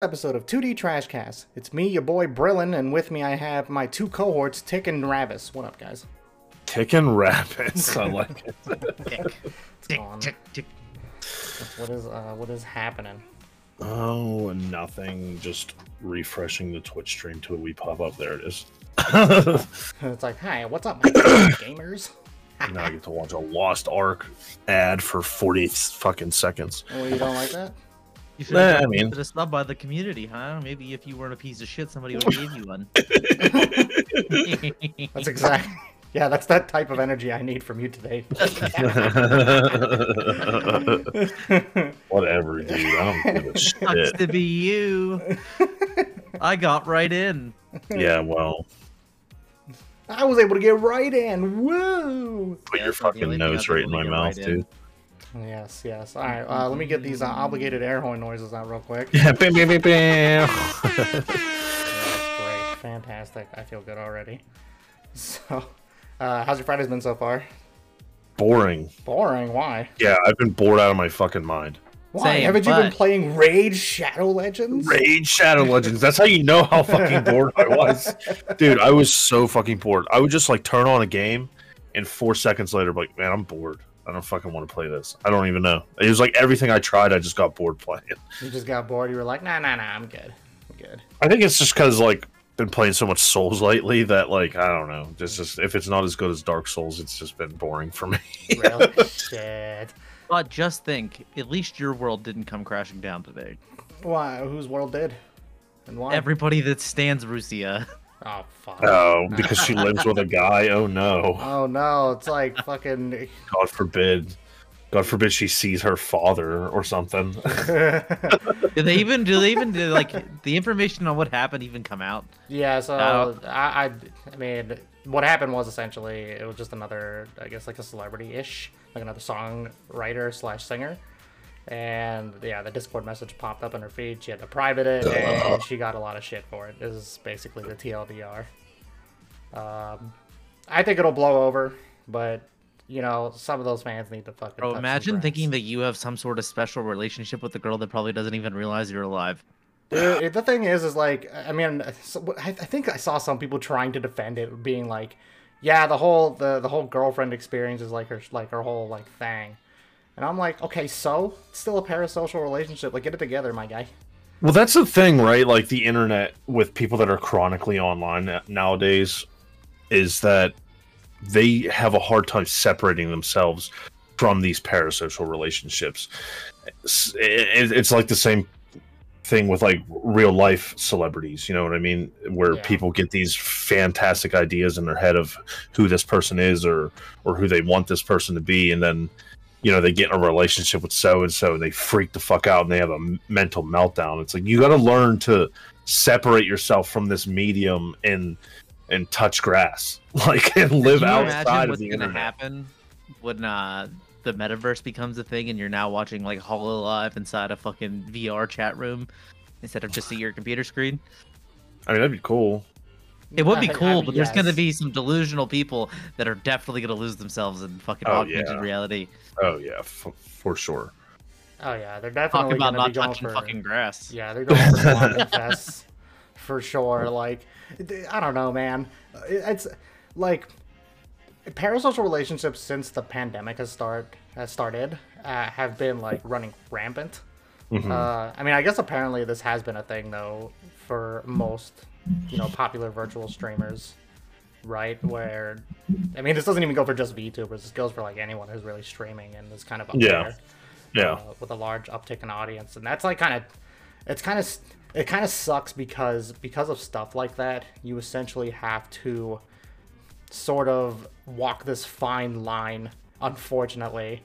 episode of 2D Trashcast. It's me, your boy Brillin, and with me I have my two cohorts, Tick and Ravis. What up, guys? Ticking rabbits. I like it. What's going on? What is uh, what is happening? Oh, nothing. Just refreshing the Twitch stream till we pop up. There it is. It's like, hi, what's up, my gamers? now I get to watch a Lost Ark ad for 40 fucking seconds. Oh, you don't like that? You should Nah, have I mean- mean... snubbed by the community, huh? Maybe if you weren't a piece of shit, somebody would have gave you one. That's exactly. Yeah, that's that type of energy I need from you today. Whatever, dude. I don't give a Sucks shit. to be you. I got right in. Yeah, well, I was able to get right in. Woo! put Yeah, your that's not the fucking only thing I nose right in my mouth, right in. dude. Yes, yes. All right, uh, let me get these uh, obligated air horn noises out real quick. Yeah, bam, bam, bam, bam. Yeah, that's great. Fantastic. I feel good already. So, uh, how's your Fridays been so far? Boring. Boring. Why? Yeah, I've been bored out of my fucking mind. Why? Same, Haven't you been playing Rage Shadow Legends? Raid Shadow Legends. That's how you know how fucking bored I was. Dude, I was so fucking bored. I would just like turn on a game and four seconds later, be like, man, I'm bored. I don't fucking want to play this. I don't even know. It was like everything I tried, I just got bored playing. You just got bored. You were like, nah, nah, nah. I'm good. I'm good. I think it's just because like been playing so much Souls lately that like I don't know. Just just if it's not as good as Dark Souls, it's just been boring for me. Really? Shit. But just think, at least your world didn't come crashing down today. Why? Whose world did? And why? Everybody that stands Rushia. Oh fuck. Oh, because she lives with a guy. Oh no. Oh no! It's like fucking. God forbid. God forbid she sees her father or something. Do they even? Do they even? Do like the information on what happened even come out? Yeah, so No. I, I, I mean, what happened was essentially it was just another, I guess, like a celebrity-ish, like another songwriter slash singer, and yeah, the Discord message popped up in her feed. She had to private it, and she got a lot of shit for it. This is basically the TLDR. Um, I think it'll blow over, but you know, some of those fans need to fucking. Bro, touch some imagine thinking that you have some sort of special relationship with a girl that probably doesn't even realize you're alive. Dude, the thing is, is like, I mean, I I think I saw some people trying to defend it, being like, "Yeah, the whole the the whole girlfriend experience is like her like her whole like thing," and I'm like, "Okay, so it's still a parasocial relationship. Like, get it together, my guy." Well, that's the thing, right? Like the internet with people that are chronically online nowadays is that they have a hard time separating themselves from these parasocial relationships. It's, it's like the same thing with like real life celebrities, you know what I mean? Where Yeah. people get these fantastic ideas in their head of who this person is or or who they want this person to be and then you know they get in a relationship with so and so and they freak the fuck out and they have a mental meltdown. It's like you got to learn to separate yourself from this medium and and touch grass. Like and live Can you outside imagine of what's the gonna internet. happen when uh, the metaverse becomes a thing and you're now watching like Hololive inside a fucking VR chat room instead of just your computer screen? i mean that'd be cool It would be I- I cool, mean, but there's gonna be some delusional people that are definitely gonna lose themselves in fucking Oh, augmented yeah. reality. oh yeah f- for sure Oh yeah, they're Talk definitely about gonna not be going touching for fucking grass. yeah, they're going for Blondie Fest for sure. Like, I don't know, man. It's like parasocial relationships since the pandemic has start has started uh, have been like running rampant. Mhm. Uh, I mean, I guess apparently this has been a thing though for most, you know, popular virtual streamers, right? Where, I mean, this doesn't even go for just VTubers. This goes for like anyone who's really streaming and is kind of up Yeah. there yeah uh, with a large uptick in audience, and that's like kind of, it's kind of, it kind of sucks because because of stuff like that, you essentially have to sort of walk this fine line, unfortunately,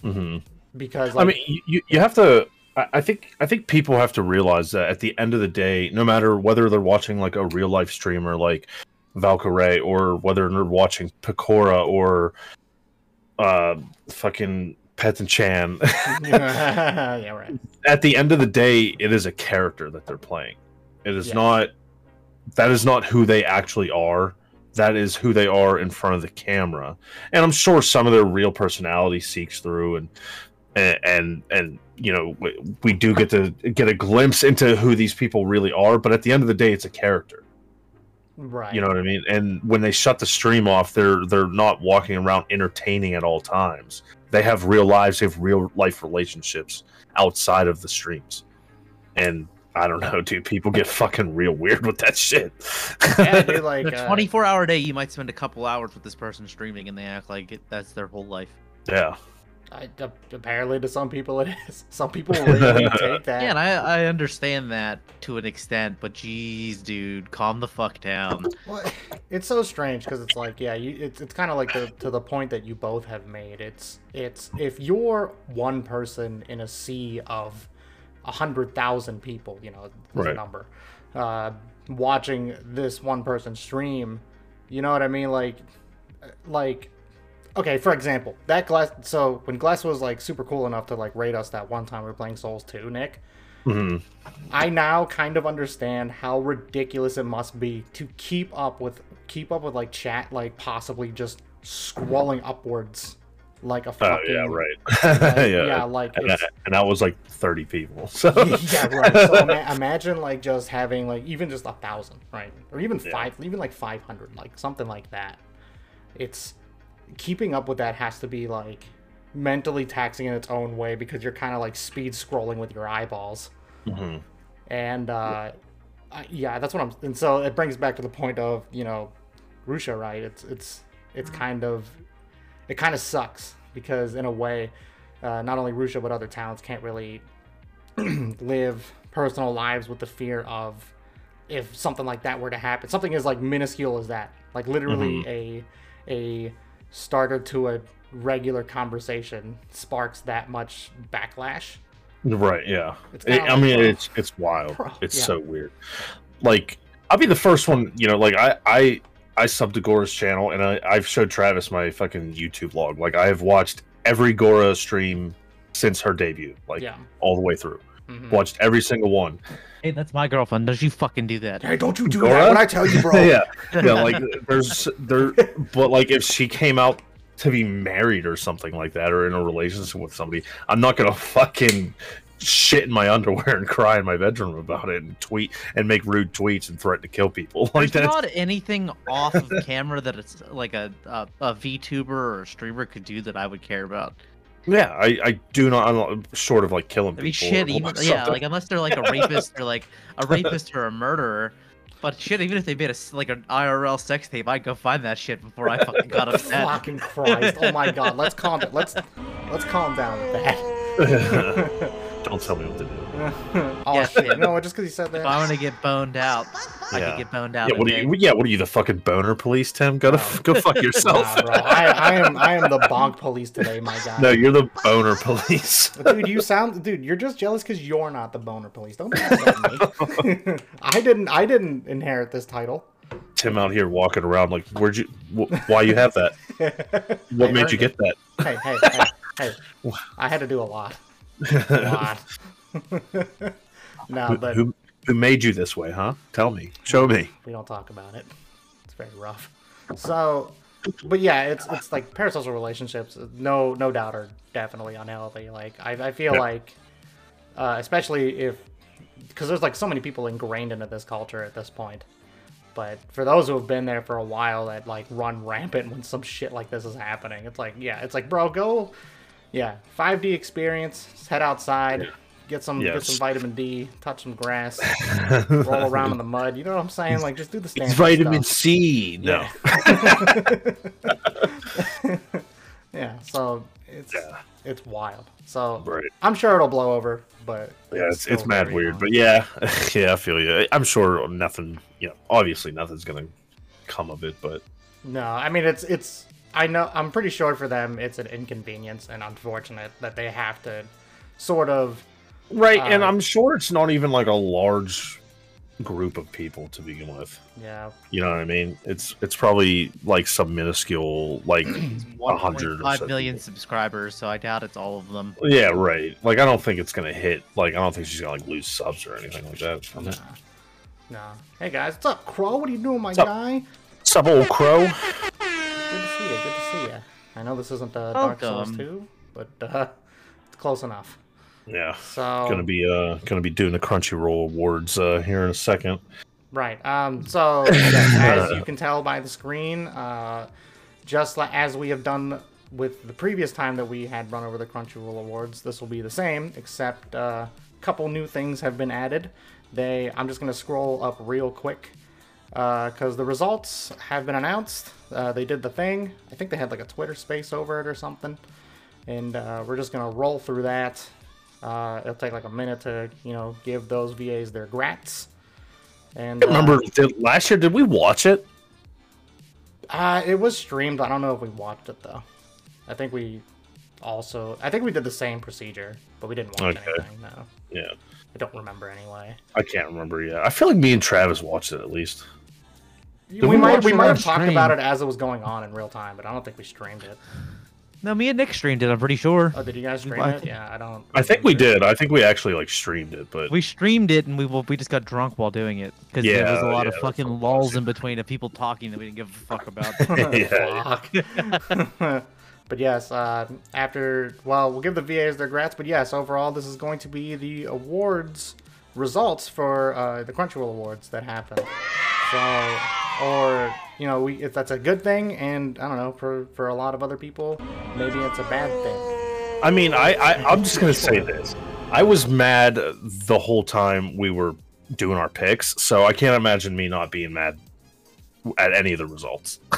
hmm because I mean, you, you have to. I think I think people have to realize that at the end of the day, no matter whether they're watching like a real life streamer like Valkyrae or whether they're watching Pekora or uh fucking Pet and Chan, yeah, right. at the end of the day, it is a character that they're playing. It is Yeah. not. That is not who they actually are. That is who they are in front of the camera, and I'm sure some of their real personality seeks through, and and and, and you know we, we do get to get a glimpse into who these people really are but at the end of the day it's a character. Right. you know what i mean? And when they shut the stream off they're they're not walking around entertaining at all times. They have real lives they have real life relationships outside of the streams. And i don't know dude people get fucking real weird with that shit. Yeah, dude, like a uh, 24 hour day, you might spend a couple hours with this person streaming, and they act like it, that's their whole life. yeah I, a- apparently, to some people, it is. Some people really take that. Yeah, and I, I understand that to an extent, but geez, dude, calm the fuck down. Well, it's so strange because it's like, yeah, you, it's it's kind of like the to the point that you both have made. It's it's if you're one person in a sea of a hundred thousand people, you know, is Right. number, uh, watching this one person stream, you know what I mean? Like, like, okay, for example, that glass. So when Glass was like super cool enough to like rate us that one time we were playing Souls two, Nick. Mhm. I now kind of understand how ridiculous it must be to keep up with keep up with like chat like possibly just scrolling upwards like a oh fucking yeah right like, yeah, yeah like and, it's, and that was like 30 people so yeah right so ima- imagine like just having like even just a thousand right or even Yeah. five even like 500 like something like that it's keeping up with that has to be like mentally taxing in its own way because you're kind of like speed scrolling with your eyeballs Mhm. and uh, I- yeah, that's what I'm. And so it brings back to the point of you know, Rushia, right? It's it's it's kind of it kind of sucks because in a way, uh, not only Rushia but other towns can't really live personal lives with the fear of if something like that were to happen. Something as like minuscule as that, like literally a a starter to a regular conversation sparks that much backlash. Right, yeah. It- I mean, it's it's wild. Bro, it's yeah. so weird. Like, I'll be the first one. You know, like I I I subbed to Gura's channel, and I I've showed Travis my fucking YouTube log. Like, I have watched every Gura stream since her debut, like Yeah. all the way through. Mhm. Watched every single one. Hey, that's my girlfriend. Don't you fucking do that? Hey, don't you do Gura? that when I tell you, bro. yeah, yeah. Like, there's there, but like if she came out to be married or something like that, or in a relationship with somebody, I'm not gonna fucking shit in my underwear and cry in my bedroom about it and tweet and make rude tweets and threaten to kill people like There's that. not anything off of camera that it's like a, a a VTuber or a streamer could do that I would care about. Yeah, I, I do not. I'm not short of like killing I mean, people. shit. Even something. yeah, like unless they're like a rapist or like a rapist or a murderer. But shit, even if they made a like an IRL sex tape, I'd go find that shit before I fucking got upset. Fucking Christ! Oh my God! Let's calm. down. Let's let's calm down with that. don't tell me what to do. oh Yeah. shit! No, just because he said If that. I want to get boned out, I could get boned out. Yeah, what are okay? you? Yeah, what are you? The fucking boner police, Tim? Go to oh. No. go fuck yourself. Nah, bro. I, I am I am the bonk police today, my guy. no, you're the boner police. Dude, you sound dude. You're just jealous because you're not the boner police. Don't be upset me. I didn't. I didn't inherit this title. Tim out here walking around like, where'd you? Wh- why you have that? What I made you it. get that? Hey, hey, hey, hey! I had to do a lot. A lot. no, Who, but who who made you this way, huh? Tell me. Show me. we don't talk about it. It's very rough. So, but yeah, it's it's like parasocial relationships. No, no doubt are definitely unhealthy. Like I, I feel Yeah. like, uh, especially if because there's like so many people ingrained into this culture at this point. But for those who have been there for a while, that like run rampant when some shit like this is happening, it's like yeah, it's like bro, go, yeah, 5D experience, just head outside, get some get some vitamin D, touch some grass, roll around in the mud. You know what I'm saying? Like just do the standard It's vitamin stuff. C. No. Yeah, so it's Yeah. it's wild. So Right. I'm sure it'll blow over, but Yeah, it's, it's mad weird, young. but yeah, yeah, I feel you. I'm sure nothing. You know, obviously nothing's gonna come of it, but no, I mean it's it's I know I'm pretty sure for them it's an inconvenience and unfortunate that they have to sort of right. and Uh, I'm sure it's not even like a large group of people to begin with. yeah You know what I mean? It's it's probably like some minuscule like. 100 or 1.5 so million people. subscribers, so I doubt it's all of them. Yeah, right. Like I don't think it's gonna hit. Like I don't think she's gonna like lose subs or anything like that. nah, nah. Hey guys, what's up, Crow? What are you doing, my up? guy? What's up, old crow? Good to see you. Good to see you. I know this isn't uh, Dark Souls 2, but uh, it's close enough. Yeah. So Gonna be uh gonna be doing the Crunchyroll awards uh here in a second. Right. Um, so, yes, as you can tell by the screen, uh, just like as we have done with the previous time that we had run over the Crunchyroll Awards, this will be the same, except a uh, couple new things have been added. They, I'm just gonna scroll up real quick because the results have been announced. Uh, they did the thing. I think they had like a Twitter space over it or something, and uh, we're just gonna roll through that. Uh, it'll take like a minute to, you know, give those VAs their grats. And I remember uh, did, last year did we watch it? Uh, it was streamed. I don't know if we watched it though. I think we also. I think we did the same procedure, but we didn't watch Okay. anything. No, Yeah. I don't remember anyway. I can't remember yet. I feel like me and Travis watched it at least. We, we might we might on have talked stream? about it as it was going on in real time, but I don't think we streamed it. No, me and Nick streamed it. I'm pretty sure. Oh, did you guys stream I it? Yeah, I don't. I think we remember. did. I think we actually like streamed it, but We streamed it and we we just got drunk while doing it because there was a Yeah, lot of fucking lulls in between of people talking that we didn't give a fuck about. Yeah. Fuck. but yes, uh, after well, we'll give the VAs their grats. But yes, overall, this is going to be the awards results for uh, the Crunchyroll Awards that happen. So, or you know, we if that's a good thing, and I don't know, for for a lot of other people, maybe it's a bad thing. I mean, I, I I'm just gonna say this. I was mad the whole time we were doing our picks, so I can't imagine me not being mad at any of the results.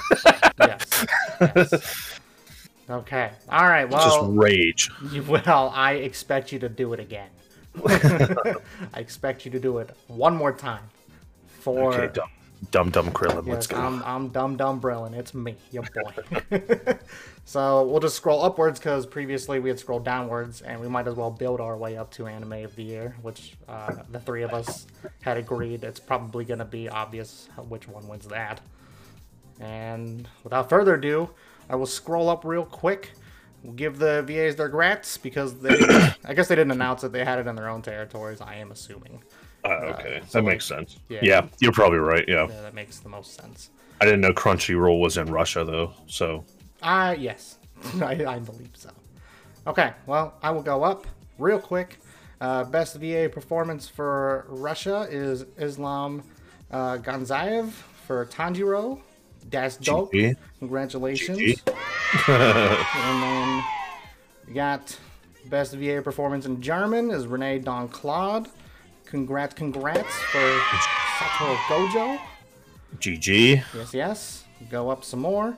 Yes. yes. Okay. All right. Well, just rage. well, I expect you to do it again. I expect you to do it one more time. For Okay, dumb, dumb, dumb Krillin. Let's Yes, go. I'm, I'm Dum Dum Brillin. It's me, your boy. so we'll just scroll upwards because previously we had scrolled downwards, and we might as well build our way up to Anime of the Year, which uh, the three of us had agreed it's probably going to be obvious which one wins that. And without further ado, I will scroll up real quick. We'll give the VAs their grats because they, I guess they didn't announce that They had it in their own territories. I am assuming. Uh, okay, so that makes sense. yeah. Yeah. you're probably right. Yeah. Yeah, that makes the most sense. I didn't know Crunchyroll was in Russia though. So Uh, yes, I, I believe so. Okay, well, I will go up real quick. Uh, best VA performance for Russia is Islam uh, Ganzaev for Tanjiro. That's dope. GG. Congratulations. GG. And then we got best VA performance in German is Renee Dawn-Claude. Congrats, congrats for Satoru Gojo. GG. Yes, yes. Go up some more.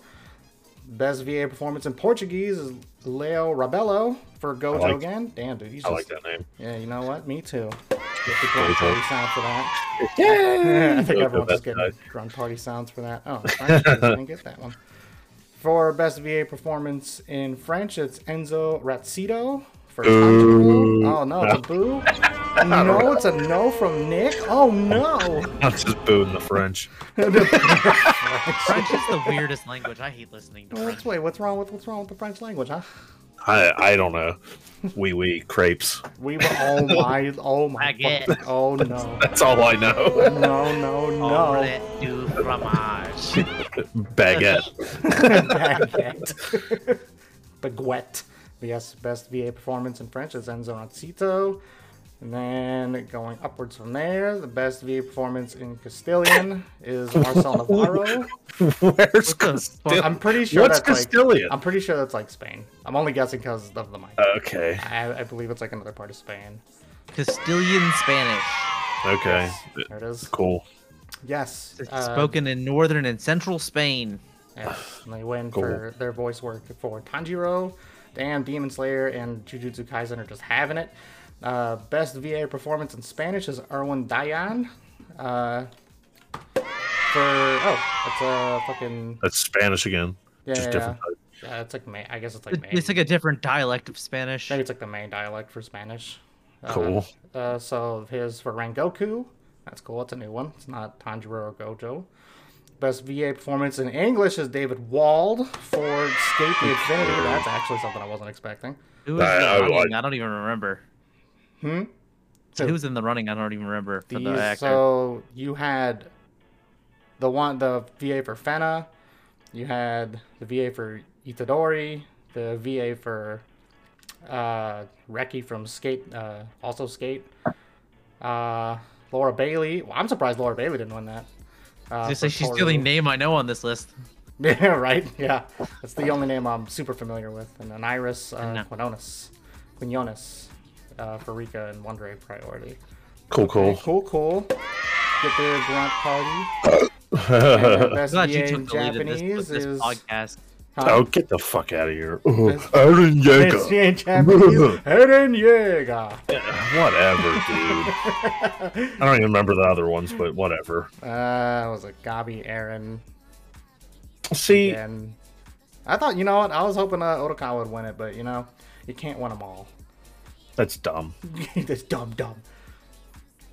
Best VA performance in Portuguese is Leo Rabello for Gojo like- again. Damn, dude, he's I just, like that name. Yeah, you know what? Me too. Get the grunt party sound for that. Yeah. I think everyone's just getting grunt party sounds for that. Oh, I didn't get that one. For best VA performance in French, it's Enzo Ratsito for Boo. Oh no, it's a boo. No, it's a no from Nick. Oh no. I'm just booing the French. French is the weirdest language. I hate listening to What's French. wait? What's wrong with what's wrong with the French language, huh? I I don't know. Wee wee crepes. We were oh my oh my Baguette. oh no That's all I know. no no no Omelette du fromage. Baguette. baguette baguette yes best VA performance in French is Enzo Ratsito and then going upwards from there the best VA performance in Castilian is Marcel Navarro Where's the Castilian? I'm pretty sure What's that's Castilian? like I'm pretty sure that's like Spain I'm only guessing because of the mic Okay. I, I believe it's like another part of Spain Castilian Spanish. Okay. there it is Cool. yes It's uh, spoken in northern and central Spain. Yes, and they win Cool. for their voice work for Tanjiro. Damn, Demon Slayer and Jujutsu Kaisen are just having it. Uh, best VA performance in Spanish is Irwin Daayán. Uh, for oh, it's a fucking That's Spanish again. yeah, Just yeah, different. yeah. Yeah, it's like main. I guess it's like It- main. It's like a different dialect of Spanish. Maybe it's like the main dialect for Spanish. Uh, Cool. Uh, so his for Rengoku. That's cool. It's a new one. It's not Tanjiro or Gojo. Best VA performance in English is David Wald for Escape the Infinity. That's actually something I wasn't expecting. Who was I- I- I don't even remember. Hmm? So who was in the running? I don't even remember for the actor. so you had the one, the VA for Fena. You had the VA for Itadori. The VA for uh, Reki from Skate, uh, also Skate. Uh, Laura Bailey. Well, I'm surprised Laura Bailey didn't win that. Uh, Just like she's the only name I know on this list. Yeah, right. Yeah, that's the only name I'm super familiar with. And then Iris uh, No. Quinones, Quinones, uh, for Rika and Wonder Egg Priority. Cool, cool. Cool, cool. Get the grunt party. And best I'm glad you VA in took the lead in this, Japanese this is podcast. huh? oh, get the fuck out of here. Ooh, Eren Best Yeager. VA in Japanese, Eren Yeager. Whatever, dude. I don't even remember the other ones, but whatever. Uh, was it Gabi, Aaron, See, and I thought, you know what? I was hoping uh, Odokawa would win it, but you know, you can't win them all. That's dumb. That's dumb dumb.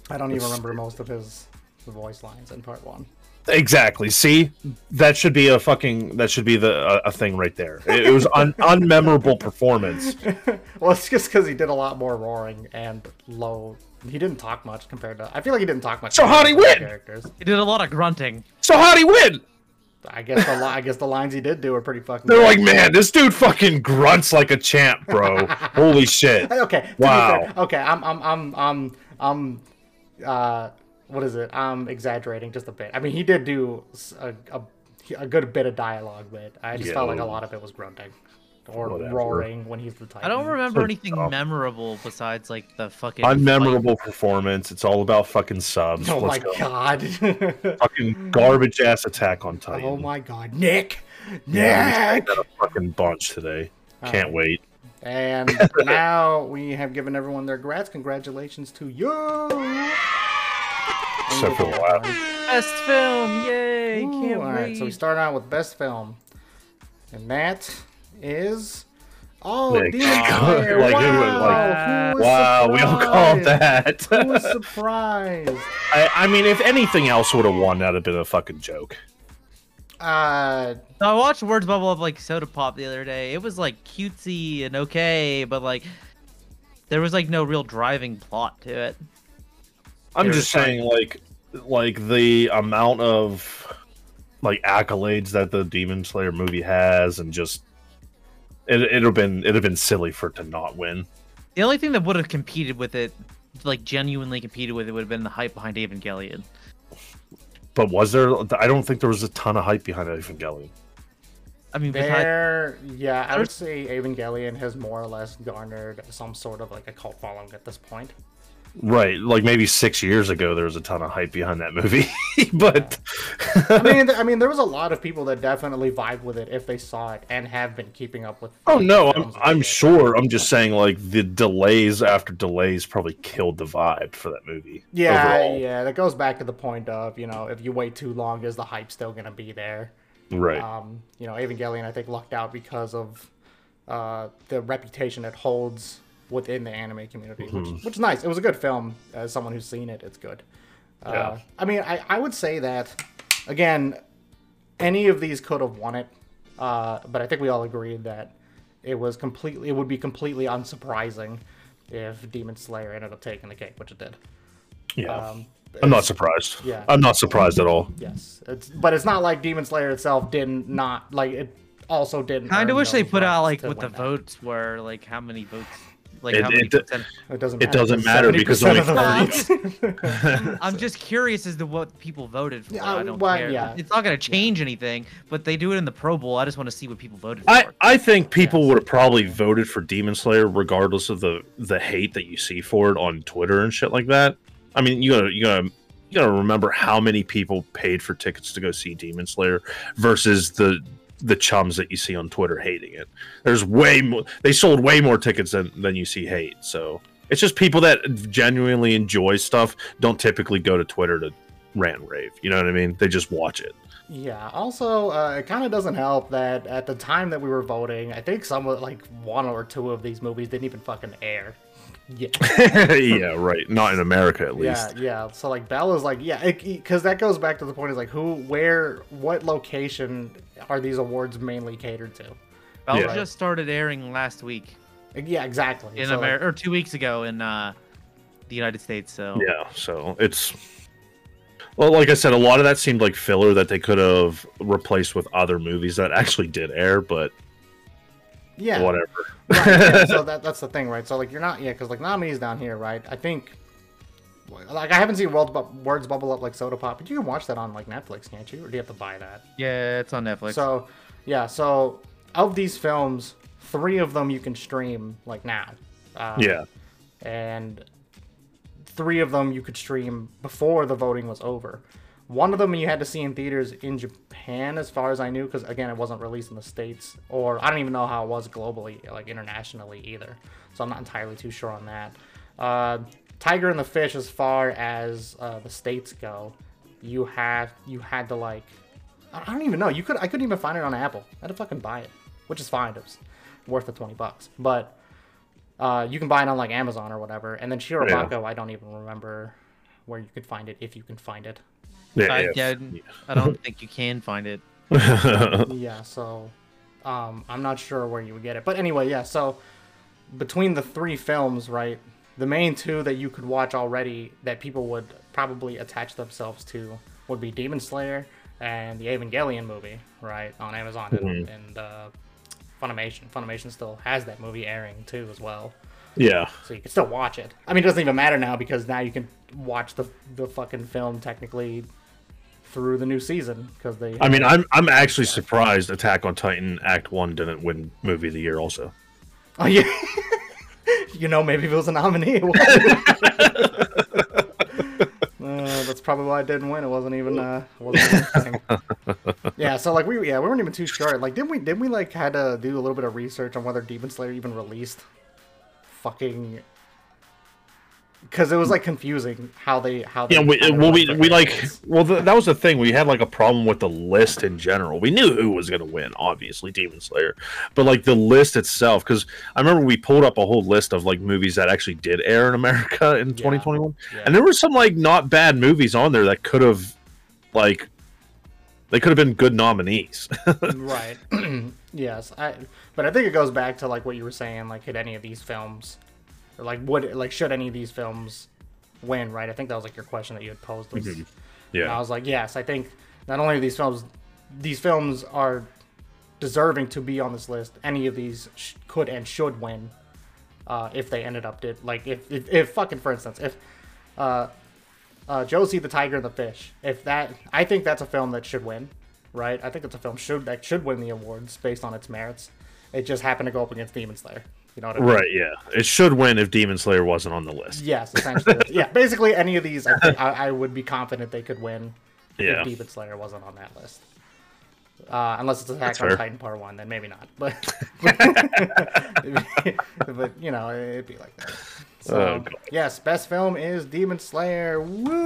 I don't even remember most of his voice lines in part one. Exactly. See, that should be a fucking that should be the a, a thing right there. It, it was un, unmemorable performance. Well, it's just because he did a lot more roaring and low. He didn't talk much compared to. I feel like he didn't talk much. So how'd he win? Characters. He did a lot of grunting. So how'd he win? I guess the li- I guess the lines he did do are pretty fucking. They're like, man, this dude fucking grunts like a champ, bro. Holy shit. Okay. Wow. fair, okay. I'm I'm I'm I'm I'm uh what is it? I'm exaggerating just a bit. I mean, he did do a a good bit of dialogue, but I just felt like a lot of it was grunting or Whatever. roaring when he's the Titan. I don't remember So anything dumb. memorable besides like the fucking Unmemorable performance. It's all about fucking subs. Oh Let's my go. god. Fucking garbage ass attack on Titan. oh my god, Nick. Yeah, we Nick. got a fucking bunch today. Can't wait. And now we have given everyone their grats. Congratulations to you. Except for the last. Best film, yay! Ooh, Can't all wait. right, so we start out with best film, and that is oh, Like, Demon Slayer. like, who wow, like- who Wow, we all called that. Who was surprised? I, I mean, if anything else would have won, that'd have been a fucking joke. Uh, I watched Words Bubble Up like Soda Pop the other day. It was like cutesy and okay, but like there was like no real driving plot to it. I'm They were just trying- saying, like, like the amount of like accolades that the Demon Slayer movie has, and just it it'd have been it'd have been silly for it to not win. The only thing that would have competed with it, like genuinely competed with it, would have been the hype behind Evangelion. But was there? I don't think there was a ton of hype behind Evangelion. I mean, besides, there, yeah, I would There's- say Evangelion has more or less garnered some sort of like a cult following at this point. Right, like maybe six years ago, there was a ton of hype behind that movie, but I mean, I mean, there was a lot of people that definitely vibe with it if they saw it and have been keeping up with. oh no, I'm I'm sure. I'm just saying, like the delays after delays probably killed the vibe for that movie. Yeah, overall. yeah, that goes back to the point of you know if you wait too long, is the hype still gonna be there? right. Um, you know, Evangelion I think lucked out because of uh, the reputation it holds within the anime community, Mm-hmm. which, which is nice. It was a good film. As someone who's seen it, it's good. Uh, Yeah. I mean, I, I would say that again, any of these could have won it, uh, but I think we all agreed that it was completely. It would be completely unsurprising if Demon Slayer ended up taking the cake, which it did. yeah, Um, I'm not surprised. yeah. I'm not surprised at all. Yes, it's but it's not like Demon Slayer itself didn't not like it. Also didn't. kind of wish they put out like what the win that. votes were, like how many votes, like It- how many it- percent. It doesn't. It matter, doesn't because matter because only of the votes. I'm just curious as to what people voted for. Yeah, I don't well, care. yeah. It's not going to change anything, but they do it in the Pro Bowl. I just want to see what people voted for. I I think people Yes. would have probably voted for Demon Slayer regardless of the the hate that you see for it on Twitter and shit like that. I mean, you gotta you gotta you gotta remember how many people paid for tickets to go see Demon Slayer versus the the chums that you see on Twitter hating it. There's way more. They sold way more tickets than than you see hate. So it's just people that genuinely enjoy stuff don't typically go to Twitter to rant rave. You know what I mean? They just watch it. Yeah. Also, uh, it kind of doesn't help that at the time that we were voting, I think some like one or two of these movies didn't even fucking air. Yeah. yeah, right. Not in America, at least. Yeah, yeah. So like Bella's like, yeah, because that goes back to the point is like, who, where, what location are these awards mainly catered to? Bella Yeah. just started airing last week Yeah, exactly. in So, like, America, or two weeks ago in uh, the United States. So Yeah, so it's well, like I said, a lot of that seemed like filler that they could have replaced with other movies that actually did air, but yeah. whatever. Right, yeah, so that, that's the thing, right? So like you're not, yeah, because like nominees down here, right? I think, like I haven't seen World Bu- Words Bubble Up like Soda Pop, but you can watch that on like Netflix, can't you? Or do you have to buy that? Yeah, it's on Netflix. So, yeah, so of these films, three of them you can stream like now. Uh, Yeah. And three of them you could stream before the voting was over. One of them you had to see in theaters in Japan, as far as I knew, because again, it wasn't released in the states, or I don't even know how it was globally, like internationally either. So I'm not entirely too sure on that. Uh, Tiger and the Fish, as far as uh, the states go, you have you had to like I don't even know. You could I couldn't even find it on Apple. I had to fucking buy it, which is fine. It was worth the twenty bucks. But uh, you can buy it on like Amazon or whatever. And then Shirobako, I don't even remember where you could find it if you can find it. Yeah. I, yeah. yeah, I don't think you can find it. yeah, so um, I'm not sure where you would get it. But anyway, yeah. So between the three films, right, the main two that you could watch already that people would probably attach themselves to would be Demon Slayer and the Evangelion movie, right, on Amazon and, and uh, Funimation. Funimation still has that movie airing too, as well. yeah. So you can still watch it. I mean, it doesn't even matter now because now you can watch the the fucking film technically through the new season because they. I mean, I'm I'm actually surprised Attack on Titan Act One didn't win Movie of the Year. Also, Oh yeah. you know, maybe if it was a nominee. Uh, that's probably why I didn't win. It wasn't even. Uh, wasn't even yeah. So like we yeah we weren't even too sure. Like didn't we didn't we like had to do a little bit of research on whether Demon Slayer even released fucking. Because it was like confusing how they how they yeah. We, how well, we we like well th- that was the thing. We had like a problem with the list in general. We knew who was going to win, obviously Demon Slayer, but like the list itself. Because I remember we pulled up a whole list of like movies that actually did air in America in 2021, yeah. and there were some like not bad movies on there that could have like they could have been good nominees. right yes i but i think it goes back to like what you were saying like could any of these films or like would like should any of these films win right i think that was like your question that you had posed was, and i was like yes i think not only are these films these films are deserving to be on this list any of these sh- could and should win uh, if they ended up did like if, if if fucking for instance if uh uh, Josee the Tiger and the Fish. If that, I think that's a film that should win, right? I think it's a film should that should win the awards based on its merits. It just happened to go up against Demon Slayer. You know what I mean? Right, yeah. It should win if Demon Slayer wasn't on the list. Yes, essentially. yeah, basically any of these, I, think, I, I would be confident they could win Yeah. if Demon Slayer wasn't on that list. Uh, unless it's Attack That's on fair. Titan Part One, then maybe not. But, but you know, it'd be like that. So, Oh, God. yes, best film is Demon Slayer. Woo!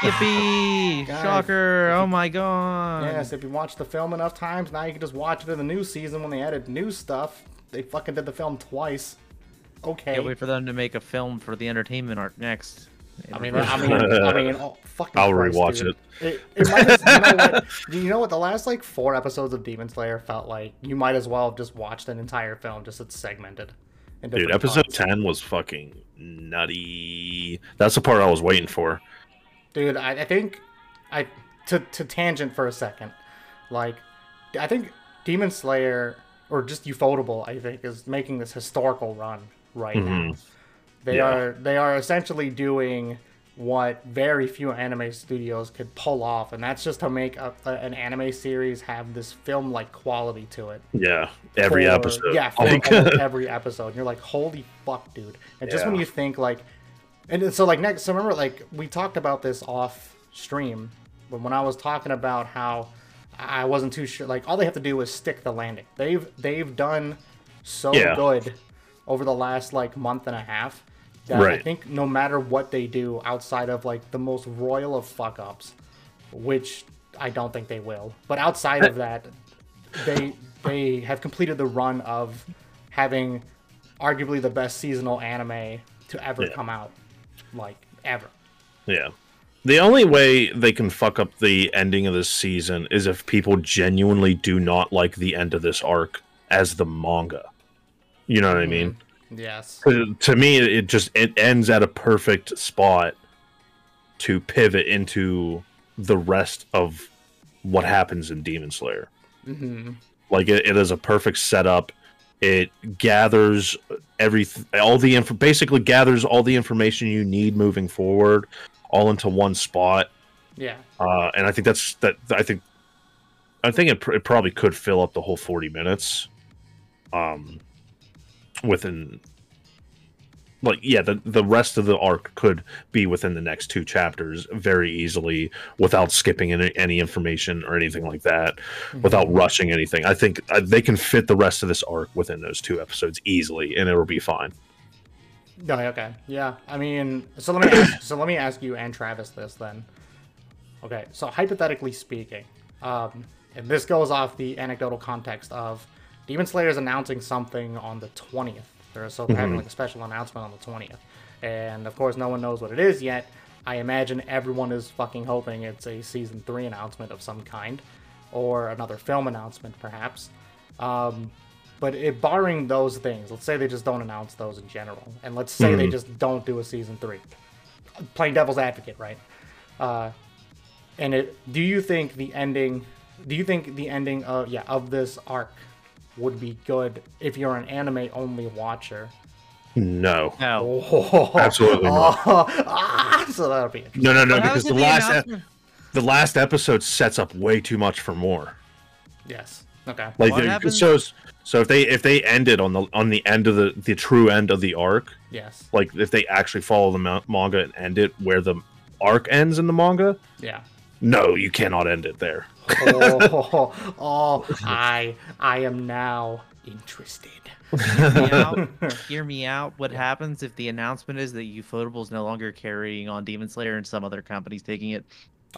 Yippee! Guys, Shocker! Oh my god! Yes, if you watch the film enough times, now you can just watch it in the new season when they added new stuff. They fucking did the film twice. Okay. Can't wait for them to make a film for the entertainment arc next. I mean, I mean, I mean, oh, fucking. I'll Christ, rewatch dude. It, it might as, you know what? You know what? The last like four episodes of Demon Slayer felt like you might as well have just watched an entire film, just it's segmented. Dude, episode parts. 10 was fucking nutty. That's the part I was waiting for. Dude, I, I think I to to tangent for a second. Like, I think Demon Slayer or just Ufotable, I think, is making this historical run right mm-hmm. now. They Yeah. are they are essentially doing what very few anime studios could pull off, and that's just to make a, a- an anime series have this film like quality to it. Yeah, every for- episode. Yeah, for Like- every episode. And you're like, holy fuck, dude. And just when you think like, and so like next, so remember like we talked about this off stream, but when I was talking about how I wasn't too sure, like all they have to do is stick the landing. They've they've done so Yeah. good over the last like month and a half that I think no matter what they do outside of like the most royal of fuck ups, which I don't think they will, but outside of eh. that, they they have completed the run of having arguably the best seasonal anime to ever Yeah. come out, like ever. Yeah. The only way they can fuck up the ending of this season is if people genuinely do not like the end of this arc as the manga. You know what I mean? Yes. To me, it just it ends at a perfect spot to pivot into the rest of what happens in Demon Slayer. hmm Like it, it is a perfect setup It gathers every all the info basically gathers all the information you need moving forward all into one spot. Yeah. Uh, and I think that's that. I think I think it, pr- it probably could fill up the whole forty minutes. Um, within like yeah, the the rest of the arc could be within the next two chapters very easily without skipping any, any information or anything like that, without rushing anything. I think uh, they can fit the rest of this arc within those two episodes easily, and it'll be fine. Oh, okay. Yeah. I mean, so let me ask, so let me ask you and Travis this then. Okay. So hypothetically speaking, um, and this goes off the anecdotal context of Demon Slayer is announcing something on the twentieth. They're so they're having like a special announcement on the twentieth, and of course no one knows what it is yet. I imagine everyone is fucking hoping it's a season three announcement of some kind, or another film announcement perhaps. Um, but it, barring those things, let's say they just don't announce those in general, and let's say they just don't do a season three. Playing devil's advocate, right? Uh, and it, do you think the ending? Do you think the ending of yeah of this arc would be good if you're an anime only watcher? No, No. Oh, Absolutely not. ah, so that'll be interesting. no, no, no, But because the it last e- the last episode sets up way too much for more. Yes. Okay. Like What they- happens- so so if they if they ended on the on the end of the the true end of the arc, Yes. like if they actually follow the ma- manga and end it where the arc ends in the manga, Yeah. no, you cannot end it there. oh, oh, I I am now interested. Hear me out. Hear me out. What happens if the announcement is that Ufotable is no longer carrying on Demon Slayer and some other company's taking it?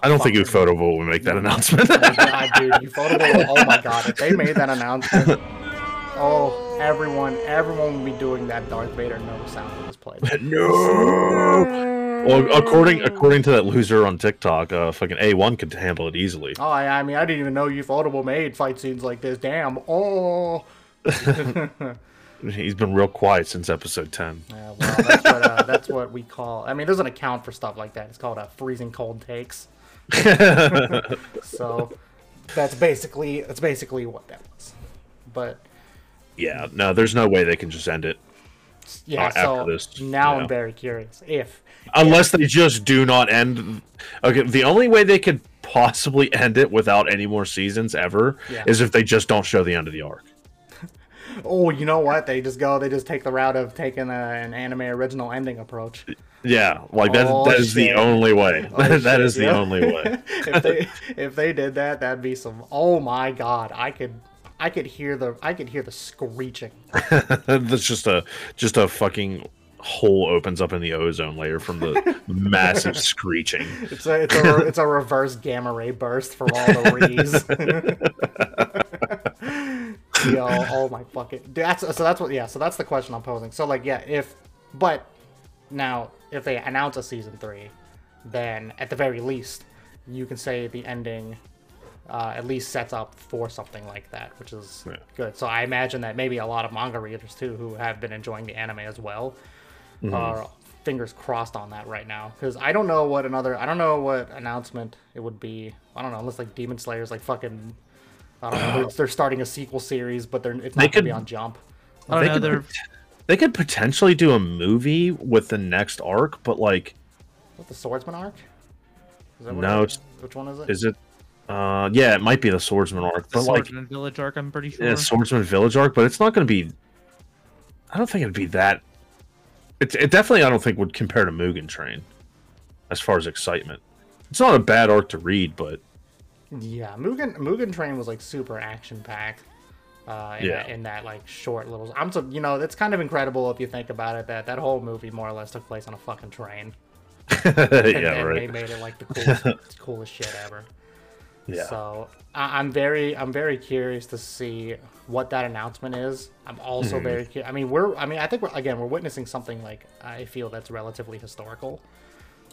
I don't think Fuck. Ufotable will make that announcement. Oh my god, dude, Ufotable. Oh my god, if they made that announcement, oh, everyone, everyone would be doing that Darth Vader no sound in this play. no. Well, according according to that loser on TikTok, uh, fucking A one could handle it easily. Oh, I, I mean, I didn't even know Ufotable made fight scenes like this. Damn. Oh. He's been real quiet since episode ten. Yeah, well, that's what uh, that's what we call. I mean, there's an account for stuff like that. It's called uh, freezing cold takes. so that's basically that's basically what that was. But Yeah, no, there's no way they can just end it yeah, Uh, so this, now yeah. I'm very curious if unless they just do not end. Okay, the only way they could possibly end it without any more seasons ever Yeah. is if they just don't show the end of the arc. oh, you know what? They just go. They just take the route of taking a, an anime original ending approach. Yeah, like that. Oh, that is the only way. Oh, that shit, is the only way. if they if they did that, that'd be some. Oh my god, I could I could hear the I could hear the screeching. That's just a just a fucking hole opens up in the ozone layer from the massive screeching. It's a it's a it's a reverse gamma ray burst from all the rees. Yo, oh my fucking. Dude, that's so that's what yeah. So that's the question I'm posing. So like yeah, if but now if they announce a season three, then at the very least you can say the ending. Uh, at least sets up for something like that, which is Yeah. good. So I imagine that maybe a lot of manga readers too, who have been enjoying the anime as well, Mm-hmm. are fingers crossed on that right now. Because I don't know what another, I don't know what announcement it would be. I don't know unless like Demon Slayer's like fucking, I don't know. They're, they're starting a sequel series, but they're it's not They gonna could- be on Jump. I don't They know. could They're, could potentially do a movie with the next arc, but like, What the Swordsman arc? Is that what No, it is? it's- Which one is it? is it? Uh, yeah, it might be the Swordsman arc, the but like, Swordsman Village arc, I'm pretty sure. yeah, Swordsman Village arc, but it's not going to be. I don't think it'd be that. It, it definitely, I don't think would compare to Mugen Train, as far as excitement. It's not a bad arc to read, but Yeah, Mugen Mugen Train was like super action packed. Uh, in, Yeah. that, in that like short little, I'm so you know it's kind of incredible if you think about it that that whole movie more or less took place on a fucking train. yeah, and, and they made it like the coolest, coolest shit ever. Yeah, So I, I'm very, I'm very curious to see what that announcement is. I'm also Mm-hmm. very, cu- I mean, we're, I mean, I think we're again, we're witnessing something like I feel that's relatively historical.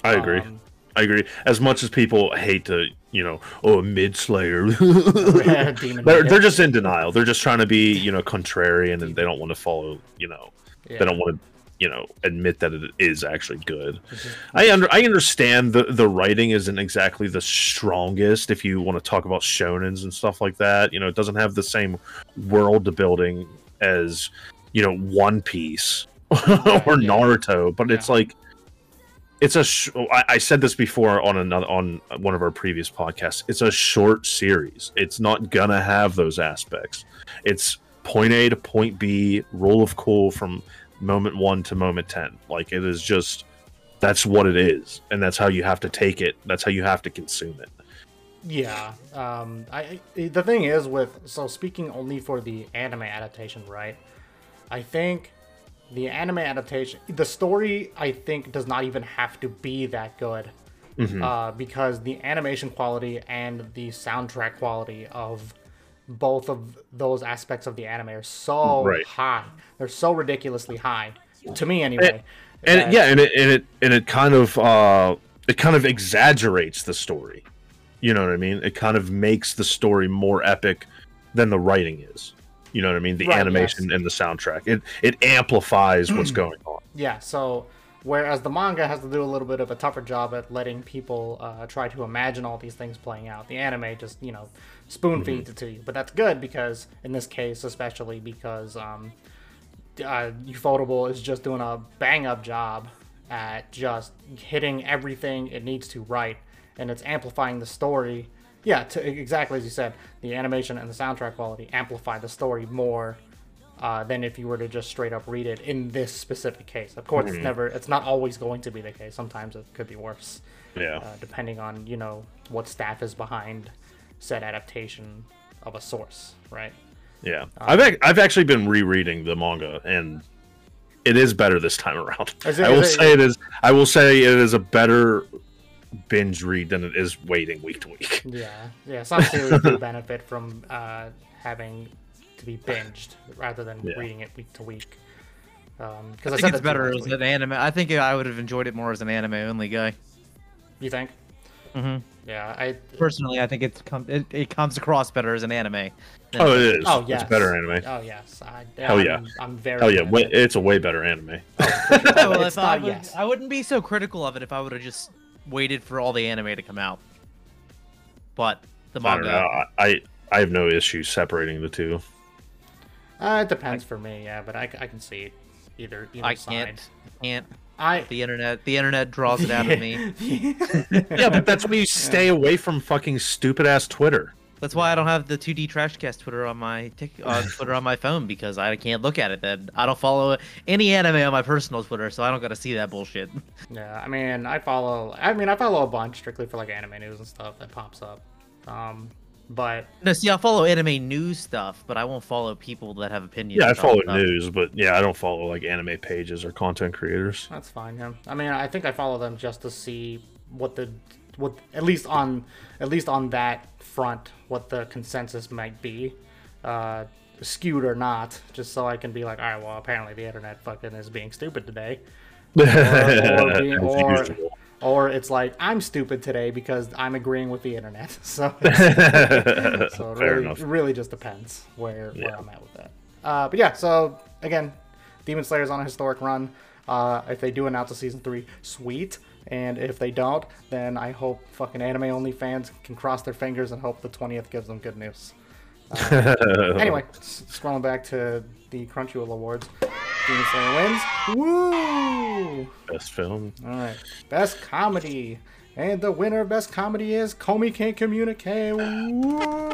I agree. um, I agree. As much as people hate to, you know, oh, mid slayer, they're they're just in denial. They're just trying to be, you know, contrarian, and they don't want to follow, you know, Yeah. they don't want to, you know, admit that it is actually good. Mm-hmm. I under I understand the the writing isn't exactly the strongest if you want to talk about shonens and stuff like that. You know, it doesn't have the same world building as you know One Piece or Naruto, but it's like it's a. Sh- I, I said this before on another on one of our previous podcasts. It's a short series. It's not gonna have those aspects. It's point A to point B, roll of cool from moment one to moment ten. Like it is just that's what it is, and that's how you have to take it. That's how you have to consume it. Yeah. Um, I I- the thing is with so speaking only for the anime adaptation, right? I think the anime adaptation, the story, I think does not even have to be that good, uh, because the animation quality and the soundtrack quality of both of those aspects of the anime are so Right. high. They're so ridiculously high to me, anyway. and that- yeah, and it and it and it kind of uh, it kind of exaggerates the story. You know what I mean? It kind of makes the story more epic than the writing is. You know what I mean? The Right, animation yes. and the soundtrack. It it amplifies what's going on. Yeah, so whereas the manga has to do a little bit of a tougher job at letting people uh, try to imagine all these things playing out, the anime just, you know, spoon feeds it to you. But that's good because, in this case, especially because um, uh, Ufotable is just doing a bang up job at just hitting everything it needs to right, and it's amplifying the story. Yeah, to, exactly as you said, the animation and the soundtrack quality amplify the story more uh, than if you were to just straight up read it in this specific case. Of course, it's never, it's not always going to be the case. Sometimes it could be worse, Yeah. uh, depending on you know what staff is behind said adaptation of a source, right? Yeah, I've ac- I've actually been rereading the manga, and it is better this time around. Is it- I will is it- say it is. I will say it is a better binge read than it is waiting week to week. Yeah, yeah. Some series do benefit from uh, having to be binged rather than Yeah. reading it week to week. Because I think it's better as an anime. I think I would have enjoyed it more as an anime only guy. You think? Mhm. Yeah, I. Personally, I think it's com- it, it comes across better as an anime. Oh, it is. Oh yes. it's better anime. Oh yes. I, Hell I'm, yeah. I'm very. Hell yeah, way, it's a way better anime. well, It's if I, would, yes. I wouldn't be so critical of it if I would have just waited for all the anime to come out. But the I don't manga, know. I, I I have no issue separating the two. Uh, it depends for me, yeah, but I, I can see either either I side. can't, can't. I The internet, the internet draws it out of me. Yeah, but that's why you stay away from fucking stupid ass Twitter. That's why I don't have the 2D Trashcast Twitter on my tic- uh, Twitter on my phone because I can't look at it. Then I don't follow any anime on my personal Twitter, so I don't got to see that bullshit. Yeah, I mean, I follow. I mean, I follow a bunch strictly for like anime news and stuff that pops up. Um, but No, see, I follow anime news stuff, but I won't follow people that have opinions. Yeah, I follow stuff. news, but yeah, I don't follow like anime pages or content creators. that's fine. Yeah, I mean, I think I follow them just to see what the what at least on at least on that front what the consensus might be, uh, skewed or not, just so I can be like, all right, well, apparently the internet fucking is being stupid today. or, being- or, usual. Or it's like I'm stupid today because I'm agreeing with the internet. So, so it really, enough. really just depends where, where I'm at with that. Uh, but yeah, so again, Demon Slayer's on a historic run. Uh, if they do announce a season three, sweet. And if they don't, then I hope fucking anime only fans can cross their fingers and hope the 20th gives them good news. Anyway, s- scrolling back to the Crunchyroll Awards, Demon Slayer wins. Woo! Best film. All right, best comedy, and the winner of best comedy is Komi Can't Communicate. Woo!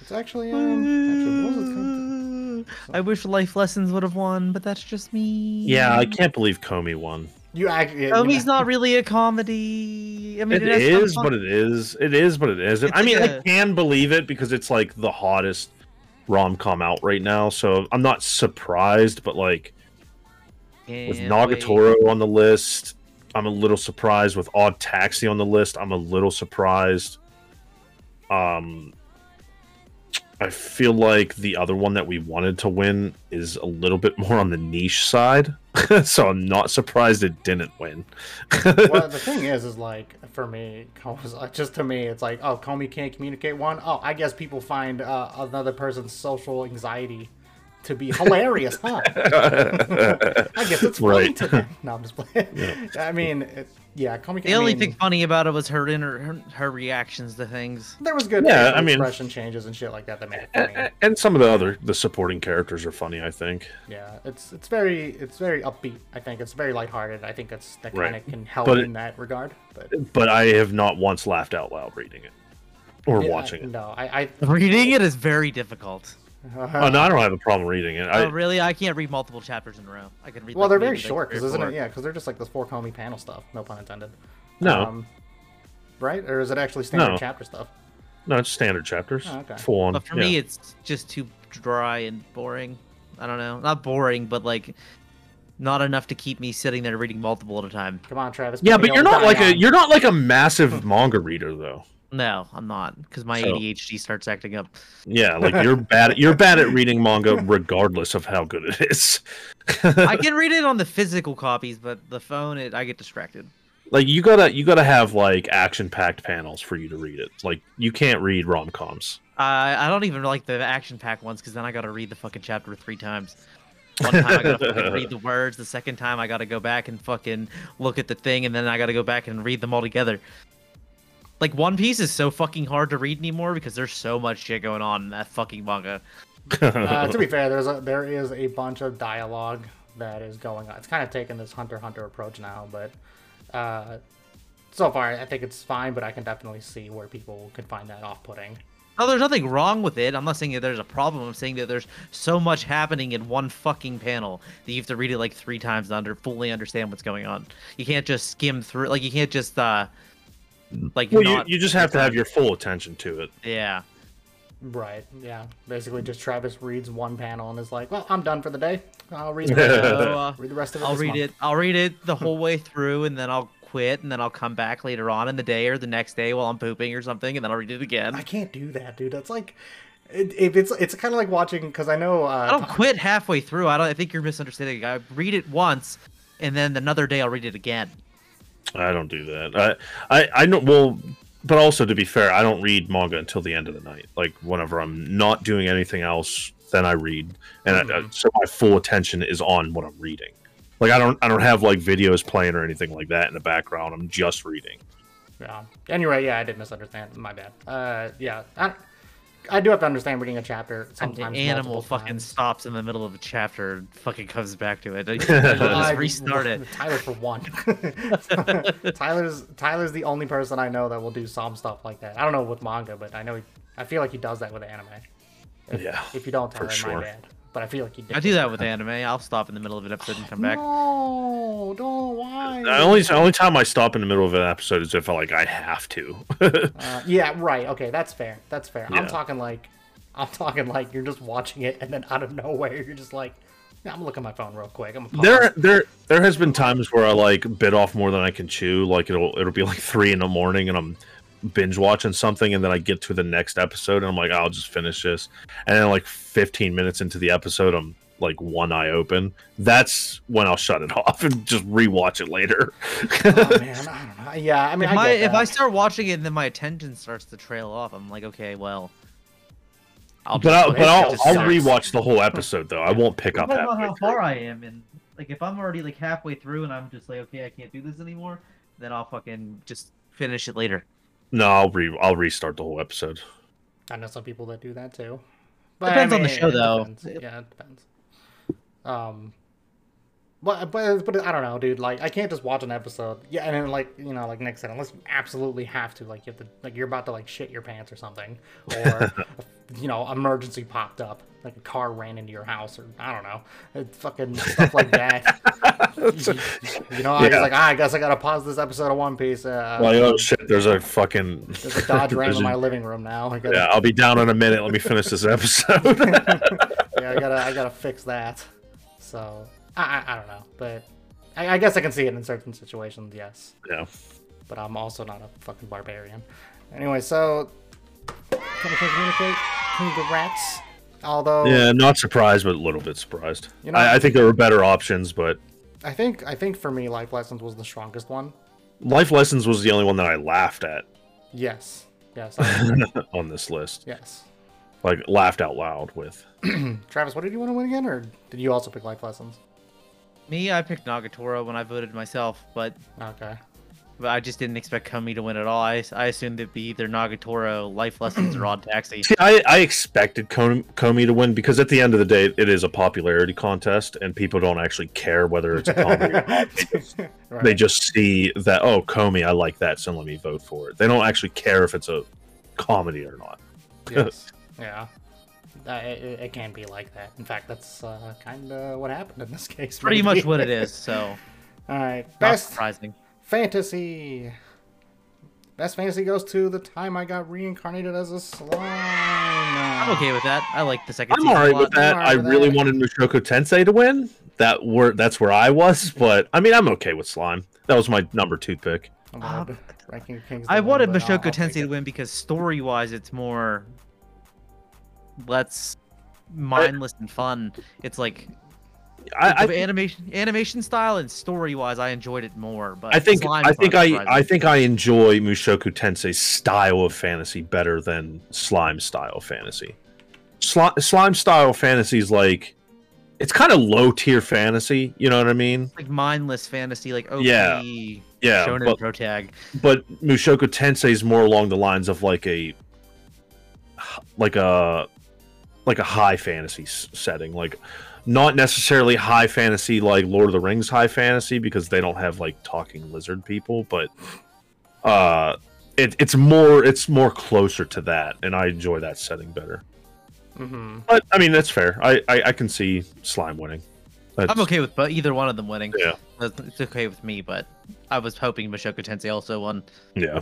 It's actually um, actually what was it? I wish Life Lessons would have won, but that's just me. Yeah, I can't believe Comey won. You actually. Oh, he's not really a comedy. I mean, It has some is, fun- but it is. It is, but it isn't. It's I mean, like I a- can believe it because it's like the hottest rom com out right now. So I'm not surprised, but like with Can't Nagatoro on the list, I'm a little surprised. With Odd Taxi on the list, I'm a little surprised. Um, I feel like the other one that we wanted to win is a little bit more on the niche side, so I'm not surprised it didn't win. well, the thing is, is like for me, uh, just to me, it's like, oh, Komi can't communicate one. Oh, I guess people find uh, another person's social anxiety to be hilarious, huh? I guess it's funny Right. to them. No, I'm just playing. I mean, yeah, Comic. The I only mean, thing funny about it was her inner her, her reactions to things. there was good Yeah, I mean- expression changes and shit like that that made it and, funny. and some of the other the supporting characters are funny. I think. Yeah, it's it's very it's very upbeat. I think it's very lighthearted. I think it's that Right. kind of can help But it- in that regard. But But I have not once laughed out loud reading it or yeah, watching it. No, I. I Reading it is very difficult. Oh no, I don't have a problem reading it. I, oh, really? I can't read multiple chapters in a row. I can read. well, like, they're very like, short, because isn't it? Yeah, because they're just like the four comey panel stuff. No pun intended. no, Um, right? Or is it actually standard No. chapter stuff? no, it's standard chapters. Oh, okay. Full on. But for yeah. me, it's just too dry and boring. I don't know. Not boring, but like not enough to keep me sitting there reading multiple at a time. Come on, Travis. yeah, but you're not like a you're not like a massive manga reader though. No, I'm not, because my So- ADHD starts acting up. Yeah, like you're bad. At, you're bad at reading manga, regardless of how good it is. I can read it on the physical copies, but the phone, it I get distracted. like you gotta you gotta have like action packed panels for you to read it. Like you can't read rom coms. I I don't even like the action pack ones, because then I got to read the fucking chapter three times. One time I gotta read the words. The second time I gotta go back and fucking look at the thing, and then I gotta go back and read them all together. Like One Piece is so fucking hard to read anymore because there's so much shit going on in that fucking manga. uh, to be fair, there's a there is a bunch of dialogue that is going on. It's kind of taking this hunter hunter approach now, but uh, so far I think it's fine. But I can definitely see where people could find that off-putting. No, there's nothing wrong with it. I'm not saying that there's a problem. I'm saying that there's so much happening in one fucking panel that you have to read it like three times to under fully understand what's going on. You can't just skim through. Like you can't just uh, like well, you, not. you just have to have your full attention to it. yeah. Right. Yeah. Basically, just Travis reads one panel and is like, "Well, I'm done for the day. I'll read the rest of it, So, uh, read the rest of it. I'll read month." it. I'll read it the whole way through, and then I'll quit, and then I'll come back later on in the day or the next day while I'm pooping or something, and then I'll read it again. I can't do that, dude. That's like, if it's it's kind of like watching because I know. Uh, I don't quit halfway through. I don't. I think you're misunderstanding. I read it once, and then another day I'll read it again. I don't do that. I I I know. Well, but also to be fair, I don't read manga until the end of the night. Like whenever I'm not doing anything else, then I read, and Mm-hmm. so my full attention is on what I'm reading. Like I don't I don't have like videos playing or anything like that in the background. I'm just reading. Yeah. Anyway, yeah, I did misunderstand. My bad. Uh, yeah, I, I do have to understand reading a chapter And sometimes. the animal fucking times. stops in the middle of a chapter and fucking comes back to it. I- just restart it. Tyler for one. Tyler's Tyler's the only person I know that will do some stuff like that. I don't know with manga, but I know he, I feel like he does that with anime. If, Yeah, If you don't, for Tyler, my sure. bad. But I feel like he did. I do that with anime. I'll stop in the middle of an episode and come back. No, don't why? The only the only time I stop in the middle of an episode is if I like I have to. Uh, yeah, right. Okay, that's fair. That's fair. I'm talking like, I'm talking like you're just watching it and then out of nowhere you're just like, yeah, I'm gonna look at my phone real quick. I'm gonna pause. there there there has been times where I like bit off more than I can chew. Like it'll it'll be like three in the morning and I'm binge watching something and then I get to the next episode and I'm like I'll just finish this and then like 15 minutes into the episode I'm like one eye open. That's when I'll shut it off and just rewatch it later. oh man, I don't know. Yeah, I mean, If, I I, if. I start watching it and then my attention starts to trail off, I'm like, okay, well, I'll but I'll, put but it I'll. I'll sucks. rewatch the whole episode though. I won't pick up Depends on halfway how through. far I am, and like if I'm already like halfway through and I'm just like, okay, I can't do this anymore, then I'll fucking just finish it later. No, I'll re I'll restart the whole episode. I know some people that do that too. But Depends on the show, though. depends. Yeah, it depends. Um, but but but I don't know, dude. Like, I can't just watch an episode. Yeah, and then like you know, like Nick said, unless you absolutely have to, like you have to, like you're about to like shit your pants or something, or you know, emergency popped up, like a car ran into your house, or I don't know, it's fucking stuff like that. you know, I was like, ah, I guess I gotta pause this episode of One Piece. Uh, Like oh shit, there's a fucking there's a Dodge Ram in my living room now. Gotta, Yeah, I'll be down in a minute. Let me finish this episode. yeah, I gotta I gotta fix that. So I I, I don't know, but I, I guess I can see it in certain situations, yes. yeah. But I'm also not a fucking barbarian. Anyway, so can we communicate? Congrats. Although Yeah, not surprised, but a little bit surprised. You know- I, I think there were better options, but I think I think for me, Life Lessons was the strongest one. Life Lessons was the only one that I laughed at Yes, yes, on this list. yes. like laughed out loud with. Travis, what did you want to win again, or did you also pick life lessons? Me, I picked Nagatoro when I voted myself, but Okay. but I just didn't expect Komi to win at all. I, I assumed it'd be either Nagatoro, Life Lessons, or Odd Taxi. See, I, I expected Kom- Komi to win because at the end of the day, it is a popularity contest, and people don't actually care whether it's a comedy. or not. Right. They just see that oh, Komi, I like that, so let me vote for it. They don't actually care if it's a comedy or not. yes. Yeah. Uh, it, it can be like that. In fact, that's uh, kind of what happened in this case. Pretty maybe. much what it is. So All right. not Best surprising. fantasy. Best fantasy goes to the time I got reincarnated as a slime. I'm okay with that. I like the second I'm alright with that. I'm I with really that. wanted Mushoku Tensei to win. That were that's where I was, but I mean, I'm okay with Slime. That was my number two pick. I'm Um, I wanted Mushoku Tensei to win because story-wise, it's more let's mindless and fun. It's like I, I, animation animation style and story-wise, I enjoyed it more. But I think I think I. I think I enjoy Mushoku Tensei's style of fantasy better than Slime style fantasy. Sli- Slime style fantasy is like it's kind of low tier fantasy. You know what I mean? like mindless fantasy, like OP, Yeah. Yeah, Shonen but Protag. but Mushoku Tensei is more along the lines of like a like a like a high fantasy s- setting, like not necessarily high fantasy like Lord of the Rings high fantasy because they don't have like talking lizard people, but uh it, it's more it's more closer to that and I enjoy that setting better. Mm-hmm. But I mean that's fair. I I, I can see slime winning. That's, I'm okay with but either one of them winning. Yeah. It's it's okay with me, but I was hoping Mushoku Tensei also won. Yeah.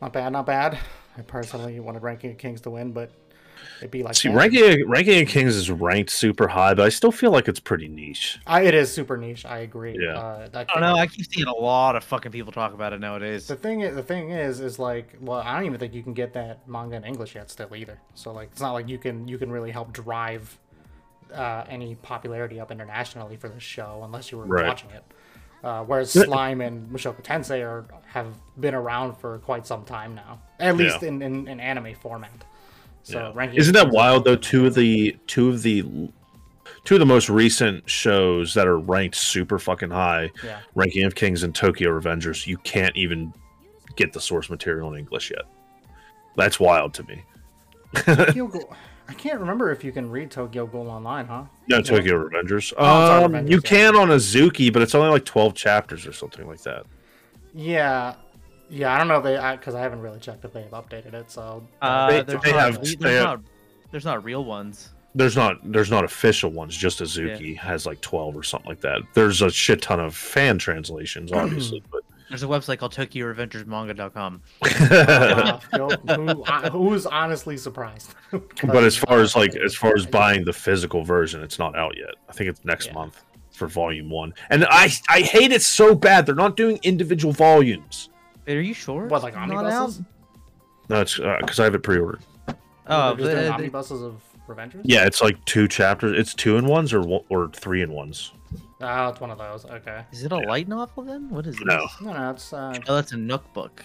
Not bad, not bad. I personally wanted Ranking of Kings to win, but it'd be like See, that. ranking ranking of Kings is ranked super high, but I still feel like it's pretty niche. I, it is super niche. I agree. Yeah. Uh, that I don't know. I keep seeing a lot of fucking people talk about it nowadays. The thing is, the thing is, is like, well, I don't even think you can get that manga in English yet, still either. So like, it's not like you can you can really help drive uh, any popularity up internationally for this show unless you were Right. watching it. Uh, whereas Slime and Mushoku Tensei are have been around for quite some time now, at least Yeah. in, in, in anime format. So Yeah. ranking Isn't that wild though? Two of the two of the two of the most recent shows that are ranked super fucking high, Yeah. Ranking of Kings and Tokyo Revengers, you can't even get the source material in English yet. That's wild to me. Tokyo Ghoul- I can't remember if you can read Tokyo Ghoul online, huh? No, Tokyo Revengers. Oh, I'm sorry, um, Revengers, you yeah. can on Azuki, but it's only like twelve chapters or something like that. Yeah, yeah. I don't know if they because I, haven't really checked if they've updated it. So Uh, They- there's, they not, have- there's, they have- not, there's not real ones. There's not there's not official ones. Just Azuki has like twelve or something like that. There's a shit ton of fan translations, obviously, but There's a website called TokyoRevengersManga.com. uh, who, I- who's honestly surprised? But as far as like as far as buying the physical version, it's not out yet. I think it's next Yeah. month for volume one. And I I hate it so bad. They're not doing individual volumes. Wait, are you sure? what like it's omnibuses? No, it's because I have it pre-ordered. Oh, They're just doing but- omnibuses of Revengers. Yeah, it's like two chapters. It's two in ones or or three in ones. Oh, it's one of those. Okay. Is it a light novel then? What is it? No. this? No, no, it's uh, Oh, that's a Nook book.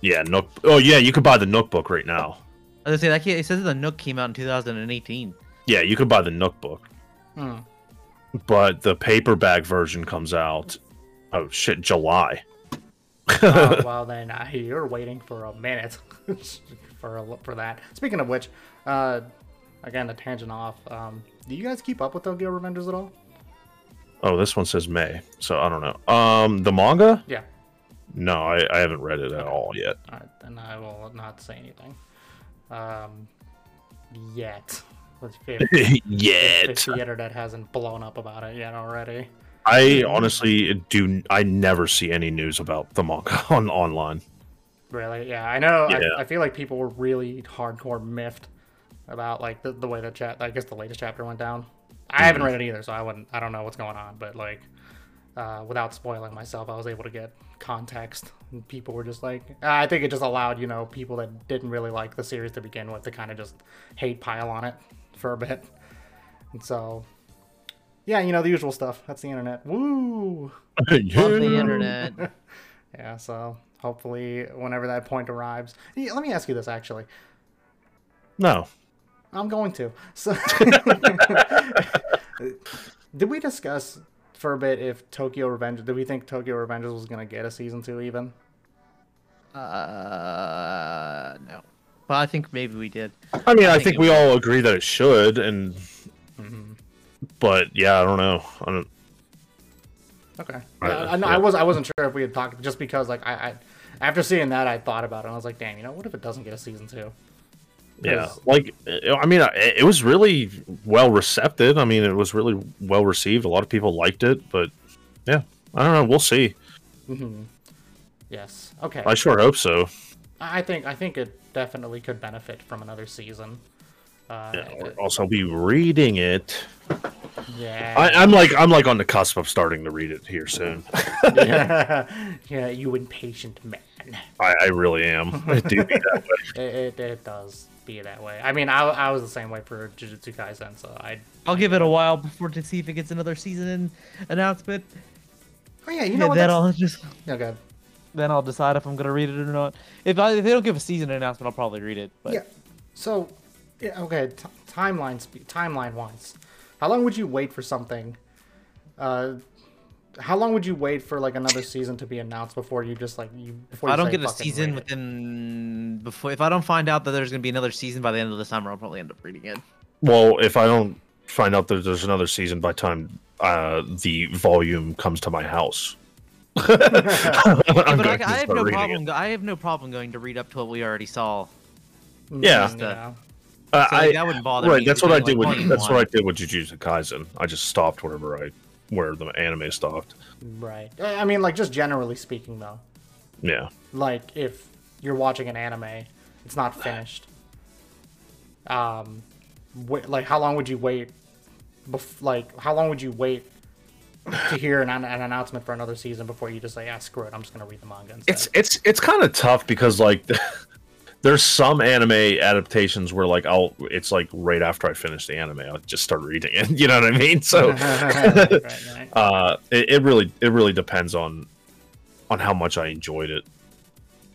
Yeah, Nook. Oh yeah, you could buy the Nook book right now. I was gonna say that ca- it says the Nook came out in 2018. Yeah, you could buy the Nook book, hmm. but the paperback version comes out. Oh shit, July. Oh, well then uh, you're waiting for a minute for a, for that. Speaking of which, uh, again a tangent off. Um, do you guys keep up with Tokyo Revengers at all? Oh, this one says May, so I don't know. Um, the manga? Yeah. No, I, I haven't read it at all yet. All right, then I will not say anything. Um, yet. Let's if, if yet. the internet hasn't blown up about it yet already. I honestly do. I never see any news about the manga on online. Really? Yeah, I know. Yeah. I, I feel like people were really hardcore miffed about like the, the way the chat. I guess the latest chapter went down. I haven't read it either, so I wouldn't. I don't know what's going on. But like, uh, without spoiling myself, I was able to get context. And people were just like, I think it just allowed you know people that didn't really like the series to begin with to kind of just hate pile on it for a bit. And so, yeah, you know the usual stuff. That's the internet. Woo. Love the internet. Yeah, so hopefully, whenever that point arrives, Yeah, let me ask you this actually: No. I'm going to. So, did we discuss for a bit if Tokyo Revenge? Did we think Tokyo Revengers was gonna get a season two even? Uh, no. Well, I think maybe we did. I mean, I, think think, we all agree that it should, and but yeah, I don't know. I don't. Okay. I, yeah. I was I wasn't sure if we had talked just because like I, I after seeing that I thought about it and I was like, damn, you know, what if it doesn't get a season two? Yeah, like I mean, it was really well received. I mean, it was really well received. A lot of people liked it, but yeah, I don't know. We'll see. hmm Yes. Okay. I sure hope so. I think I think it definitely could benefit from another season. Uh, Yeah, if I'll it- also be reading it. Yeah. I, I'm like I'm like on the cusp of starting to read it here soon. yeah. yeah, you impatient man. I, I really am. I do be that way. It, it, it does be that way. I mean, I, I was the same way for Jujutsu Kaisen, so I. I'll give it a while before to see if it gets another season announcement. Oh yeah, you And know what? then that's- I'll just Okay. then I'll decide if I'm gonna read it or not. If I if they don't give a season announcement, I'll probably read it. But Yeah. So, yeah, okay. T- timeline spe- timeline wise, how long would you wait for something? Uh, how long would you wait for like another season to be announced before you just like you? Before if I don't say, get a season within before, if I don't find out that there's gonna be another season by the end of the summer, I'll probably end up reading it. Well, if I don't find out that there's another season by time uh, the volume comes to my house, I'm but I, I have no problem. it. I have no problem going to read up to what we already saw. Yeah. Mm, yeah. Uh, So like, I- that wouldn't bother right, me. that's what I did like, with that's what. I did with Jujutsu Kaisen. I just stopped wherever I where the anime stopped. Right. I I mean, like just generally speaking, though, Yeah. like if you're watching an anime, it's not finished. Um, wh- like how long would you wait? Bef- like how long would you wait to hear an, an announcement for another season before you just say, "Ah, screw it, I'm just gonna read the manga instead." It's it's it's kind of tough because like there's some anime adaptations where like I'll it's like right after I finish the anime I'll just start reading it. You know what I mean? So right, right. uh it, it really it really depends on on how much I enjoyed it.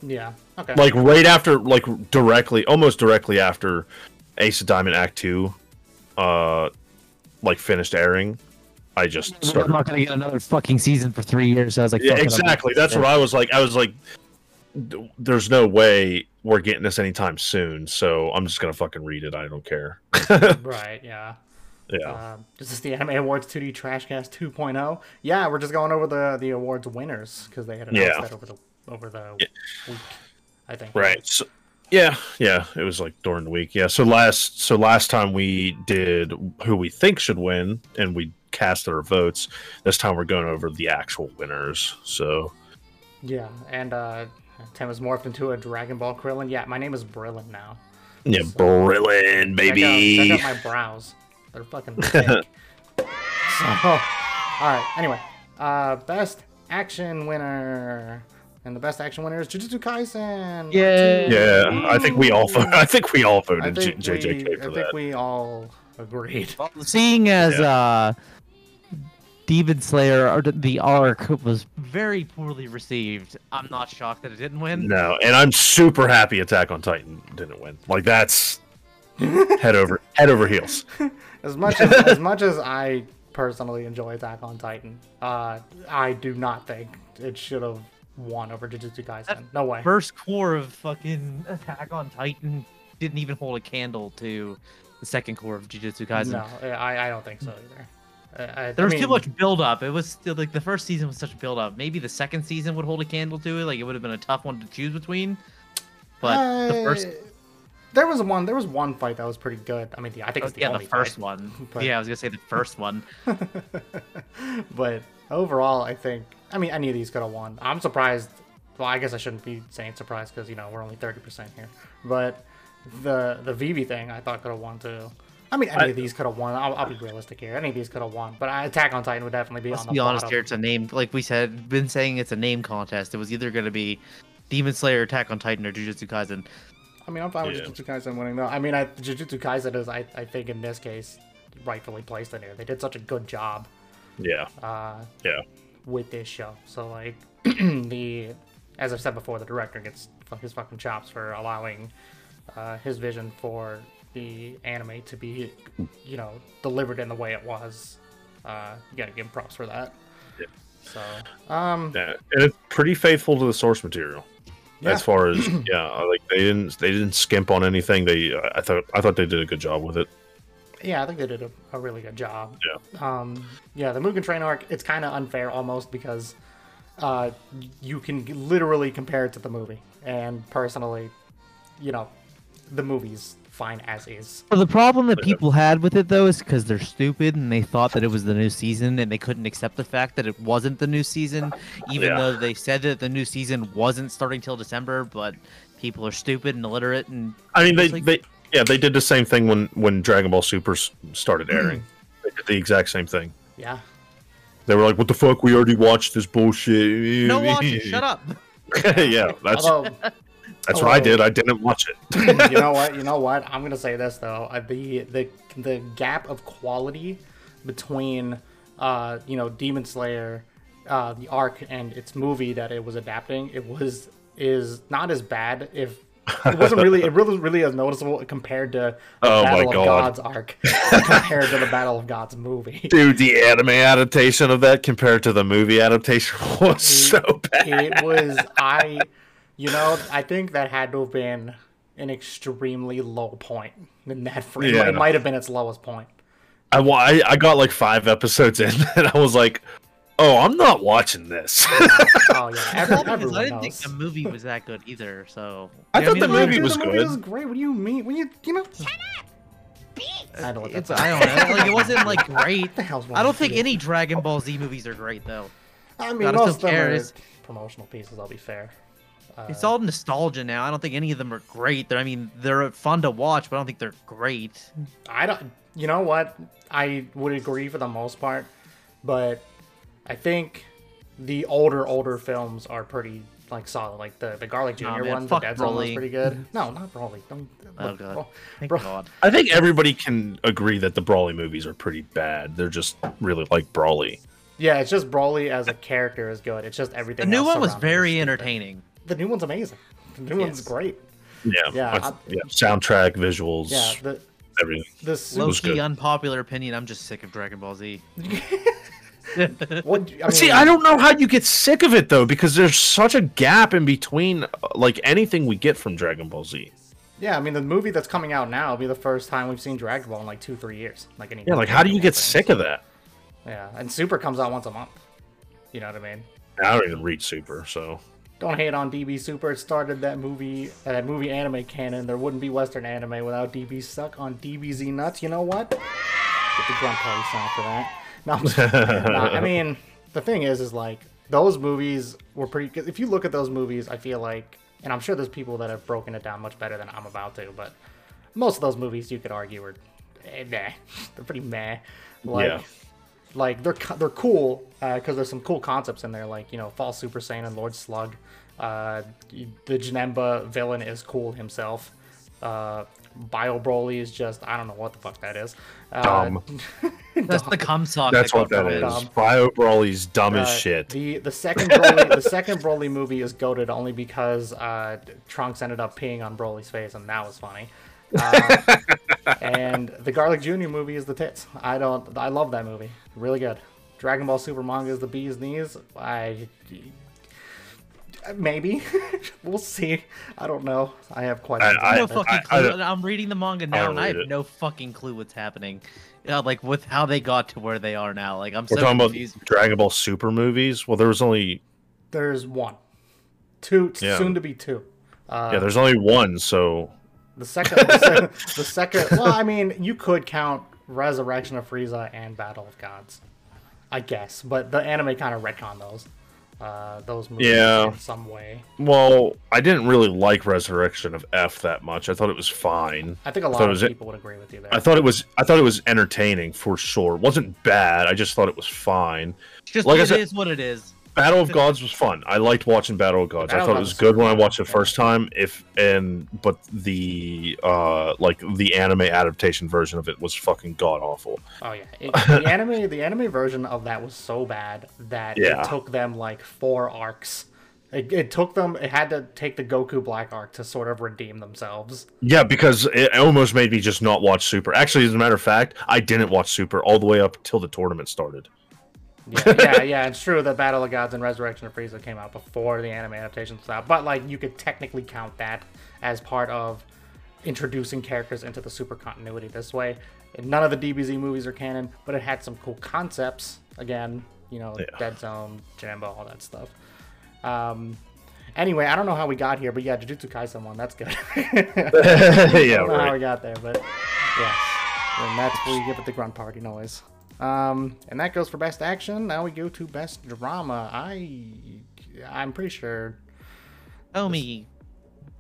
Yeah. Okay. Like right after like directly almost directly after Ace of Diamond Act 2 uh like finished airing, I just I'm started not gonna get another fucking season for three years. So I was like, Yeah, fuck it, I'm exactly. That's what I was like. I was like, "D- "There's no way we're getting this anytime soon." So I'm just gonna fucking read it. I don't care. right. Yeah. Yeah, Um, this is the Anime Awards 2D Trashcast 2.0. Yeah, we're just going over the the awards winners because they had announced Yeah. that over the over the week. I think. right. So, yeah, yeah. It was like during the week. Yeah. So last, so last time we did who we think should win, and we cast our votes. This time we're going over the actual winners. So Yeah, and uh, Tim is morphed into a Dragon Ball Krillin. Yeah, my name is Brillin now. yeah, Brillin, Check out- baby. Check out, my brows. They're fucking thick. so, all right. Anyway, uh, best action winner, and the best action winner is Jujutsu Kaisen. Yeah, yeah, I think we all. I think we all voted J- JJK we, for I think we all agreed. Well, seeing as Yeah. uh, Demon Slayer or the arc was very poorly received, I'm not shocked that it didn't win. No, and I'm super happy Attack on Titan didn't win. Like that's head over head over heels. As much as, as much as I personally enjoy Attack on Titan, uh, I do not think it should have won over Jujutsu Kaisen. No way. First cour of fucking Attack on Titan didn't even hold a candle to the second cour of Jujutsu Kaisen. No, I, I don't think so either. I, I, There was I too much build up. It was still like the first season was such a build up. Maybe the second season would hold a candle to it. Like it would have been a tough one to choose between. But the first, uh, there was one. There was one fight that was pretty good. I mean, the, I think it's the yeah, the first fight. one. but- Yeah, I was gonna say the first one. but overall, I think. I mean, any of these could have won. I'm surprised. Well, I guess I shouldn't be saying surprised because you know we're only thirty percent here. But the the Vivi thing, I thought could have won too. I mean, any I- of these could have won. I'll, I'll be realistic here. Any of these could have won. But Attack on Titan would definitely be Let's on the be honest bottom. here. It's a name, like we said, been saying it's a name contest. It was either gonna be Demon Slayer, Attack on Titan, or Jujutsu Kaisen. I mean, I'm fine Yeah. with Jujutsu Kaisen winning though. I mean, I, Jujutsu Kaisen is, I, I think, in this case, rightfully placed in here. They did such a good job. Yeah, uh, yeah, with this show. So like the, as I've said before, the director gets his fucking chops for allowing uh, his vision for the anime to be, you know, delivered in the way it was. Uh, you gotta give props for that. Yeah. So, um, Yeah, and it's pretty faithful to the source material. Yeah. As far as yeah, like they didn't they didn't skimp on anything. They I thought I thought they did a good job with it. yeah, I think they did a, a really good job. Yeah. Um, yeah, the Mugen Train arc, it's kind of unfair almost because uh, you can literally compare it to the movie. And personally, you know, the movie's fine as is. Well, the problem that people had with it though is because they're stupid and they thought that it was the new season and they couldn't accept the fact that it wasn't the new season, even Yeah. though they said that the new season wasn't starting till December. But people are stupid and illiterate and I mean they, like- they yeah they did the same thing when when Dragon Ball Super started Hmm. airing. they did the exact same thing. Yeah. They were like, "What the fuck? We already watched this bullshit." no watch. Shut up. yeah, that's Although, that's what I did. I didn't watch it. you know what? You know what? I'm gonna say this though. The the the gap of quality between uh you know Demon Slayer, uh the arc and its movie that it was adapting, it was is not as bad if it wasn't really it really really as noticeable compared to the Oh Battle of God. Gods arc compared to the Battle of Gods movie. Dude, the anime adaptation of that compared to the movie adaptation was so bad. it was I you know, I think that had to have been an extremely low point in that frame. Yeah. It might have been its lowest point. I, wa- I I got like five episodes in, and I was like, "Oh, I'm not watching this." Oh yeah, every, everyone I didn't think knows. the movie was that good either. So I Yeah, thought mean, the like, movie Dude, was the movie good. was great. What do you mean? When you you know? I don't know what It's, that's. I don't know. Like it wasn't like great. What the hell's wrong I don't think any Dragon Ball Z movies are great though. I mean, God, most of them are promotional pieces. I'll be fair. Uh, It's all nostalgia now. I don't think any of them are great. They're, I mean, they're fun to watch, but I don't think they're great. I don't. You know what? I would agree for the most part, but I think the older older films are pretty like solid. Like the the Garlic Jr. Aw, man, one, the fuck Dead Zone was pretty good. No, not Broly. Don't. Oh god. bro- Thank bro- God. I think everybody can agree that the Broly movies are pretty bad. They're just really like Broly. Yeah, it's just Broly as a character is good. It's just everything. The new else one was surrounding it very stupid. entertaining. The new one's amazing. The new one's great. Yeah, Yeah, I- I- yeah. Soundtrack, visuals, Yeah, the everything. the low key good. unpopular opinion. I'm just sick of Dragon Ball Z. what I mean, See, I don't know how you get sick of it though, because there's such a gap in between, uh, like anything we get from Dragon Ball Z. Yeah, I mean the movie that's coming out now will be the first time we've seen Dragon Ball in like two, three years. Like any. Yeah, like how do you get sick of that? Yeah, and Super comes out once a month. You know what I mean? I don't even read Super, so Don't hate on DB Super. It started that movie, uh, that movie anime canon. There wouldn't be Western anime without DB suck on DBZ nuts. You know what? Get the grunt party sound for that. No, I mean the thing is, is like those movies were pretty. If you look at those movies, I feel like, and I'm sure there's people that have broken it down much better than I'm about to, but most of those movies you could argue are eh, meh. They're pretty meh. Like, Yeah. Like they're they're cool because there's some cool concepts in there, like you know, Fall Super Saiyan, and Lord Slug. Uh, the Janemba villain is cool himself. Uh, Bio Broly is just I don't know what the fuck that is. Uh, Dumb. That's the cum sock. that's what that comes is. Dumb. Bio Broly's dumb as uh, shit. The the second Broly the second Broly movie is goaded only because uh, Trunks ended up peeing on Broly's face and that was funny. Uh, and the Garlic Jr. movie is the tits. I don't. I love that movie. Really good. Dragon Ball Super manga is the bee's knees. I maybe we'll see. I don't know. I have questions. I- no about it. fucking I- I- clue. I, am reading the manga now, don't and I have it. no fucking clue what's happening. Yeah, like with how they got to where they are now. Like I'm We're so talking about confused. Dragon Ball Super movies. Well, there was only There's one, two, Yeah. soon to be two. Uh, yeah, there's only one. So The second, the second, the second. Well, I mean, you could count Resurrection of Frieza and Battle of Gods, I guess. But the anime kind of retcon those, uh, those movies Yeah. in some way. Well, I didn't really like Resurrection of F that much. I thought it was fine. I think a lot it of was- people would agree with you there. I thought it was I thought it was entertaining for sure. It wasn't bad. I just thought it was fine. Just like I it said- is what it is. Battle of Gods was fun. I liked watching Battle of Gods. I thought it was good when I watched it first time. If and but the uh like the anime adaptation version of it was fucking god awful. oh yeah, it, the anime, the anime version of that was so bad that Yeah. it took them like four arcs It, it took them. It had to take the Goku Black arc to sort of redeem themselves. Yeah, because it almost made me just not watch Super. Actually, as a matter of fact, I didn't watch Super all the way up till the tournament started. Yeah, yeah, yeah. It's true that Battle of Gods and Resurrection of Frieza came out before the anime adaptation out, but like you could technically count that as part of introducing characters into the super continuity this way. And none of the DBZ movies are canon, but it had some cool concepts. Again, you know, Yeah. Dead Zone, Jambo, all that stuff. Um, anyway, I don't know how we got here, but yeah, Jujutsu Kaisen one, that's good. I yeah, don't know how we got there, but yes. And that's where you give it the grunt party noise. Um, and that goes for best action. Now we go to best drama. I, I'm pretty sure Oh me.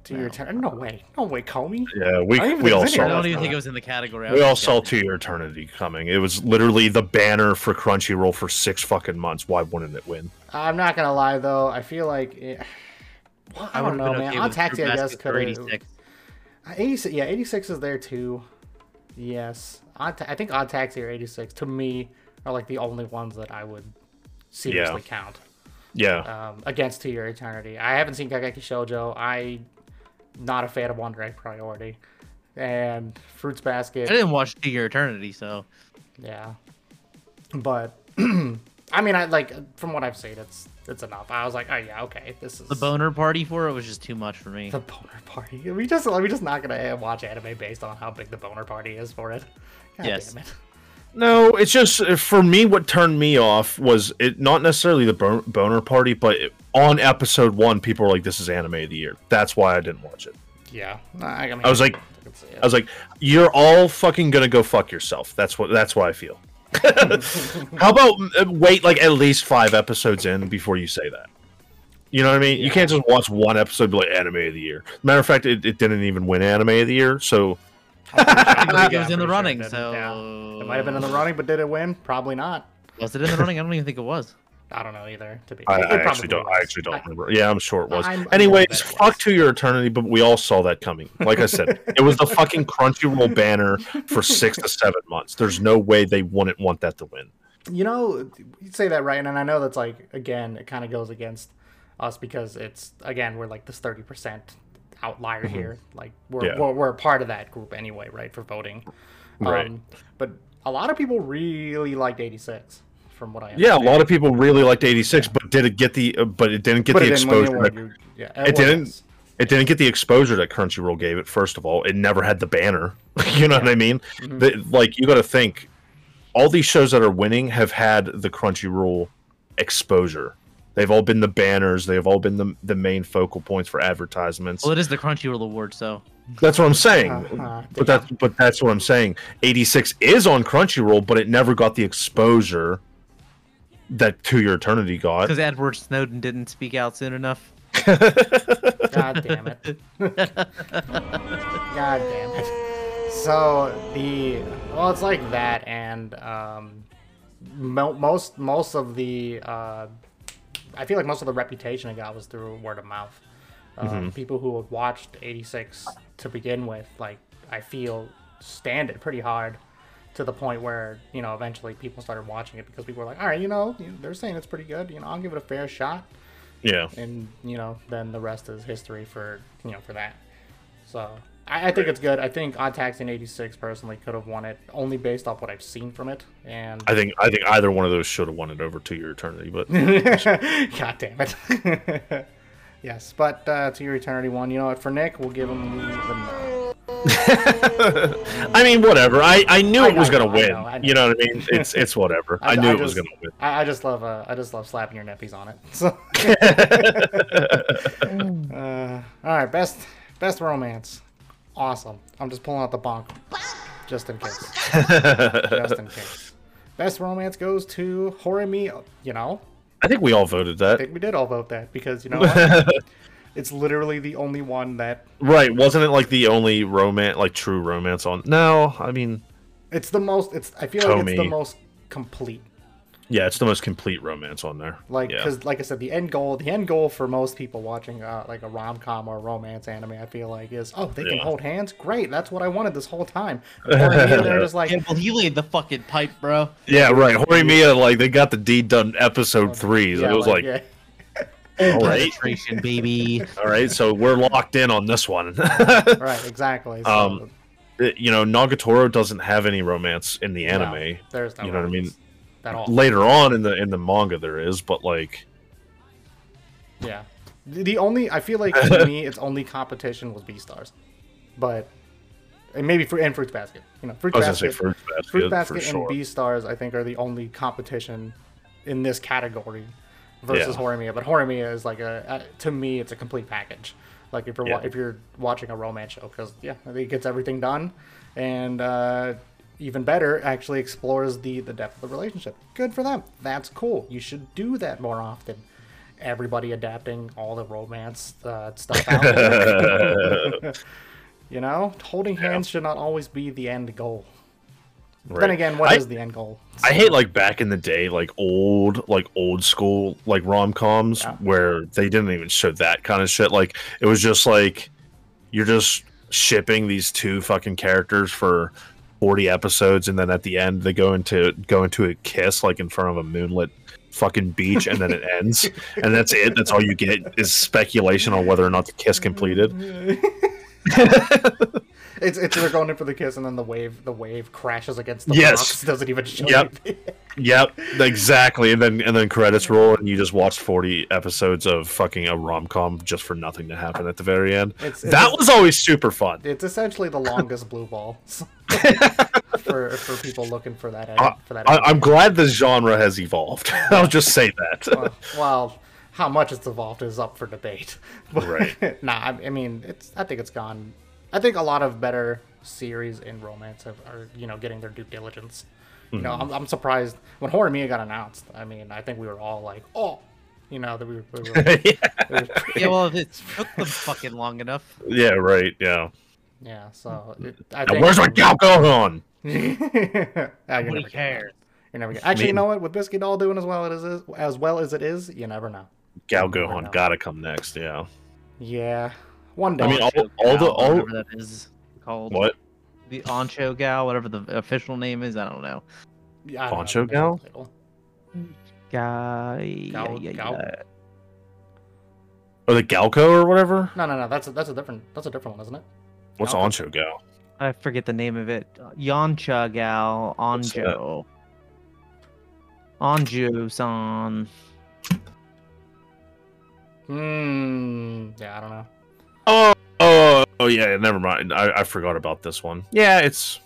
to your turn. No way, no way, Komi. Yeah, we I don't even we all saw here. I don't even think it was in the category. I We all saw checking. To Your Eternity coming. It was literally the banner for Crunchyroll for six fucking months. Why wouldn't it win? I'm not gonna lie though. I feel like it, I I don't know, man. okay On with Taxi, I guess Basket could 86. 86. Yeah, 86 is there too. Yes, Odd Ta- I think Odd Taxi or 86 to me are like the only ones that I would seriously count. Yeah, um, against To Your Eternity. I haven't seen Kageki Shoujo. I not a fan of Wonder Egg Priority. And Fruits Basket, I didn't watch To Your Eternity, so yeah. But I mean, I like from what I've seen, it's it's enough. I was like, oh yeah, okay, this is the boner party for it was just too much for me. the boner party. We just we just not gonna uh, watch anime based on how big the boner party is for it. God Yes. damn it. no, it's just uh, for me. What turned me off was it not necessarily the boner party, but it, on episode one, people were like, "This is anime of the year." That's why I didn't watch it. Yeah, I, I mean, I was like- I could see it. I was like, "You're all fucking gonna go fuck yourself." That's what. That's what I feel. How about uh, wait like at least five episodes in before you say that? You know what I mean? You can't just watch one episode and be like anime of the year. Matter of fact, it, it didn't even win anime of the year. So I think it was in pretty the sure running, it so yeah. It might have been in the running, but did it win? Probably not. Was it in the running? I don't even think it was. I don't know either. To be, I, I actually don't. was. I actually don't I- remember. Yeah, I'm sure it was. I'm- I'm Anyways, aware that fuck was. to your eternity, but we all saw that coming. Like I said, it was the fucking Crunchyroll banner for six to seven months. There's no way they wouldn't want that to win. You know, you say that right, and I know that's like again, it kind of goes against us because it's again we're like this thirty percent outlier here. Like we're, Mm-hmm. Yeah. we're we're a part of that group anyway, right? For voting, Right. Um, but a lot of people really liked eighty six, from what I Yeah, a lot of people really liked 86, but did it get the? Uh, but it didn't get But the it didn't win the exposure. that- you- yeah, It well, didn't- yes. it didn't get the exposure that Crunchyroll gave it. First of all, it never had the banner. you know what I mean? Mm-hmm. The- like you got to think, all these shows that are winning have had the Crunchyroll exposure. They've all been the banners. They've all been the the main focal points for advertisements. Well, it is the Crunchyroll Award, so That's what I'm saying. Uh-huh, But that's but that's what I'm saying. 86 is on Crunchyroll, but it never got the exposure that To Your Eternity got. because Edward Snowden didn't speak out soon enough. God damn it. God damn it. So the well, it's like that, and um, mo- most most of the uh, I feel like most of the reputation it got was through word of mouth. Um, People who had watched '86 to begin with, like I feel, stand it pretty hard to the point where you know eventually people started watching it because people were like, all right, you know, they're saying it's pretty good. You know, I'll give it a fair shot Yeah. and you know then the rest is history for you know for that so i, I think it's good i think odd tax in 86 personally could have won it only based off what i've seen from it and I think I think either one of those should have won it over To Your Eternity, but god damn it yes but uh, to your eternity one you know what for nick we'll give him the, the no. I mean, whatever. I, I knew I it was gonna I win. know, I know. You know what I mean? It's it's whatever. I, I- knew I it was gonna win. I, I just love uh, I just love slapping your nephews on it. So, uh, all right, best best romance, awesome. I'm just pulling out the bonk, just in case, just in case. Best romance goes to Horimiya. You know, I think we all voted that. I think we did all vote that because you know it's literally the only one that Right? Wasn't it like the only romance, like true romance on? No, I mean, it's the most. It's I feel like it's the most complete. Yeah, it's the most complete romance on there. Like, yeah. because, like I said, the end goal, the end goal for most people watching uh, like a rom com or a romance anime, I feel like is, oh, they can hold hands, great, that's what I wanted this whole time. And Horimiya, they're just like, Yeah, well, he laid the fucking pipe, bro. yeah, right. Horimiya, like they got the deed done episode three. So yeah, it was like, yeah. All right. Baby. All right, so we're locked in on this one. right, exactly. So, Um, It- you know, Nagatoro doesn't have any romance in the no, anime. there's no you know what I mean? Romance At all. Later on in the in the manga, there is, but like, Yeah. The, the only I feel like to me its only competition was Beastars, but and maybe for and Fruits Basket. You know, Fruits I was gonna say Basket, Fruit Basket, Fruit Basket and sure. Beastars I think are the only competition in this category versus Yeah. Horimiya. But Horimiya is like a, a to me it's a complete package. Like if you're Yeah. if you're watching a romance show because yeah I think it gets everything done and. uh even better, actually explores the the depth of the relationship. Good for them. That's cool. You should do that more often everybody adapting all the romance uh, stuff out you know, holding hands should not always be the end goal. Then again, what I- is the end goal? I hate like back in the day, like old, like old school, like rom coms Yeah. where they didn't even show that kind of shit. Like it was just like you're just shipping these two fucking characters for forty episodes, and then at the end they go into go into a kiss like in front of a moonlit fucking beach, and then it ends, and that's it. That's all you get is speculation on whether or not the kiss completed. It's it's they're going in for the kiss, and then the wave the wave crashes against the Yes. rocks. Doesn't even show. Yep. Yep, exactly. And then and then credits roll, and you just watched forty episodes of fucking a rom com just for nothing to happen at the very end. It's- that was always super fun. It's essentially the longest blue ball for for people looking for that. End, I, for that I, i'm glad the genre has evolved. I'll just say that. well, well, how much it's evolved is up for debate. But, Right. nah, I, I mean, it's. I think it's gone. I think a lot of better series in romance have, are, you know, getting their due diligence. You know, I'm, I'm surprised when Horimiya got announced. I mean, I think we were all like, oh, you know, that we were. We were it was pretty- Yeah, well, if it took them fucking long enough. yeah, right. Yeah. yeah. So it, I Now, think. where's my gal going? Ah, you're Nobody never getting that. cares. You're never getting. Actually, you know what? With Bisque Doll doing as well as it is, as well as it is, you never know. Gal Never Gohan know. gotta come next. Yeah. Yeah, one day. I mean, all, Ancho all the all whatever that is called. what? The Ancho Gal, whatever the official name is, I don't know. Yeah, I don't know Gal? title. Guy. Gal- yeah, yeah, Gal- yeah. Or the Galco or whatever? No, no, no. That's a, that's a different that's a different one, isn't it? What's Galco. Ancho Gal? I forget the name of it. Yancha Gal. What's that? Anjo. Anjo san. Hmm. Yeah, I don't know. Oh, oh, oh yeah. Never mind. I, I forgot about this one. Yeah, it's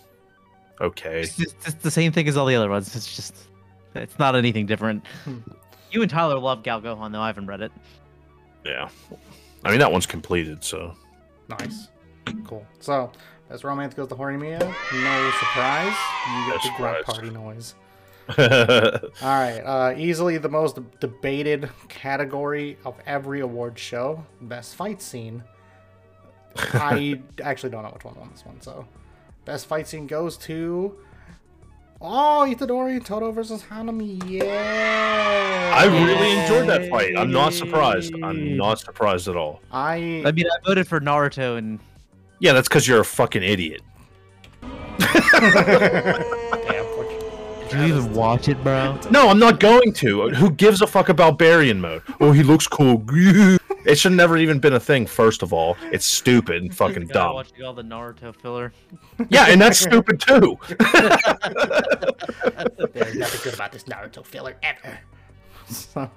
okay. It's just it's the same thing as all the other ones. It's just it's not anything different. Hmm. you and Tyler love Gal Gohan though. I haven't read it. Yeah. I mean that one's completed, so Nice. Cool. So, as romance goes to Horimiya. No surprise. You get No the grunt surprise. party noise. All right. Uh, easily the most debated category of every award show. Best fight scene. I actually don't know which one won this one. So, best fight scene goes to. Oh, Itadori Todo versus Hanami. Yeah. I really enjoyed that fight. I'm not surprised. I'm not surprised at all. I. I mean, I voted for Naruto and Yeah, that's because you're a fucking idiot. Damn, did you even watch it, bro? No, I'm not going to. Who gives a fuck about Baryon mode? Oh, he looks cool. It should never even been a thing. First of all, it's stupid and fucking Gotta dumb. Watching all the Naruto filler. Yeah, and that's stupid too. There's nothing good about this Naruto filler ever. So,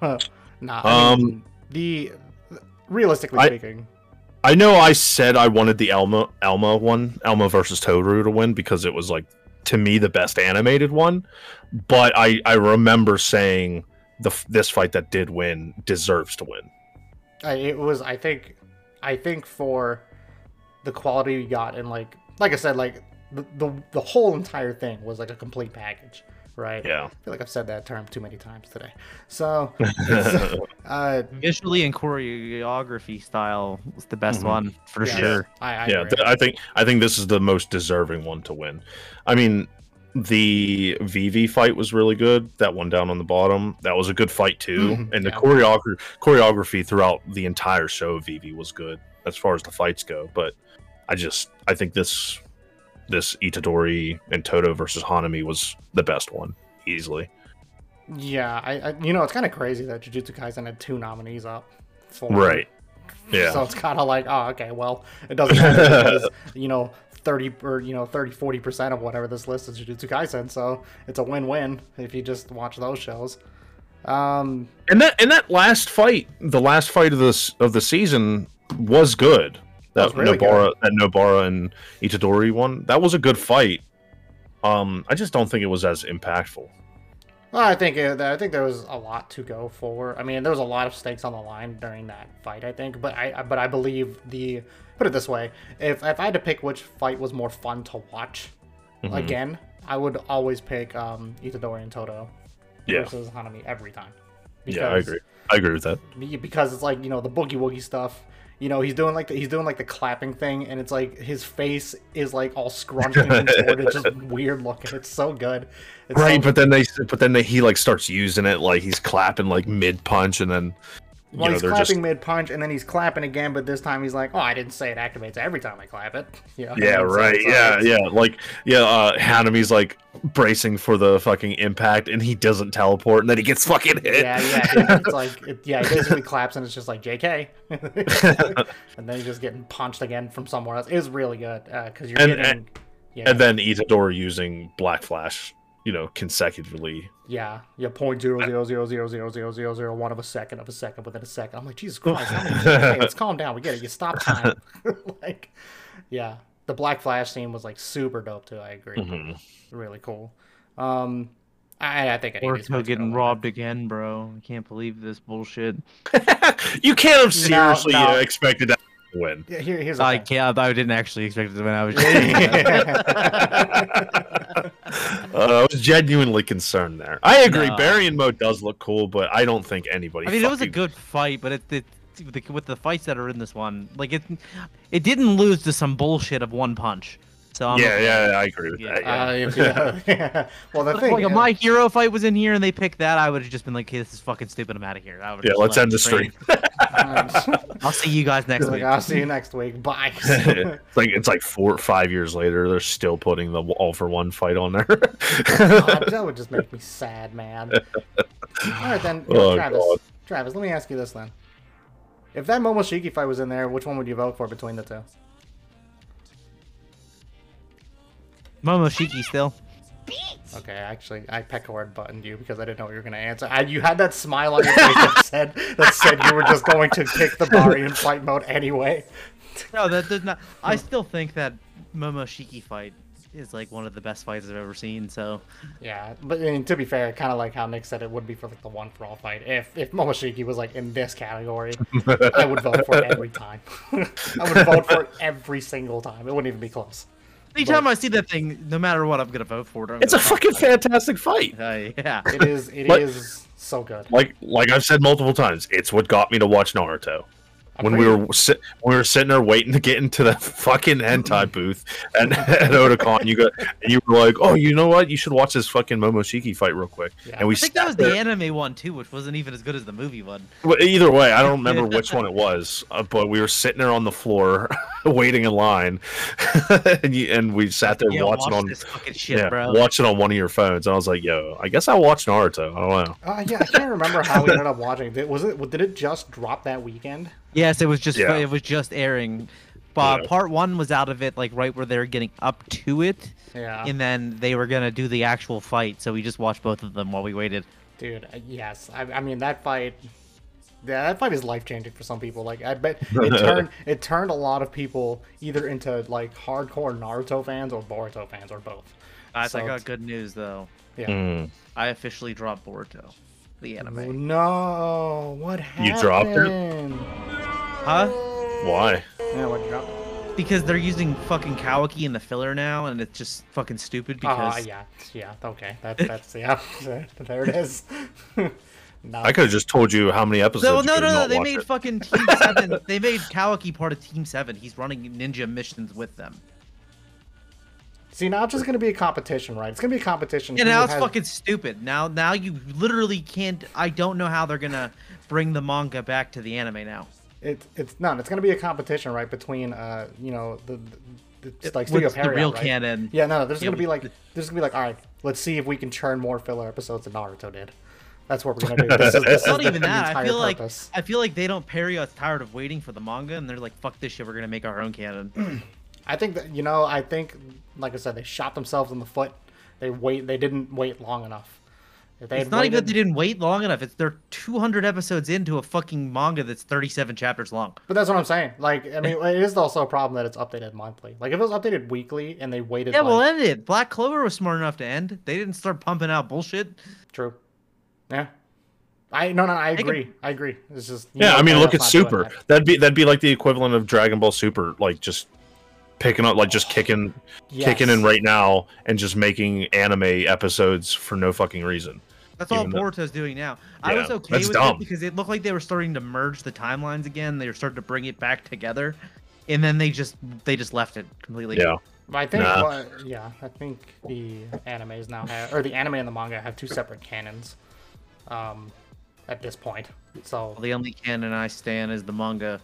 nah, I Um, mean, the realistically I- speaking, I know I said I wanted the Elma Elma one, Elma versus Tohru to win because it was like to me the best animated one, but I I remember saying the this fight that did win deserves to win. I, it was. I think, I think for the quality we got, and like, like I said, like the the, the whole entire thing was like a complete package, right? Yeah. I feel like I've said that term too many times today. So, uh, Visually and choreography style was the best Mhm. one for yeah, sure. I, I yeah, agree. I think I think this is the most deserving one to win. I mean, the VV fight was really good. That one down on the bottom, that was a good fight too. Mhm, and the yeah. choreography choreography throughout the entire show of VV was good as far as the fights go. But I just I think this this Itadori and Todo versus Hanami was the best one easily. Yeah, I, I you know it's kind of crazy that Jujutsu Kaisen had two nominees up. For Right. Yeah. So it's kind of like, oh, okay, well, it doesn't matter because you know. 30 or you know 30 40% of whatever this list is Jujutsu Kaisen so it's a win-win if you just watch those shows um And that and that last fight, the last fight of this of the season was good. That was really Nobara that Nobara and Itadori one. That was a good fight. Um, I just don't think it was as impactful. Well, I think it, I think there was a lot to go for. I mean, there was a lot of stakes on the line during that fight. I think, but I but I believe the put it this way: if if I had to pick which fight was more fun to watch, Mm-hmm. again, I would always pick um, Itadori and Todo Yeah. versus Hanami every time. Yeah, I agree. I agree with that. Because it's like you know the boogie woogie stuff. You know he's doing like the, he's doing like the clapping thing, and it's like his face is like all scrunched and contorted, just weird looking. It's so good. It's so Right, but then they but then they, he like starts using it like he's clapping like mid punch and then Well, know he's clapping just mid punch, and then he's clapping again, but this time he's like, "Oh, I didn't say it activates every time I clap it." You know what I yeah right. yeah yeah. Like yeah uh Hanami's like bracing for the fucking impact and he doesn't teleport and then he gets fucking hit. Yeah, yeah, it's like, it, yeah, he basically claps, and it's just like JK, and then he's just getting punched again from somewhere else. It was really good because you're And- getting, and- yeah, and then Itadori using Black Flash you know consecutively yeah, yeah, point zero zero zero zero zero zero zero zero one of a second of a second within a second. I'm like, Jesus Christ, hey, let's calm down. We get it. You stop time. like, yeah, the Black Flash scene was like super dope too. I agree. Mm-hmm. Really cool. Um, I, I think any of these Orko getting gonna win. robbed again, bro. I can't believe this bullshit. you can't have seriously no. uh, expected that to win Yeah, here, here's I can't. I didn't actually expect it to win. I was. Uh, I was genuinely concerned there. I agree. No. Barry and Mo does look cool, but I don't think anybody. I mean, it was a good fight, but it, it with the, with the fights that are in this one, like it, it didn't lose to some bullshit of one punch. So I'm Yeah, okay. yeah, I agree with Yeah. that. Yeah. Uh, if yeah. Well, the If, thing, like if my hero fight was in here and they picked that, I would have just been like, "Okay, this is fucking stupid. I'm out of here." I yeah, let's end the straight. stream. I'll see you guys next like, week. I'll see you next week. Bye. it's like it's like four, five years later, they're still putting the all for one fight on there. God, that would just make me sad, man. All right, then, Oh, Travis. God. Travis, let me ask you this then: If that Momoshiki fight was in there, which one would you vote for between the two? Momoshiki still. Okay, actually, I peckhard buttoned you because I didn't know what you were going to answer. I, you had that smile on your face that said that said you were just going to pick the Bari in fight mode anyway. No, that does not. I still think that Momoshiki fight is like one of the best fights I've ever seen. So Yeah, but I mean, to be fair, kind of like how Nick said, it would be for like the one for all fight. If if Momoshiki was like in this category, I would vote for it every time. I would vote for it every single time. It wouldn't even be close. Anytime I see that thing, no matter what, I'm gonna vote for it. I'm it's a gonna- fucking fantastic fight. Uh, yeah. It is. It is But- so good. Like like I've said multiple times, it's what got me to watch Naruto. When we were sit, when we were sitting there waiting to get into the fucking hentai booth and at Otakon, you got and you were like, "Oh, you know what? You should watch this fucking Momoshiki fight real quick." Yeah. And we I think that was there- the anime one too, which wasn't even as good as the movie one. Well, either way, I don't remember which one it was, uh, but we were sitting there on the floor waiting in line, and, you, and we sat there Yeah, watching watch on this fucking shit, yeah, bro. watching on one of your phones. And I was like, "Yo, I guess I watched Naruto." I don't know. Uh, yeah, I can't remember how we ended up watching. Did, was it? Did it just drop that weekend? Yes, it was just Yeah. it was just airing. But Yeah. part one was out of it, like right where they're getting up to it, Yeah. and then they were gonna do the actual fight. So we just watched both of them while we waited. Dude, uh, yes. I, I mean that fight. Yeah, that fight is life changing for some people. Like I bet it turned it turned a lot of people either into like hardcore Naruto fans or Boruto fans or both. Guys, I So got good news though. Yeah. Mm. I officially dropped Boruto, the Oh, anime. no! What happened? You dropped it? Huh? Why? Yeah, what dropped? Because they're using fucking Kawaki in the filler now, and it's just fucking stupid. Ah, Because yeah, yeah. Okay, that's that's yeah. there it is. no. I could have just told you how many episodes. no, you no, no, no. They made it. fucking Team Seven. they made Kawaki part of Team Seven. He's running ninja missions with them. See, now it's just gonna be a competition, right? It's gonna be a competition. Yeah, who now it's has- fucking stupid. Now, now you literally can't. I don't know how they're gonna bring the manga back to the anime now. It's it's none. It's gonna be a competition, right, between uh, you know, the, the it's like With Studio the real right? canon. Yeah, no, no. There's Yeah, gonna be with like, there's gonna be like, all right, let's see if we can churn more filler episodes than Naruto did. That's what we're gonna do. This is, this It's not the even that. I entire feel like purpose. I feel like they don't. Pierrot got tired of waiting for the manga, and they're like, "Fuck this shit. We're gonna make our own canon." I think that you know. I think, like I said, they shot themselves in the foot. They wait. They didn't wait long enough. They It's had not even that they didn't wait long enough. It's they're 200 episodes into a fucking manga that's 37 chapters long. But that's what I'm saying. Like, I mean, it is also a problem that it's updated monthly. Like, if it was updated weekly and they waited, Yeah, like, well, end it. Black Clover was smart enough to end. They didn't start pumping out bullshit. true. Yeah. I no no I agree. I agree. It's just Yeah, know, I mean, look at Paramount's not doing Super. that. That'd be that'd be like the equivalent of Dragon Ball Super, like just picking up, like just kicking, kicking in right now and just making anime episodes for no fucking reason. That's all Even though- Boruto's doing now. I was okay with dumb. it because it looked like they were starting to merge the timelines again. They were starting to bring it back together, and then they just they just left it completely. Yeah, I think Nah. what, yeah, I think the animes now have or the anime and the manga have two separate canons. Um at this point. So The only canon I stand is the manga,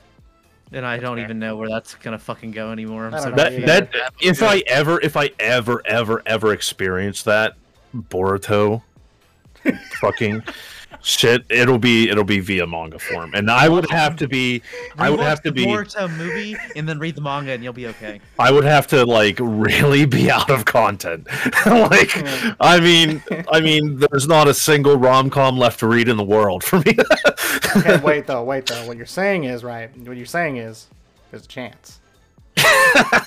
and I don't even know where that's gonna fucking go anymore. I'm so that that if I ever if I ever ever ever experience that Boruto fucking shit, it'll be it'll be via manga form, and I would have to be I would have to the be Boruto movie and then read the manga, and you'll be okay. I would have to like really be out of content. like, I mean, I mean, there's not a single rom com left to read in the world for me. okay, wait though, wait though. What you're saying is right. What you're saying is there's a chance.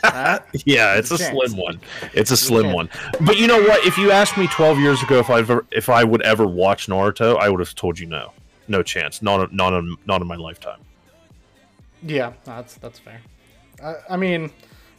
Huh? yeah, it's a chance. slim one. It's a slim chance. one. But you know what? If you asked me 12 years ago if I ever if I would ever watch Naruto, I would have told you no, no chance, not not in, not in my lifetime. Yeah, that's that's fair. I, I mean,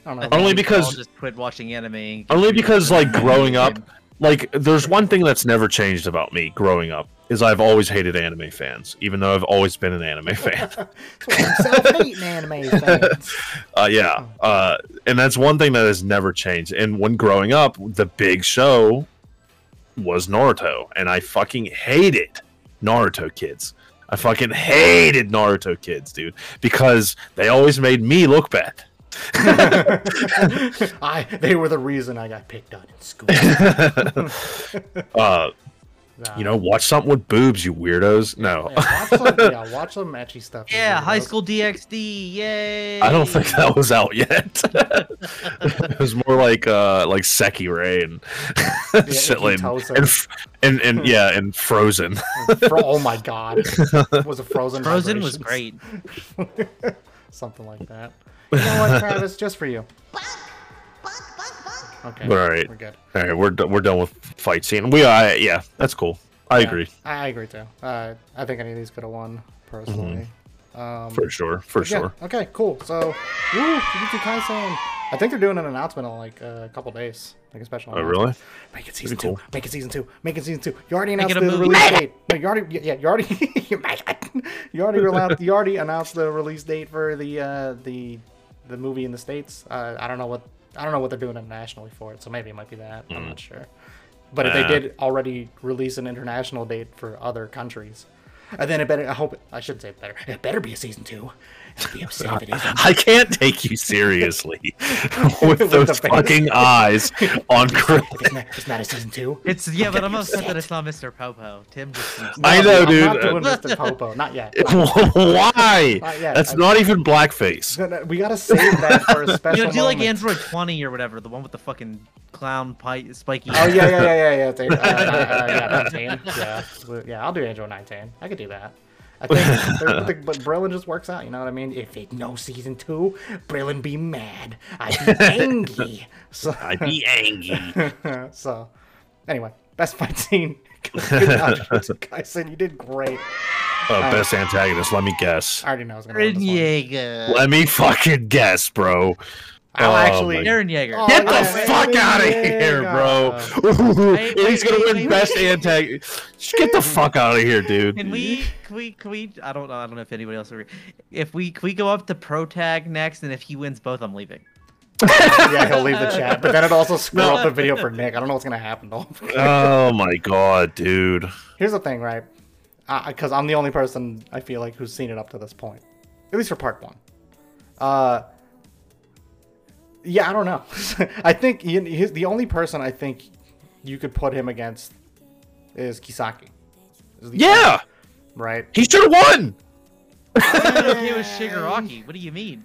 I don't know. I Only because- just quit watching anime. Only because like growing up, like there's one thing that's never changed about me growing up is I've always hated anime fans, even though I've always been an anime fan. self-hating anime fans. Uh, yeah, uh, and that's one thing that has never changed. And when growing up, the big show was Naruto, and I fucking hated Naruto kids. I fucking hated Naruto kids, dude, because they always made me look bad. I they were the reason I got picked on in school. Uh, Nah. you know, watch something with boobs, you weirdos. No, Yeah, watch some, yeah, watch some ecchi stuff. you Yeah, High. School DxD, yay! I don't think that was out yet. it was more like uh like Sekirei and shit like and, and and yeah and Frozen. Fro- oh my god, it was a Frozen? Frozen was great. Something like that. You know what, Travis? Just for you. Okay. All right. We're good. All right, we're do- we're done with fight scene. We uh, yeah, that's cool. I Yeah, agree I, I agree too. Uh, I think any of these could have won personally. Um, for sure, for yeah, sure. Okay. Cool. So, woo, Jujutsu Kaisen. I think they're doing an announcement in like uh, a couple days, like a special. Oh really? Make it season Pretty two. cool. Make it season two. Make it season two. You already announced the release Make date. No, you already. Yeah, you already. you make it. You already announced. You already announced the release date for the uh, the the movie in the states. Uh, I don't know what I don't know what they're doing internationally for it. So maybe it might be that. I'm not hmm. sure. But if they did already release an international date for other countries, and then it better. I hope. I shouldn't say better. It better be a season two. I'd be upset if it isn't. I can't take you seriously with With those face. fucking eyes on Chris. If it's not, if it's not a season two. It's yeah, but I'm upset that it's not Mr. Popo. Tim just seems I No, know, I'm dude. Not doing Mr. Popo. Not yet. Why? Not yet. That's I- not even blackface. No, no, We gotta save that for a special. You know, do like. Android 20 or whatever, the one with the fucking clown pipe spiky. Oh yeah, yeah, yeah, yeah, yeah. Uh, uh, uh, yeah, 19. Yeah, yeah. I'll do Android 19. I could do that. I think, but, the, Brillin just works out. You know what I mean? If it no season two, Brillin be mad. I'd be angry. So, I'd be angry. so, anyway, best fight scene. Good job, Jujutsu Kaisen. You did great. Uh, best antagonist. Let me guess. I already know I was gonna this one. Yeager. Let me fucking guess, bro. I'll Oh, actually. my- Eren Yeager. Oh, Get the yeah, fuck out of Yeager. here, bro. Wait, And he's gonna wait, win wait, best wait. antagonist. Get the fuck out of here, dude. Can we, can we, can we? I don't know. I don't know if anybody else will agree. If we, can we go up to pro tag next, and if he wins both, I'm leaving. yeah, he'll leave the chat. But then it also screw up the video for Nick. I don't know what's gonna happen though. Oh my god, dude. Here's the thing, right? Because I'm the only person I feel like who's seen it up to this point, at least for part one. Uh, yeah, I don't know. I think he, he's the only person I think you could put him against is Kisaki. is the Yeah, right. he should have won. I'm okay with Shigaraki. What do you mean?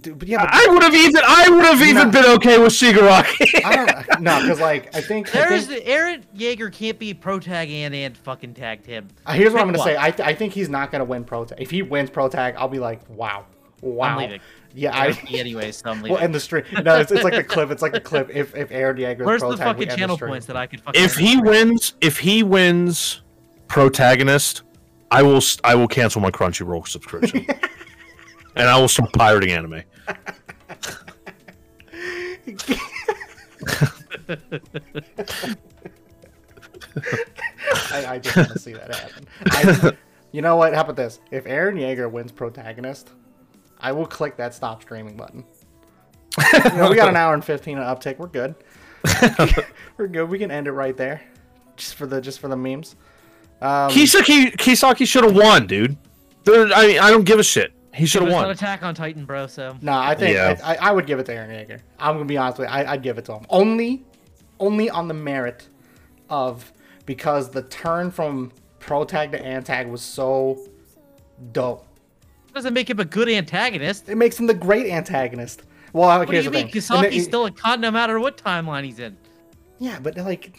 Dude, but yeah, but I would have even I would have even No. been okay with Shigaraki. I don't no, because like I think, I There's think Eren Yeager can't be pro tag and and fucking tagged him. uh, here's what I'm gonna say. I, th- I think he's not gonna win pro tag. If he wins pro tag, I'll be like, wow, wow. I'm leaving. Yeah, I, I. anyway, so I'm leaving. Well, end the stream. No, it's, it's like the clip. It's like the clip. If if Eren Yeager Where's the fucking channel stream. points that I could fucking? if he wins, if he wins, protagonist, I will s- I will cancel my Crunchyroll subscription, and I will start pirating anime. I, I just want to see that happen. I, you know what? How about this? If Eren Yeager wins protagonist, I will click that stop streaming button. You know, we got an hour and fifteen of uptick. We're good. We're good. We can end it right there, just for the just for the memes. Um, Kisaki Kisaki should have won, dude. There, I mean, I don't give a shit. He should have It's not won. Attack on Titan, bro. So No, I think Yeah. I, I would give it to Eren Yeager. I'm gonna be honest with you. I, I'd give it to him only, only on the merit of because the turn from pro tag to antag was so dope. Doesn't make him a good antagonist. It makes him the great antagonist. Well, What do you the mean? thing. Kisaki's it- still a con no matter what timeline he's in. Yeah, but like,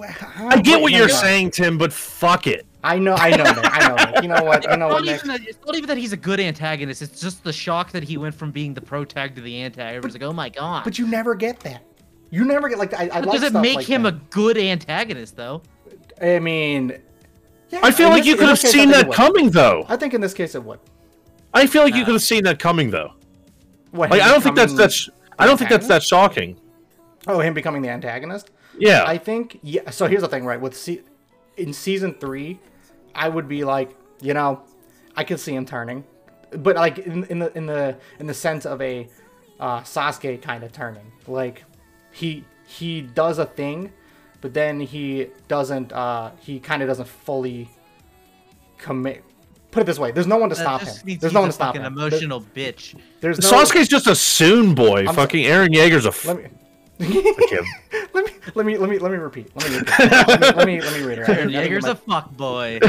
I get what you're saying, Tim, but fuck it. I know, I know, Nick. I know. Nick. You know what? You know It's what, not, Nick? even that, it's not even that he's a good antagonist. It's just the shock that he went from being the pro tag to the anti. Everyone's like, oh my god. But you never get that. You never get like I. I That like doesn't stuff make like him that. a good antagonist, though. I mean, yeah, I feel like this- you could have case, seen that coming, though. I think in this case it would. I feel like you could have seen that coming, though. What, Like, I don't think that's that's. I don't think that's that shocking. Oh, him becoming the antagonist. Yeah. I think yeah. So here's the thing, right? With in season three, I would be like, you know, I could see him turning, but like in, in the in the in the sense of a uh, Sasuke kind of turning. Like he he does a thing, but then he doesn't. Uh, he kind of doesn't fully commit. Put it this way: there's no one to stop That him. There's no one to stop fucking him. emotional bitch. There's no. Sasuke's just a soon boy. so- Fucking Eren Yeager's a. F- Let me. Let me let me let me let me repeat. Let me repeat. let, me, let me let me read it. Eren think- I think it Yeager's a fuck boy.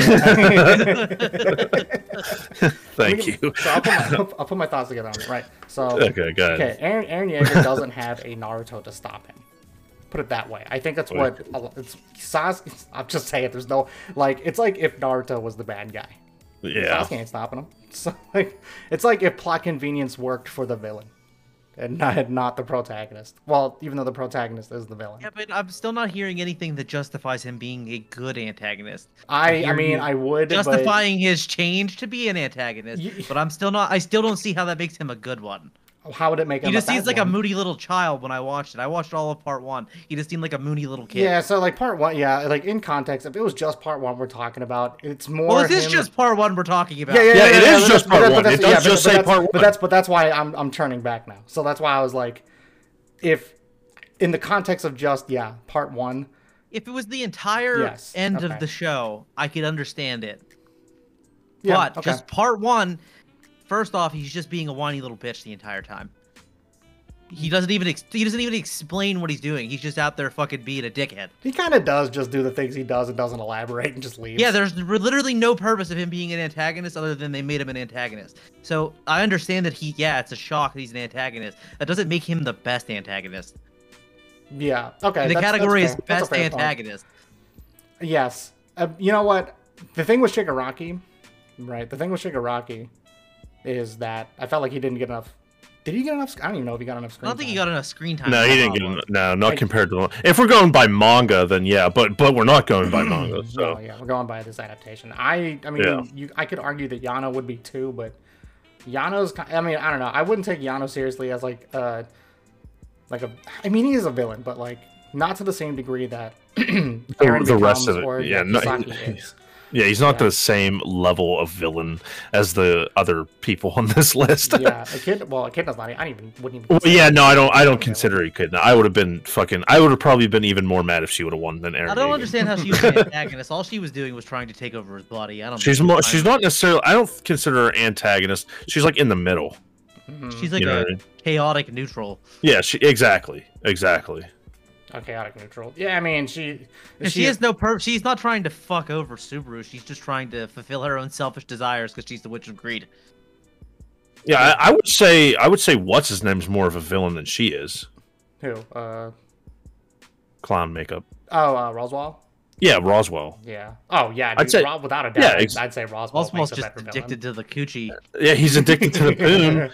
Thank Let you. So I'll put, my, I'll I'll put my thoughts together on it. Right. So Okay, go ahead. okay, Eren Aaron Yeager doesn't have a Naruto to stop him. Put it that way. I think that's what it's. Sasuke. I'm just saying, it. There's no like. It's like if Naruto was the bad guy. Yeah. Sasuke ain't stopping him. So like, it's like if plot convenience worked for the villain, and not not the protagonist. Well, even though the protagonist is the villain. yeah, but I'm still not hearing anything that justifies him being a good antagonist. I I mean. I would but- Justifying his change to be an antagonist, Ye- but I'm still not. I still don't see how that makes him a good one. How would it make him? He just a bad seems like a moody little child when I watched it. I watched all of part one. He just seemed like a moody little kid. Yeah, so like part one, yeah, like in context, if it was just part one we're talking about, it's more. Well, this is just part one we're talking about. Yeah, yeah, Yeah, yeah, it yeah, is but just part that's- one. but It that's- does yeah, just but say that's- part But that's but that's why I'm I'm turning back now. So that's why I was like, if in the context of just yeah, part one, If it was the entire Yes, end okay. of the show, I could understand it. yeah, but okay. just part one, first off, he's just being a whiny little bitch the entire time. He doesn't even ex- he doesn't even explain what he's doing. He's just out there fucking being a dickhead. he kind of does just do the things he does and doesn't elaborate and just leaves. Yeah, there's literally no purpose of him being an antagonist other than they made him an antagonist. So I understand that he, yeah, it's a shock that he's an antagonist. That doesn't make him the best antagonist. yeah, okay. the that's- category is. That's a best fair point. antagonist. Yes. Uh, you know what? The thing with Shigaraki, right? The thing with Shigaraki is that I felt like he didn't get enough. Did he get enough? I don't even know if he got enough screen. I don't think he time. got enough screen time. No, he didn't get. one. en- No, not Like- compared to. If we're going by manga, then yeah, but but we're not going by manga. Oh So yeah, we're going by this adaptation. I I mean, Yeah. you I could argue that Yano would be too, but Yano's. I mean, I don't know. I wouldn't take Yano seriously as like uh like a. I mean, he is a villain, but like not to the same degree that Eren the rest of it, or yeah, no, Kisaki is. Yeah, he's not Yeah. the same level of villain as the other people on this list. yeah, a kid. Well, a kid does not. I don't even wouldn't even. Well, yeah, no, I don't. I don't consider he could. I would have been fucking. I would have probably been even more mad if she would have won than Eren. I don't Yeager. understand how she was an antagonist. All she was doing was trying to take over his body. I don't. She's think more. She's not necessarily. I don't consider her antagonist. She's like in the middle. Mhm. She's like you know a mean? chaotic neutral. Yeah. She exactly. Exactly. A chaotic neutral. Yeah, I mean she. And she, has no pur- She's not trying to fuck over Subaru. She's just trying to fulfill her own selfish desires because she's the Witch of Greed. Yeah, I, I would say I would say what's his name's more of a villain than she is. Who? Uh. Clown makeup. Oh, uh, Roswaal. Yeah, Roswaal. Yeah. Oh yeah. I'd say- Ro- without a doubt, yeah, I'd, ex- I'd say Roswaal Oswald's makes a just better addicted to the coochie. Yeah, he's addicted to the boon.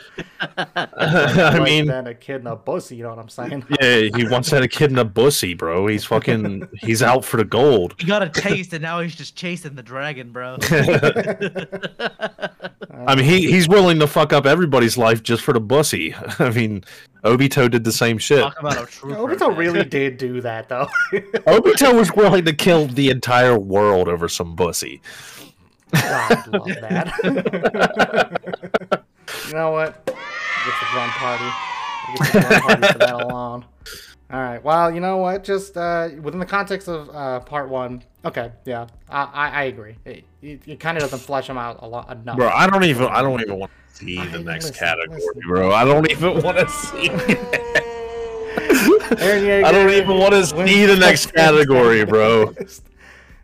I mean, than a kid in a bussy. You know what I'm saying? yeah, he once had a kid in a bussy, bro. He's fucking, he's out for the gold. He got a taste, and now he's just chasing the dragon, bro. I mean, he he's willing to fuck up everybody's life just for the bussy. I mean, Obito did the same shit. Talk about a true. Obito really did do that though. Obito was willing to kill the entire world over some pussy. God, love that. you know what? Get the run party. Get the run party for that alone. All right. Well, you know what? Just uh, within the context of uh, part one. Okay. Yeah, I I, I agree. It, it, it kind of doesn't flesh them out a lot enough. Bro, I don't even I don't even want to see the Alright, next listen, category, listen. bro. I don't even want to see. Eren Yeager I don't even want to see the next category, bro.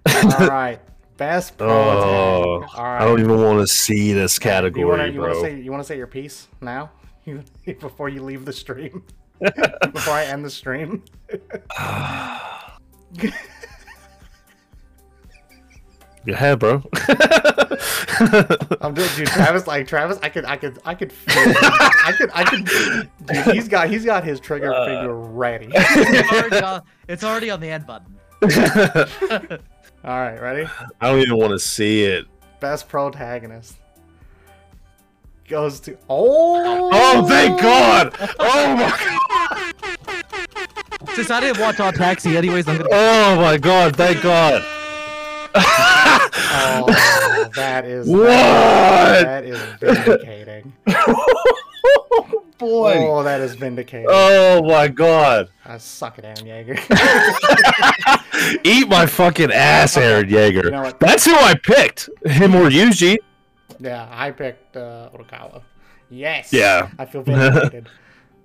All right. Best pro Oh, tag. All right. I don't even want to see this You category, wanna, you wanna say you wanna say your piece now? You, before you leave the stream. before I end the stream. Go hair, bro. I'm doing, dude. Travis, like Travis, I could, I could, I could feel. I could, I could. Dude, he's got, he's got his trigger Uh. finger ready. it's, already on, it's already on the end button. All right, ready? I don't even want to see it. Best protagonist goes to. Oh. Oh, thank God! Oh my, god Since I didn't watch Odd Taxi, anyways, I'm gonna. oh my God! Thank God! Oh, that is. What? That is vindicating. oh, Boy! Oh, that is vindicating. Oh my God! I suck it, Eren Yeager. Eat my fucking ass, Eren Yeager. You know? That's who I picked. Him or Yuji. yeah, I picked uh, Odokawa. Yes. Yeah. I feel vindicated.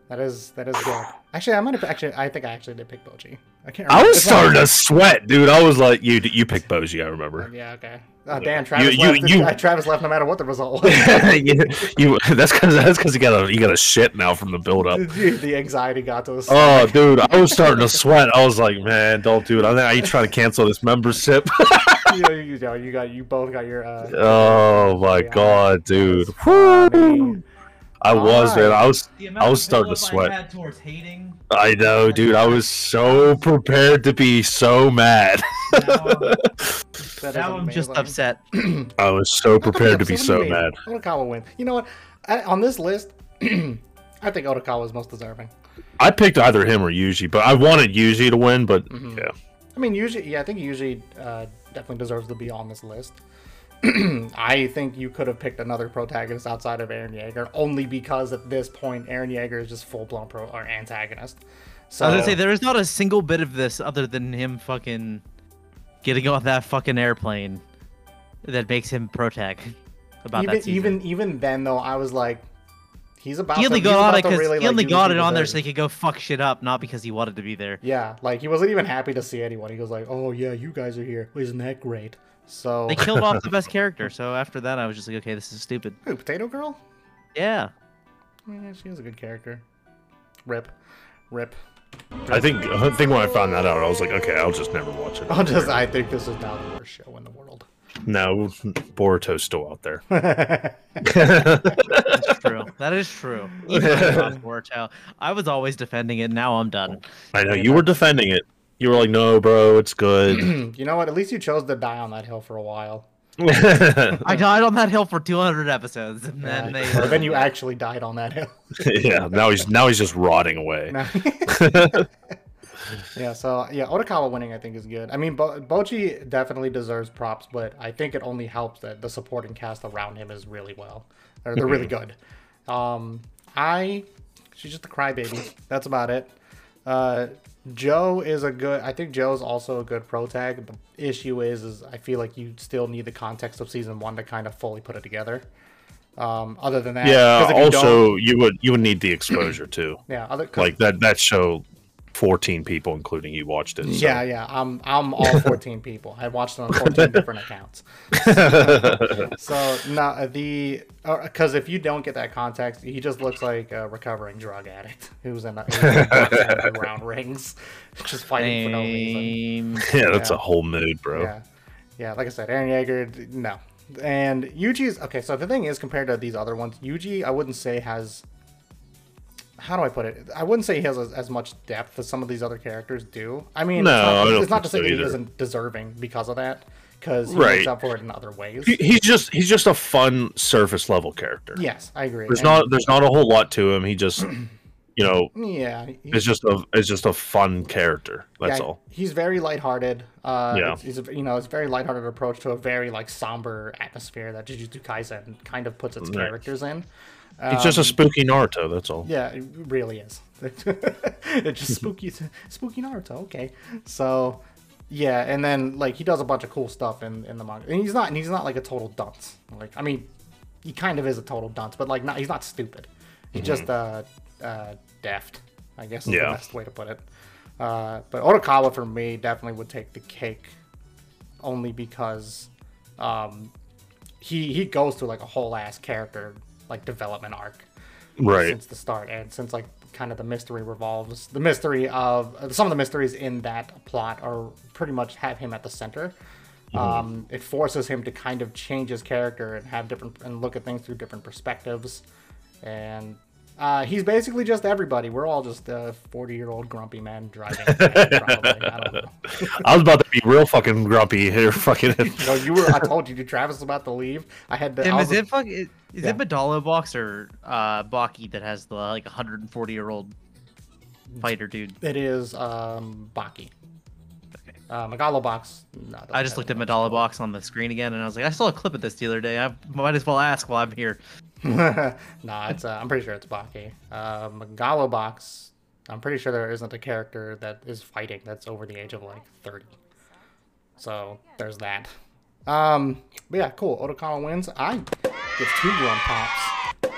that is that is good. Actually, I might have actually. I think I actually did pick Bojji. I can't. Remember. I was It's starting to sweat, dude. I was like, you you picked Bojji, I remember. Yeah. Okay. Oh, damn. Travis you- left. you- Travis left no matter what the result was. you, you that's because that's because you got a you got a shit now from the build up. Dude, the anxiety got to us. Oh, dude, I was starting to sweat. I was like, man, don't do it. I think are you trying to cancel this membership? you, know, you, know, you got you both got your. Uh, oh my god, dude. Funny. I was, man. I was. I was starting to sweat. had towards hating. I know, dude. I was so prepared to be so mad. That is now I'm just upset. I was so prepared to be So so what do you mean? mad. Odokawa win. You know what? I, on this list, I think Odokawa is most deserving. I picked either him or Yuji, but I wanted Yuji to win. But Mhm. yeah, I mean, usually, yeah, I think usually uh, definitely deserves to be on this list. I think you could have picked another protagonist outside of Eren Yeager, only because at this point, Eren Yeager is just full blown pro or antagonist. So I was gonna say there is not a single bit of this other than him fucking getting off that fucking airplane that makes him protag about even that season. even even then though, I was like, he's about. he only to, got on it because really, he only do got it on there so he could go fuck shit up, not because he wanted to be there. Yeah, like he wasn't even happy to see anyone. He goes like, "Oh yeah, you guys are here. Isn't that great?" So They killed off the best character, so after that I was just like, okay, this is stupid. Who, Potato Girl? Yeah. Yeah, she was a good character. Rip, rip. I think I think when I found that out, I was like, okay, I'll just never watch it. I'll just. I think this is now the worst show in the world. No, Boruto's still out there. That's true. That is true. Even I Boruto. I was always defending it. Now I'm done. I know you were defending it. You were like, no, bro, it's good. you know what? At least you chose to die on that hill for a while. I died on that hill for 200 episodes, and then Yeah. they. Or then you actually died on that hill. yeah, now he's now he's just rotting away. Yeah. So yeah, Odokawa winning I think is good. I mean, Bo- Bojji definitely deserves props, but I think it only helps that the supporting cast around him is really well. They're, they're really good. Um, I she's just a crybaby. That's about it. Uh, Joe is a good. I think Joe's also a good pro tag. The issue is, is I feel like you still need the context of season one to kind of fully put it together. Um, other than that, yeah. if you Also, you would you would need the exposure too. yeah, other Like that that show 14 people, including you, watched it. so- Yeah, yeah. I'm I'm all 14 people. I watched it on 14 different accounts. So no, the uh, because if you don't get that context, he just looks like a recovering drug addict who's in, a, who's in boxing around rings, just fighting for no reason. Same. yeah, that's Yeah. a whole mood, bro. Yeah, yeah. Like I said, Eren Yeager, no. And Yuji's okay. So the thing is, compared to these other ones, Yuji, I wouldn't say has. How do I put it? I wouldn't say he has as, as much depth as some of these other characters do. I mean, No, it's not, it's not to say so that he isn't deserving because of that, because he Right. makes up for it in other ways. He, he's just he's just a fun surface level character. yes, I agree. There's And- not there's not a whole lot to him. He just you know Yeah, he- it's just a it's just a fun character. That's yeah, all. He's very lighthearted. Uh, Yeah. it's a, you know, it's a very lighthearted approach to a very like somber atmosphere that Jujutsu Kaisen kind of puts its Right. characters in. He's just a spooky Naruto. That's all. Um, Yeah, it really is. it's just spooky, spooky Naruto. Okay, so yeah, and then like he does a bunch of cool stuff in in the manga, and he's not and he's not like a total dunce. Like I mean, he kind of is a total dunce, but like not he's not stupid. He's just uh, uh deft. I guess is Yeah. the best way to put it. Uh, but Odokawa for me definitely would take the cake, only because um, he he goes through like a whole ass character like development arc Right. since the start and since like kind of the mystery revolves the mystery of uh, some of the mysteries in that plot are pretty much have him at the center um, it forces him to kind of change his character and have different and look at things through different perspectives and uh, he's basically just everybody. We're all just uh, 40 year old grumpy men driving. probably. I don't know. I was about to be real fucking grumpy here. Fucking. No, you were. I told you, Travis was about to leave. I had to. Tim, I is was- it fuck? Is, is Yeah. it Megalobox or uh, Baki that has the like 140 year old fighter dude? It is um, Baki. Uh, Megalobox. No, I just looked at any. Megalobox on the screen again, and I was like, I saw a clip of this the other day. I might as well ask while I'm here. nah, it's. Uh, I'm pretty sure it's Baki. Uh, Megalobox. I'm pretty sure there isn't a character that is fighting that's over the age of like 30. So there's that. Um, but yeah, cool. Odokawa wins. I get two grunt pops.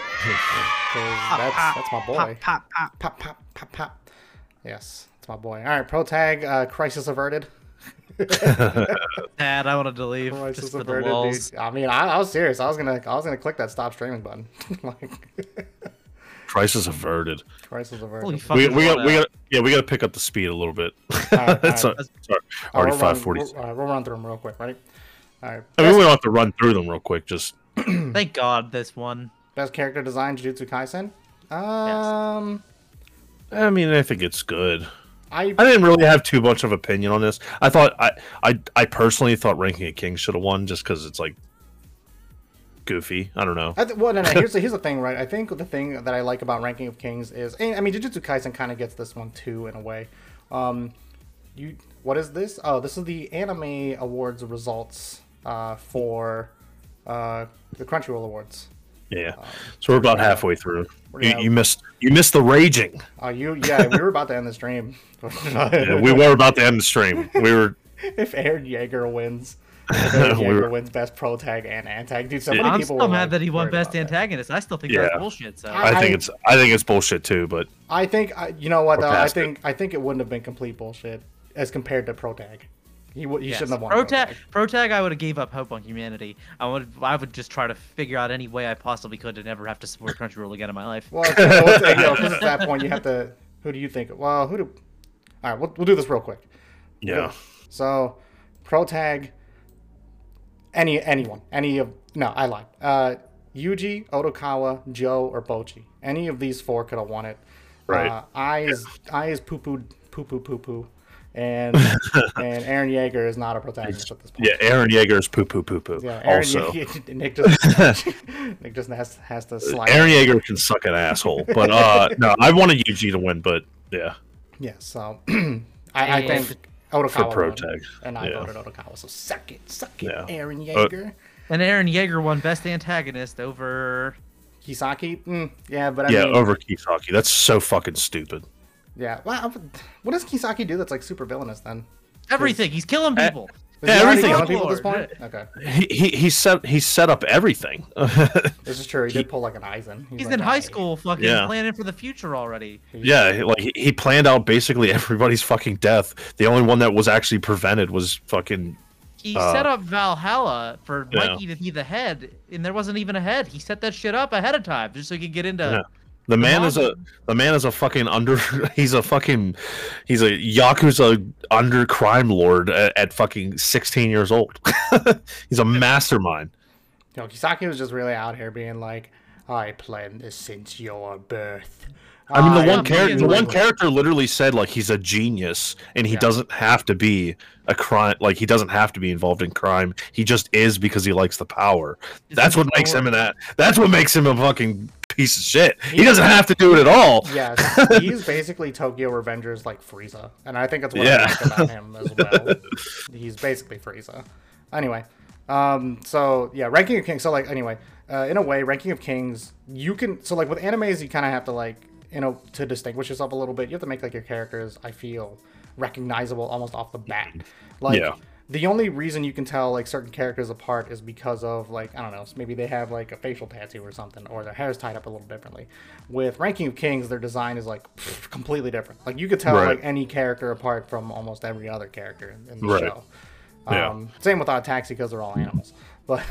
that's that's my boy. Pop, pop. Pop, pop, pop, pop. Yes, it's my boy. All right, pro tag, uh, crisis averted. Dad, I wanted to leave Crisis just for the averted, walls. I mean, I, I was serious. I was gonna, I was gonna click that stop streaming button. like, Crisis averted. crisis averted. Holy We, we got, we got, yeah, we got to pick up the speed a little bit. right, That's all sorry, uh, already uh, we'll five run- forty. We'll, all right, we'll run through them real quick. Ready? All right. I mean, we don't have to run through them real quick. Just Thank God this one. best character design, Jujutsu Kaisen. Um, I mean, I think it's good. I I didn't really have too much of opinion on this. I thought I I, I personally thought Ranking of Kings should have won just because it's like goofy. I don't know. I th- well, no, no. Here's the, here's the thing, right? I think the thing that I like about Ranking of Kings is, and, I mean, Jujutsu Kaisen kind of gets this one too in a way. Um, you, what is this? Oh, this is the Anime Awards results uh, for uh, the Crunchyroll Awards. Yeah. So we're about halfway through. You, gonna- you missed you missed the raging. Oh, you, yeah, we were about to end the stream. Yeah, we were about to end the stream. We were. if Eren Yeager wins, if Eren We Yeager were- wins best pro tag and antag, dude. So many I'm people still were, mad like, that he won best about that. antagonist. I still think Yeah. that's bullshit. So I- I think it's I think it's bullshit too. But I think uh, you know what though. I past it. think I think it wouldn't have been complete bullshit as compared to pro tag. He. He Yes. shouldn't have won. Pro tag, pro tag, I would have gave up hope on humanity. I would, I would just try to figure out any way I possibly could to never have to support Crunchyroll again in my life. Well, it's, well, you know, 'cause at that point you have to. Who do you think? Well, who do? All right, we'll, we'll do this real quick. yeah, So, pro tag. Any anyone, any of no, I lied. Uh, Yuji, Odokawa, Joe, or Bojji. Any of these four could have won it. Right. Uh, I is I is poo poo poo poo poo poo, and and Eren Yeager is not a protagonist at this point. yeah. Eren Yeager's poo poo poo poo. Yeah, Eren also, Ye- Nick just Nick just has has to slide. Eren Yeager can suck an asshole. But uh, no, I wanted Yuji to win. But yeah, Yeah, so I, I And think Odokawa pro won, tag, and I yeah. voted Odokawa. So suck it, suck it, Yeah. Eren Yeager. And Eren Yeager won best antagonist over. Kisaki, mm, yeah, but I yeah, mean, over Kisaki. That's so fucking stupid. Yeah. Well, what does Kisaki do that's like super villainous then? Everything. He's killing people. Is Yeah, he everything. killing people at this point? Lord. Okay, he, he he set he set up everything. this is true. He did pull like an Aizen. He's like, in high "Hey." school, fucking Yeah. planning for the future already. yeah, he- like he, he planned out basically everybody's fucking death. The only one that was actually prevented was fucking He Uh, set up Valhalla for yeah. Mikey to be the head, and there wasn't even a head. He set that shit up ahead of time just so he could get into. Yeah. The man is a the man is a fucking under he's a fucking he's a yakuza under crime lord at, at fucking 16 years old. he's a mastermind. You know, Kisaki was just really out here being like, "I planned this since your birth." I mean, the one character, the one character literally said like he's a genius, and he Yeah. doesn't have to be a crime. Like he doesn't have to be involved in crime. He just is because he likes the power. It's That's what makes him an that. That's what makes him a fucking piece of shit. He doesn't have to do it at all. Yes, he's basically Tokyo Revengers like Frieza, and I think that's what I Yeah. like about him as well. he's basically Frieza. Anyway, um, so yeah, ranking of kings. So like, anyway, uh, in a way, ranking of kings, you can. So like with animes, you kind of have to like, you know, to distinguish yourself a little bit, you have to make like your characters. I feel recognizable almost off the bat. Like. Yeah. The only reason you can tell like certain characters apart is because of like I don't know maybe they have like a facial tattoo or something or their hair is tied up a little differently. With Ranking of Kings, their design is like pff, completely different. Like you could tell Right. like any character apart from almost every other character in, the Right. show. Yeah. Um, same with Odd Taxi because they're all animals. But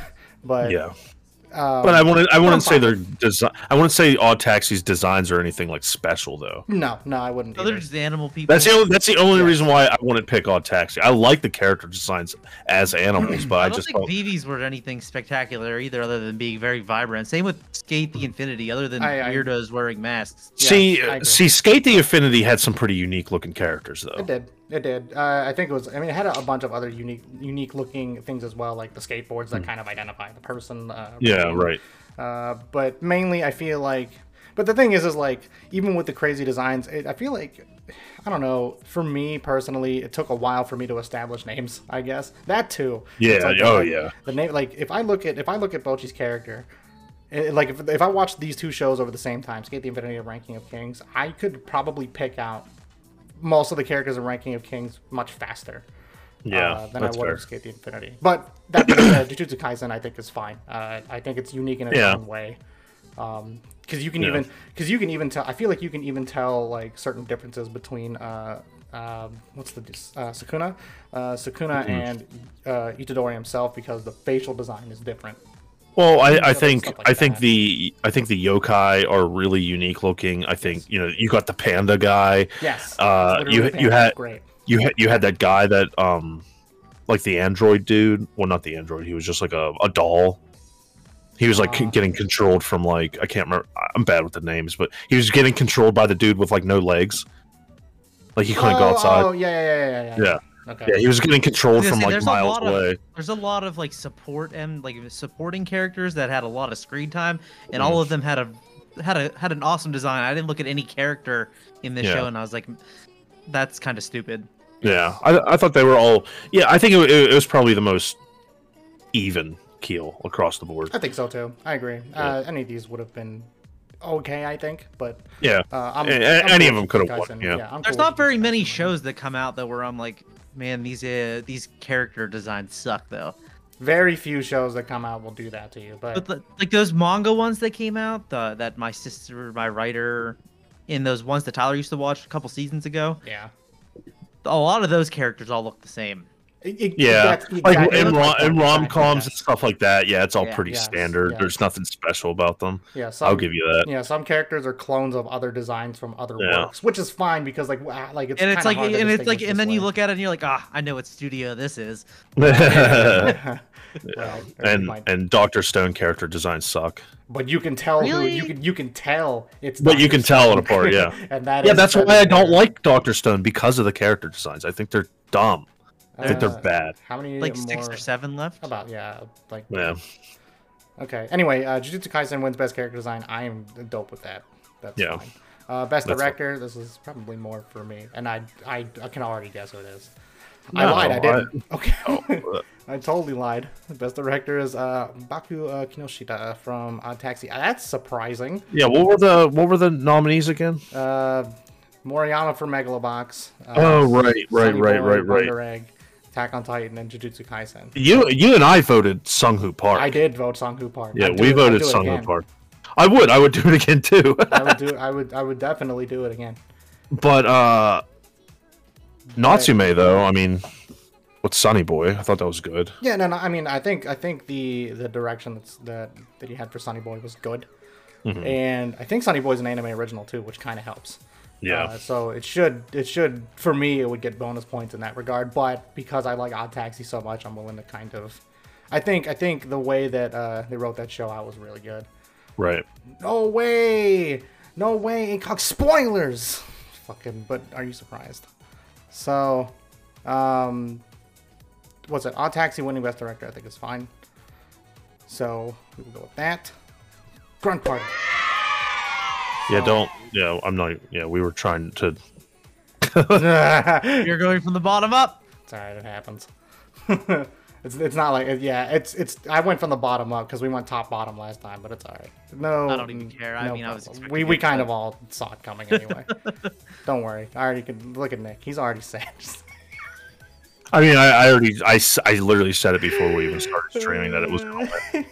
but Yeah. Um, But I wouldn't. I wouldn't say fine. their design. I wouldn't say Odd Taxi's designs are anything like special though. no no I wouldn't. So they're either. just animal people. That's the only. That's the only Yeah. reason why I wouldn't pick Odd Taxi. I like the character designs as animals, but I I, don't just think don't. Vivy's were anything spectacular either, other than being very vibrant. Same with SK8 the Infinity, other than I- I- weirdos wearing masks. Yeah, see, I agree. see, SK8 the Infinity had some pretty unique looking characters though. It did. It did. Uh, I think it was. I mean, it had a, a bunch of other unique, unique looking things as well, like the skateboards that kind of identify the person. Uh. Yeah, right. Uh, but mainly, I feel like. But the thing is, is like even with the crazy designs, it, I feel like I don't know. For me personally, it took a while for me to establish names. I guess that too. Yeah, like, oh, like, yeah. The name, like if I look at if I look at Bojji's character, it, like if, if I watch these two shows over the same time, SK8 the Infinity and Ranking of Kings, I could probably pick out most of the characters in Ranking of Kings much faster Yeah, uh, than I would fair. have SK8 the Infinity. But that being said, Jujutsu Kaisen I think is fine. Uh, I think it's unique in its Yeah. own way. Because you can Yeah. even because you can even tell. I feel like you can even tell like certain differences between uh, um, what's the uh, Sukuna, uh, Sukuna Mm-hmm. and uh, Itadori himself because the facial design is different. Well, I, I think like I think that. the I think the yokai are really unique looking. I think you know you got the panda guy. Yes. Uh, you you had great. you had you had that guy that um like the android dude. Well, not the android. He was just like a, a doll. He was like Uh. getting controlled from like I can't remember. I'm bad with the names, but he was getting controlled by the dude with like no legs. Like he couldn't go Oh, outside. Oh yeah yeah yeah yeah yeah. Yeah. Okay. Yeah, he was getting controlled was from say, like there's a miles lot of- away. There's a lot of like support and like supporting characters that had a lot of screen time, and Mm. all of them had a had a had an awesome design. I didn't look at any character in this Yeah. show, and I was like, that's kind of stupid. Yeah, I, I thought they were all. Yeah, I think it, it was probably the most even keel across the board. I think so too. I agree. Uh, any of these would have been okay, I think, but Yeah, uh, I'm, A- I'm a- any of them could have won, Kaisen. yeah. I'm There's cool not very many shows that come out that where I'm like, man, these uh, these character designs suck though. Very few shows that come out will do that to you, but, But the, like those manga ones that came out, the, that my sister, my writer, in those ones that Tyler used to watch a couple seasons ago, yeah. a lot of those characters all look the same. It- it- yeah. that's Like exactly- in, it rom- in rom coms and stuff like that. Yeah, it's all Yeah. pretty Yes, standard. yes. There's nothing special about them. Yeah, some, I'll give you that. Yeah, some characters are clones of other designs from other Yeah. works, which is fine because like like it's and it's like, and it's like, and then this you look at it and you're like, ah, I know what studio this is. Well, and and Doctor Stone character designs suck. but you can tell who Really? you can you can tell it's. But you Dr. can tell it apart, yeah. and that Yeah, is that's why I don't like Doctor Stone because of the character designs. I think they're dumb. I think Uh, they're bad. How many Like more? six or seven left. About yeah, like Yeah. Okay. Anyway, uh, Jujutsu Kaisen wins best character design. I am dope with that. That's Yeah. fine. Uh, best That's director. This is probably more for me, and I, I I can already guess who it is. I lied. I I- didn't. Okay. uh, I totally lied. Best director is uh, Baku uh, Kinoshita from Odd Taxi. Uh, That's surprising. Yeah. What were the what were the nominees again? Uh, Moriyama for Megalobox. Uh, Oh, right, right, Sunny right, Boy, right, right. Wonder Egg Attack on Titan, and Jujutsu Kaisen. You you and I voted Sunghoo Park. I did vote Sunghoo Park. Yeah, I'd we it- voted Sunghoo. Park. I would. I would do it again too. I would do. I would. I would definitely do it again. but uh Natsume though, I mean, with Sunny Boy, I thought that was good. Yeah, no, no. I mean, I think I think the the direction that's that that he had for Sunny Boy was good, Mm-hmm. and I think Sunny Boy's an anime original too, which kind of helps. Yeah. Uh, so it should it should for me it would get bonus points in that regard, but because I like Odd Taxi so much, I'm willing to kind of. I think I think the way that uh, they wrote that show out was really good. Right. No way, no way, Incock spoilers. Fucking, but are you surprised? So, um, what's it? Odd Taxi winning best director, I think is fine. So we will go with that. Grunt Party. Yeah, So- don't yeah, I'm not yeah, we were trying to You're going from the bottom up. It's alright, it happens. it's it's not like yeah, it's it's. I went from the bottom up because we went top bottom last time, but it's alright. No, I don't even care. I no mean, I was we we it, kind but- of all saw it coming anyway. don't worry. I already could look at Nick. He's already sad. I mean, I, I already I, s- I literally said it before we even started streaming that it was gonna win.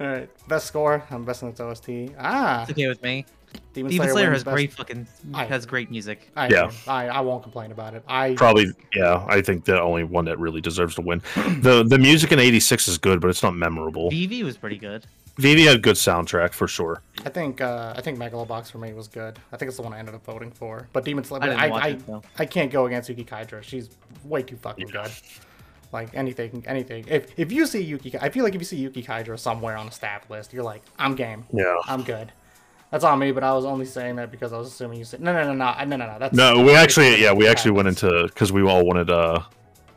All right, best score. I'm best in its OST. Ah, It's okay with me. Demon, Demon Slayer wins has best- great fucking I- has great music. I, Yeah. I, I won't complain about it. I Probably yeah, I think the only one that really deserves to win. The the music in eighty six is good, but it's not memorable. Vivy was pretty good. Vivy had good soundtrack for sure. I think uh, I think Megalobox for me was good. I think it's the one I ended up voting for. But Demon Slayer, I I I, it, though. I can't go against Yuki Kajiura. She's way too fucking Yeah. good. Like anything, anything. If if you see Yuki, I feel like if you see Yuki Kajiura somewhere on a staff list, you're like, I'm game. Yeah. I'm good. That's on me, but I was only saying that because I was assuming you said no, no, no, no, no, no, no. That's No, we actually yeah, we actually went into because we all wanted uh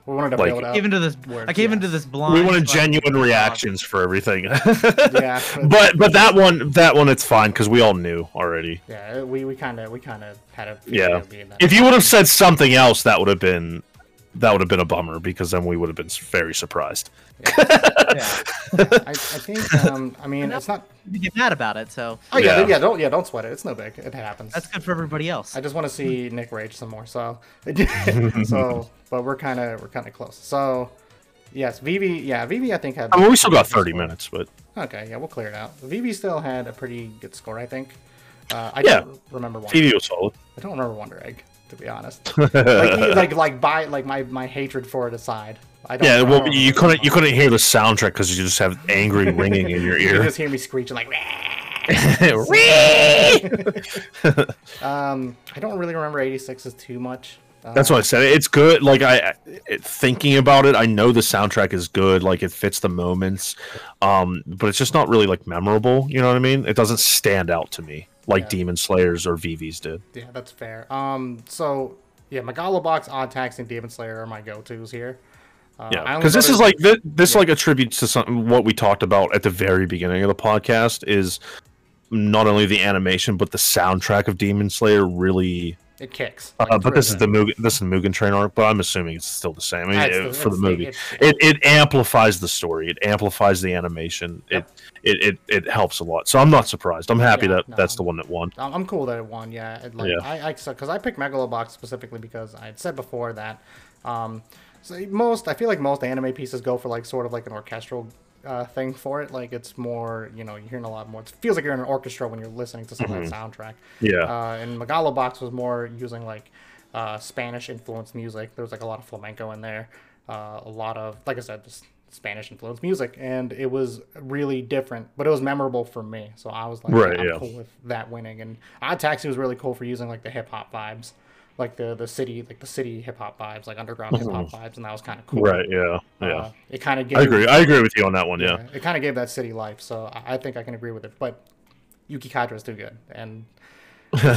we wanted to like- build up. Came into this. words, I came yes. into this blind. we wanted genuine reactions for everything. yeah, but but that one that one it's fine because we all knew already. yeah, we we kind of we kind of had a Yeah. of being that. If you would have said something else, that would have been that would have been a bummer because then we would have been very surprised. yeah, I, I think um, I mean it's not. You get mad about it, so Oh yeah, Yeah. yeah, don't yeah, don't sweat it. It's no big. It happens. that's good for everybody else. I just want to see Nick rage some more. So, so, but we're kind of we're kind of close. So, yes, Vivy. Yeah, Vivy. I think had. I mean, we still got thirty score. minutes, but Okay, yeah, we'll clear it out. Vivy still had a pretty good score, I think. Uh, I Yeah. don't remember Wonder. Phoebe was solid. I don't remember Wonder Egg, to be honest. like, like, like, by like my my hatred for it aside. I don't. Yeah, well, don't you couldn't you couldn't hear the soundtrack because you just have angry ringing in your Egg. You just hear me screeching like. um, I don't really remember 86s too much. Uh, That's what I said. It's good. Like I, it, thinking about it, I know the soundtrack is good. Like it fits the moments, um, but it's just not really like memorable. You know what I mean? It doesn't stand out to me like Yeah. Demon Slayers or Vivy's did. Yeah, that's fair. Um, so yeah, Megalobox, Odd Tax, and Demon Slayer are my go-tos here. Uh, Yeah, because this is like this, this like attributes to something what we talked about at the very beginning of the podcast is not only the animation but the soundtrack of Demon Slayer really. It kicks. Uh, but this is the Mugen, this is the Mugen Train arc, but I'm assuming it's still the same I mean, uh, the- for the movie. It, it amplifies the story. It amplifies the animation. Yep. It, it it it helps a lot. So I'm not surprised. I'm happy Yeah, that no. that's the one that won. I'm I'm cool that it won. Yeah, it, like Yeah. I, I, because I picked Megalobox specifically because I had said before that, um, so most I feel like most anime pieces go for like sort of like an orchestral uh, thing for it. Like it's more, you know, you're hearing a lot more. It feels like you're in an orchestra when you're listening to some of that soundtrack. Yeah. Uh, and Megalobox was more using like uh, Spanish influenced music. There was like a lot of flamenco in there, uh, a lot of like I said, just Spanish influenced music, and it was really different, but it was memorable for me. So I was like, Right, I'm yeah. cool with that winning. And Odd Taxi was really cool for using like the hip hop vibes, like the the city like the city hip hop vibes, like underground hip hop vibes, and that was kind of cool. Right. Yeah. Yeah. Uh, it kind of gave I agree. I agree with you on that one. Yeah. it kind of gave that city life. So I, I think I can agree with it. But Yuki Kajiura is too good, and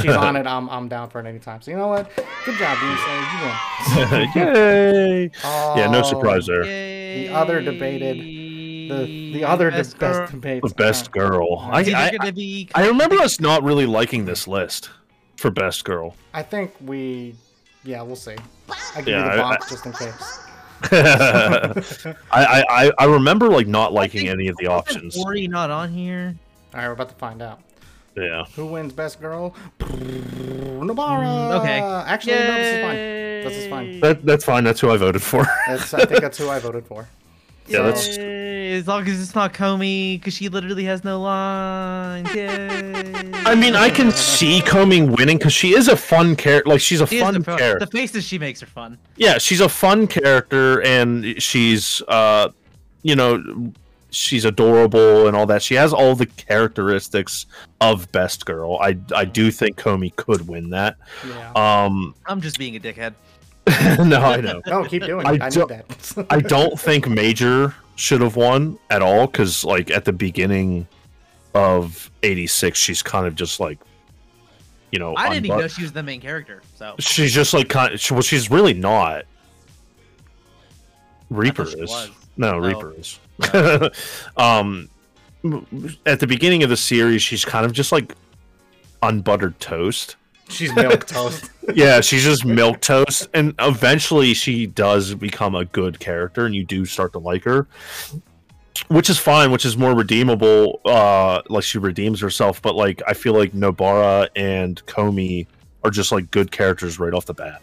she's on it. I'm I'm down for it anytime. So you know what? Good job, Demon Slayer. You win. Yay! Yeah. No Oh, surprise there. The other debated- The the other best best, girl. best debates. The best girl. I, It's either I, I remember us not really liking this list for best girl. I think we. Yeah, we'll see. I give Yeah, you the I- bonk just in case. I, I I- I remember like not liking any of the Wasn't options. Ori not on here. All right, we're about to find out. Yeah. Who wins best girl? Nobara. Mm, okay. Actually, no, this is fine. This is fine. That, that's fine. That's who I voted for. That's, I think that's who I voted for. Yeah, that's- As long as it's not Komi, because she literally has no lines. Yay. I mean, I can see Komi winning because she is a fun character. Like she's a She fun the, fun- character. the faces she makes are fun. Yeah, she's a fun character, and she's, uh, you know, she's adorable and all that. She has all the characteristics of Best Girl. I I do think Komi could win that. Yeah. Um, I'm just being a dickhead. no, I know. No, keep doing I it. I, need don't- that. I don't think Major should have won at all because, like, at the beginning of '86, she's kind of just like, you know, I didn't even know she was the main character. So She's just like kind. Of, well, she's really not. Reaper is. was. No, Oh. Reaper is. um, at the beginning of the series, she's kind of just like unbuttered toast. She's milk toast. Yeah, she's just milk toast, and eventually she does become a good character, and you do start to like her, which is fine, which is more redeemable. Uh, like she redeems herself, but like I feel like Nobara and Komi are just like good characters right off the bat.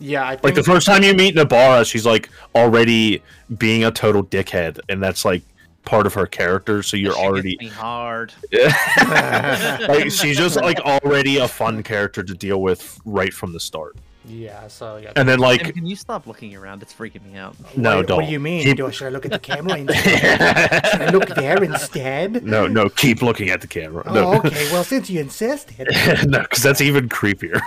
Yeah, I think Like the first time you meet Nobara, she's like already being a total dickhead, and that's like part of her character. So you're she gets already me hard. like she's just like already a fun character to deal with right from the start. Yeah, so yeah. And then Tim, like can you stop looking around? It's freaking me out. no, what, don't. What do you mean? Keep- Do I, should I look at the camera instead? should I look there instead? no, no, keep looking at the camera. Oh, No, okay. Well, since you insisted. no, because that's even creepier.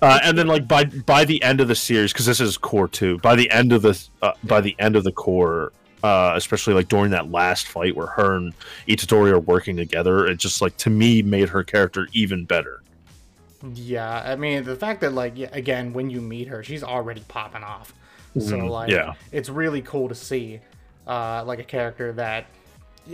uh, and then like by by the end of the series, because this is cour two. By the end of the uh, by the end of the cour, uh, especially like during that last fight where her and Itadori are working together, it just like to me made her character even better. Yeah, I mean the fact that like again when you meet her, she's already popping off. So Mhm, like yeah. it's really cool to see uh like a character that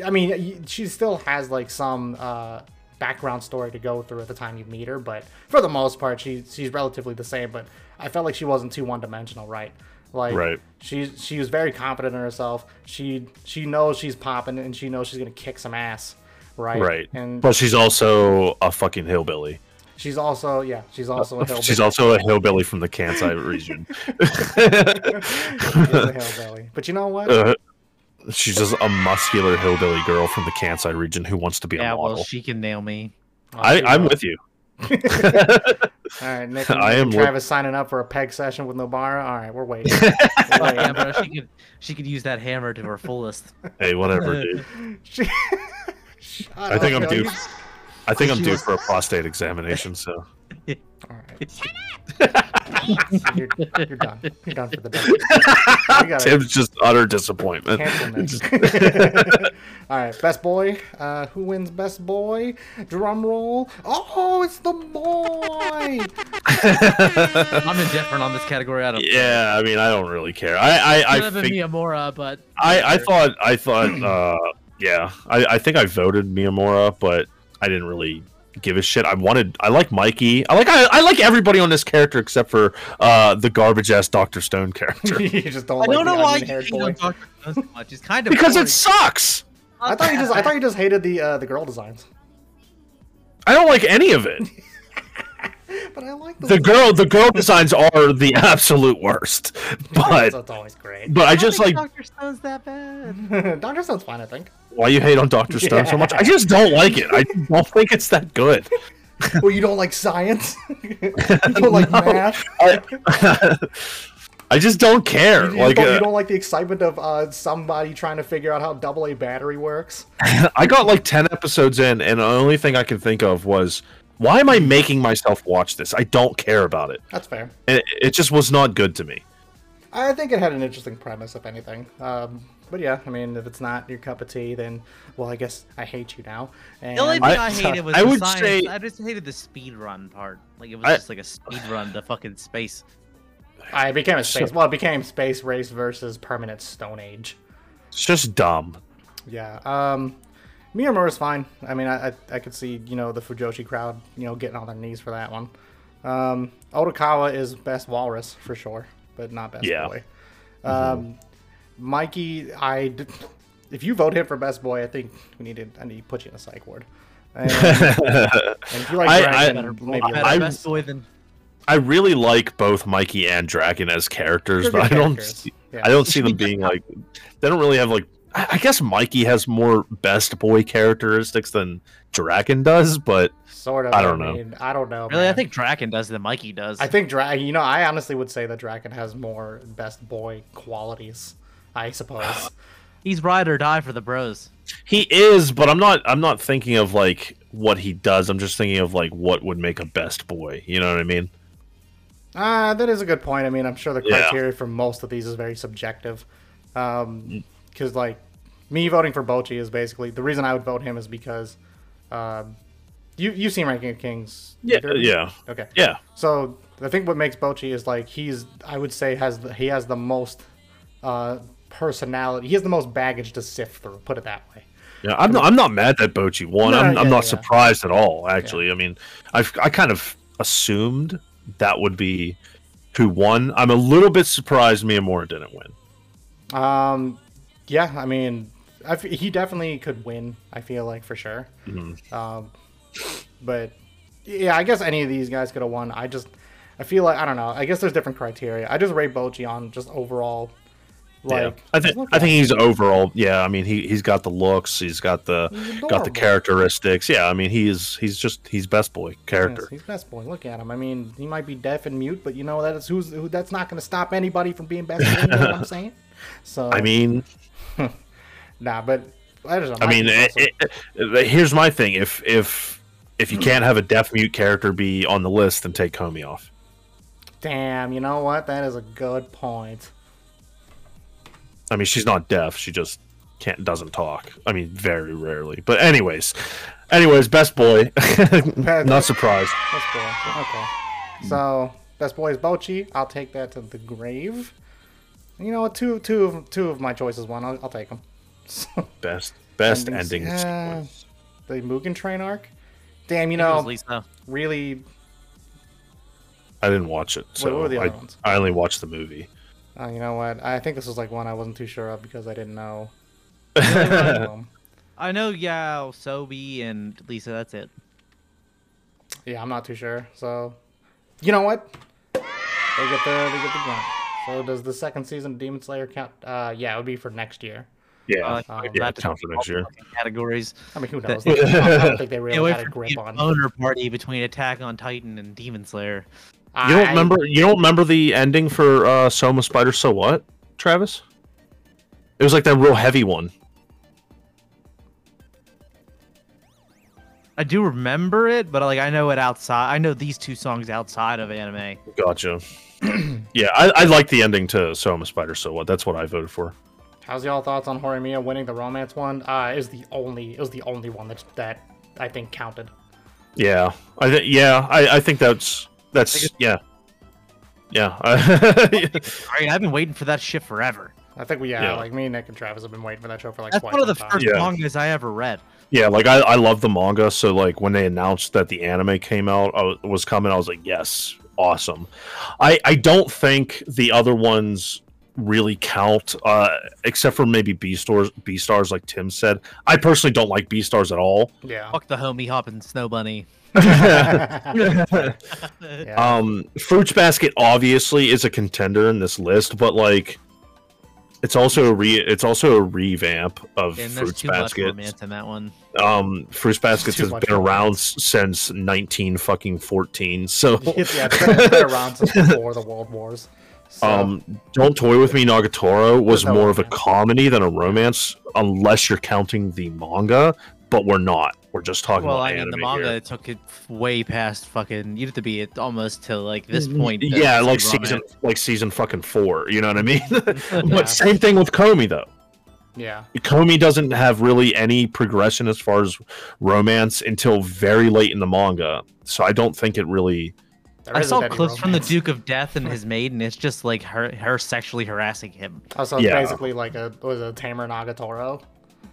I mean she still has like some uh background story to go through at the time you meet her, but for the most part she she's relatively the same, but I felt like she wasn't too one-dimensional, right? Like Right. she's she was very confident in herself. She she knows she's popping and she knows she's going to kick some ass, right? Right. And But she's also a fucking hillbilly. she's also yeah, she's also a hillbilly. She's also a hillbilly from the Kansai region. She is a hillbilly. But you know what? Uh, she's just a muscular hillbilly girl from the Kansai region who wants to be Yeah, a model. well, she can nail me. I'll I, see I'm what- with you. All right, Nick, and, I am and look- Travis signing up for a peg session with Nobara. All right, we're waiting. We're oh, Yeah, bro, she could she could use that hammer to her fullest. Hey, whatever, dude. She- I think I'm Shut due. yo. I think I'm due was- for a prostate examination. So All right. you're, you're done. You're done for the day. We gotta Tim's just utter disappointment. All right, best boy. Uh, who wins best boy? Drum roll. Oh, it's the boy. I'm indifferent on this category. I don't. Yeah, I mean, I don't really care. I, I, I, Could have been think, Miyamura, but I, I thought, I thought, uh, yeah, I, I think I voted Miyamura, but I didn't really give a shit. I wanted, I like Mikey. I like, I, I like everybody on this character except for uh, the garbage ass Doctor Stone character you just don't I like don't know why you hate Doctor Stone so much. He's kind of because boring. it sucks. I thought you just I thought you just hated the uh, the girl designs. I don't like any of it. But I like the, The girl, the girl designs are the absolute worst. But, That's always great. but I I just like Doctor Stone's that bad. Doctor Stone's fine, I think. why you hate on Doctor Stone so much. I just don't like it. I don't think it's that good. Well, you don't like science. you don't like math. I just don't care. You, you like don't, you uh, don't like the excitement of uh, somebody trying to figure out how double A battery works. I got like ten episodes in, and the only thing I could think of was why am I making myself watch this? I don't care about it. That's fair. It, it just was not good to me. I think it had an interesting premise, if anything. Um, but yeah, I mean, if it's not your cup of tea, then well, I guess I hate you now. And The only thing I- I, hated was I the would science. say- I just hated the speed run part. Like it was I- just like a speed run to fucking space. I became a space. Well, it became space race versus permanent Stone Age. It's just dumb. Yeah. Um, Miyamura's fine. I mean, I, I I could see you know the Fujoshi crowd you know getting on their knees for that one. Um, Odokawa is best walrus for sure, but not best Yeah. boy. Um, Mikey, I d- if you vote him for best boy, I think we need to I need to put you in a psych ward. And, and if you like I- Draken, I- maybe Better I- best boy than I really like both Mikey and Draken as characters, They're but I good don't see, Yeah. I don't see them being like they don't really have like I I guess Mikey has more best boy characteristics than Draken does, but Sort of. I don't know. mean, I don't know. Really, I think Draken does than Mikey does. I think Dra- You know, I honestly would say that Draken has more best boy qualities. I suppose. he's ride or die for the bros. he is, but I'm not I'm not thinking of like what he does. I'm just thinking of like what would make a best boy. You know what I mean? Ah, that is a good point. I mean, I'm sure the Yeah. criteria for most of these is very subjective. Um, because like me voting for Bojji is basically the reason I would vote him is because, um, you you've seen Ranking of Kings. Yeah, yeah. Okay. Yeah. So I think what makes Bojji is like he's I would say has the, he has the most uh personality. He has the most baggage to sift through. Put it that way. Yeah, I'm not, I'm not mad that Bojji won. No, I'm, I'm not yeah. surprised at all. Actually, I mean, I've I kind of assumed that would be who won. I'm a little bit surprised Mia Miyamura didn't win. Um, yeah, I mean, I f- he definitely could win. I feel like for sure. Um, but yeah, I guess any of these guys could have won. I just, I feel like I don't know. I guess there's different criteria. I just rate Bojji on just overall. Like, yeah, I think I think he's overall. Yeah, I mean he he's got the looks. He's got the He's got the characteristics. Yeah, I mean he's he's just he's best boy Yes, character. he's best boy. Look at him. I mean, he might be deaf and mute, but you know that's who's who. That's not going to stop anybody from being best. boy, you know what I'm saying? So I mean, nah, but I don't know. I mean, it, it, it- here's my thing. If if if you can't have a deaf mute character be on the list, then take Komi off. damn. You know what? That is a good point. I mean, she's not deaf. She just can't doesn't talk. I mean, very rarely. But anyways, anyways, best boy. not surprised. Best boy. Okay. So best boy is Bojji. I'll take that to the grave. You know what? Two, two of of my choices won. I'll, I'll take them. Best best ending. Sequence. the Mugen Train arc. Damn, you know, Lisa. really. I didn't watch it, so what were the I, ones? I only watched the movie. Uh, you know what? I think this was like one I wasn't too sure of because I didn't know. Really liked them. I know YOASOBI, and Lisa. That's it. yeah, I'm not too sure. So, you know what? They get the they get the grunt. So does the second season of Demon Slayer count? Uh, yeah, it would be for next year. Yeah, Um, yeah, that count for next year. Categories. I mean, who That- knows? I don't think they Stay really away had a from grip on. owner party between Attack on Titan and Demon Slayer. You don't I- remember? You don't remember the ending for uh, So I'm a Spider? So what, Travis? It was like that real heavy one. I do remember it, but like I know it outside. I know these two songs outside of anime. Gotcha. yeah, I, I like the ending to So I'm a Spider. So what? That's what I voted for. How's y'all thoughts on Horimiya winning the romance one? Uh, is the only it was the only one that that I think counted. Yeah, I th- yeah, I, I think that's that's guess- yeah, yeah. Right, I've been waiting for that shit forever. I think we yeah, Yeah. like me, and Nick, and Travis have been waiting for that show for like That's quite one of the time. first Yeah. mangas I ever read. yeah, like I, I love the manga. So like when they announced that the anime came out, I was, was coming, I was like, yes, awesome. I I don't think the other ones really count, uh, except for maybe Beastars, B stars, like Tim said. I personally don't like Beastars at all. Yeah. Fuck the homie hopping snow bunny. yeah. Um, Fruits Basket obviously is a contender in this list, but like, it's also a re it's also a revamp of and there's Fruits too much Basket. romance in that one. Um, Fruits Baskets has been around romance. s- since nineteen fucking fourteen. So, yeah, it's been, it's been around since before the World Wars. So, um, Don't Toy with Me Nagatoro was no more of a romance. comedy than a romance, unless you're counting the manga. But we're not. We're just talking Well, about I mean, anime the manga here. took it way past fucking. You have to be at almost to like this point. Yeah, see like romance. season, like season fucking four. You know what I mean? Yeah. but same thing with Komi though. yeah, Komi doesn't have really any progression as far as romance until very late in the manga. So I don't think it really. There I saw any clips from the. Duke of Death and his maid, and it's just like her her sexually harassing him. Oh, so it's Yeah. basically like a was a Tamer Nagatoro.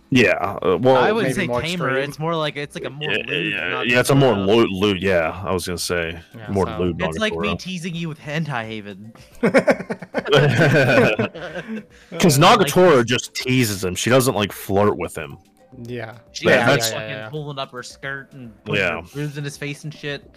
Yeah. Uh, well, I wouldn't say tamer. extreme. It's more like it's like a more yeah, lewd. yeah, yeah, it's a more lewd. lewd yeah, I was gonna say Yeah, more so- lewd. It's like me teasing you with hentai haven. Because Nagatoro just teases him. She doesn't like flirt with him. yeah, She Yeah, yeah, that's- fucking pulling up her skirt and putting Yeah. her boobs in his face and shit.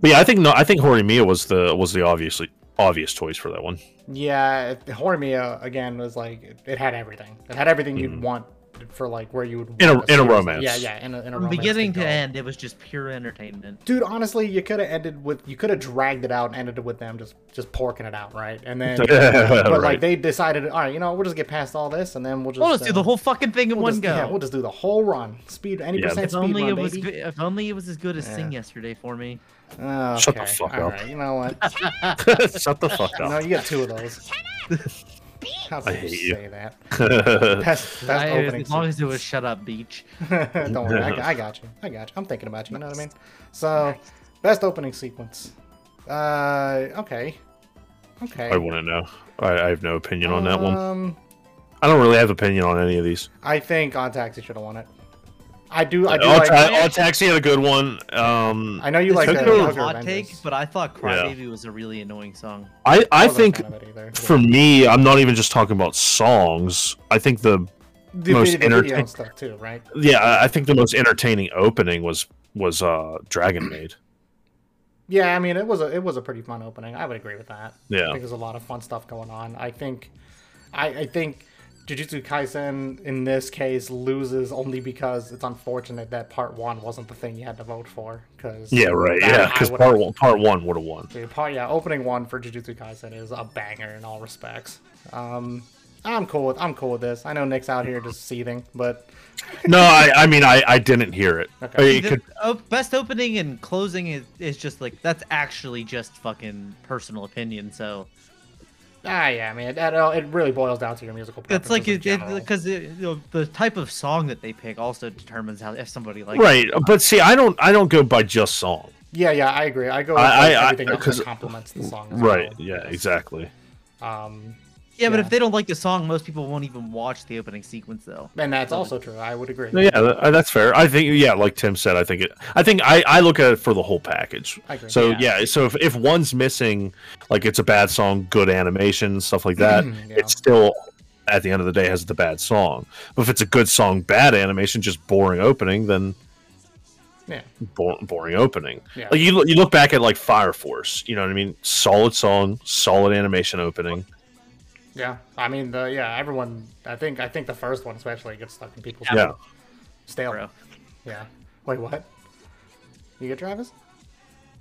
But yeah, I think no, I think Horimiya was the was the obviously obvious choice for that one. Yeah, it- Horimiya again was like it, it had everything. It had everything you'd Mhm. want for like where you would In a- want in a romance. Yeah, yeah, in a, in a From romance beginning to end, it was just pure entertainment. Dude, honestly, you could have ended with you could have dragged it out and ended it with them just just porking it out, right? And then, but like they decided, all right, you know, we'll just get past all this, and then we'll just We'll just do uh, the whole fucking thing in we'll one just, go. Yeah, we'll just do the whole run, speed any Yeah. percent if speed only run, it was baby. good, if only it was as good as Sing yesterday for me. Oh, Shut the fuck All up. right, you know what? Shut the fuck up. No, you get two of those. How can I hate you. say that? Best, best I- opening. as long as it was "Shut Up, Beach." Don't worry, I, got- I got you. I got you. I'm thinking about you. You know what I mean? So, best opening sequence. Uh, okay, okay. I wouldn't know. I, I have no opinion on that one. Um, I don't really have opinion on any of these. I think Odd Taxi should have won it. I do. I do All, like. Ta- Odd Taxi had a good one. Um, I know you like It's the a hot take, but I thought Yeah. "Crybaby" was a really annoying song. I, I wasn't think fan of either. for me, I'm not even just talking about songs. I think the the, most video, the video entertain- and stuff too, right? yeah, I- I think the most entertaining opening was was uh Dragon Maid. Yeah, I mean it was a it was a pretty fun opening. I would agree with that. Yeah, I Yeah. think there's a lot of fun stuff going on. I think, I, I think Jujutsu Kaisen in this case loses only because it's unfortunate that part one wasn't the thing you had to vote for. Because Yeah, right. Yeah, because part one, part one would have won. part yeah, opening one for Jujutsu Kaisen is a banger in all respects. Um, I'm cool with I'm cool with this. I know Nick's out here just seething, but No, I, I mean, I, I didn't hear it. Okay. It The could, oh, best opening and closing is, is just like that's actually just fucking personal opinion. So ah yeah, I mean it, it, it really boils down to your musical. it's like preferences it in general. because you know, the type of song that they pick also determines how if somebody likes. right, but see, I don't I don't go by just song. Yeah, yeah, I agree. I go with I- like, I- I- everything else 'cause- that complements the song. Right. well. Yeah. Exactly. Um, Yeah, but Yeah. if they don't like the song, most people won't even watch the opening sequence though. and that's also true. I would agree. Yeah, uh, that's fair. I think yeah, like Tim said, I think it. I think I, I look at it for the whole package. I agree. So Yeah. yeah, so if, if one's missing, like it's a bad song, good animation, stuff like that, mm-hmm, Yeah. it's still at the end of the day has the bad song. But if it's a good song, bad animation, just boring opening, then Yeah, bo- boring opening. Yeah. Like you you look back at like Fire Force, you know what I mean? Solid song, solid animation opening. Yeah. I mean, the yeah, everyone. I think I think the first one especially gets stuck in people's Yeah. stale. Bro. Yeah. Wait, what? You get Travis?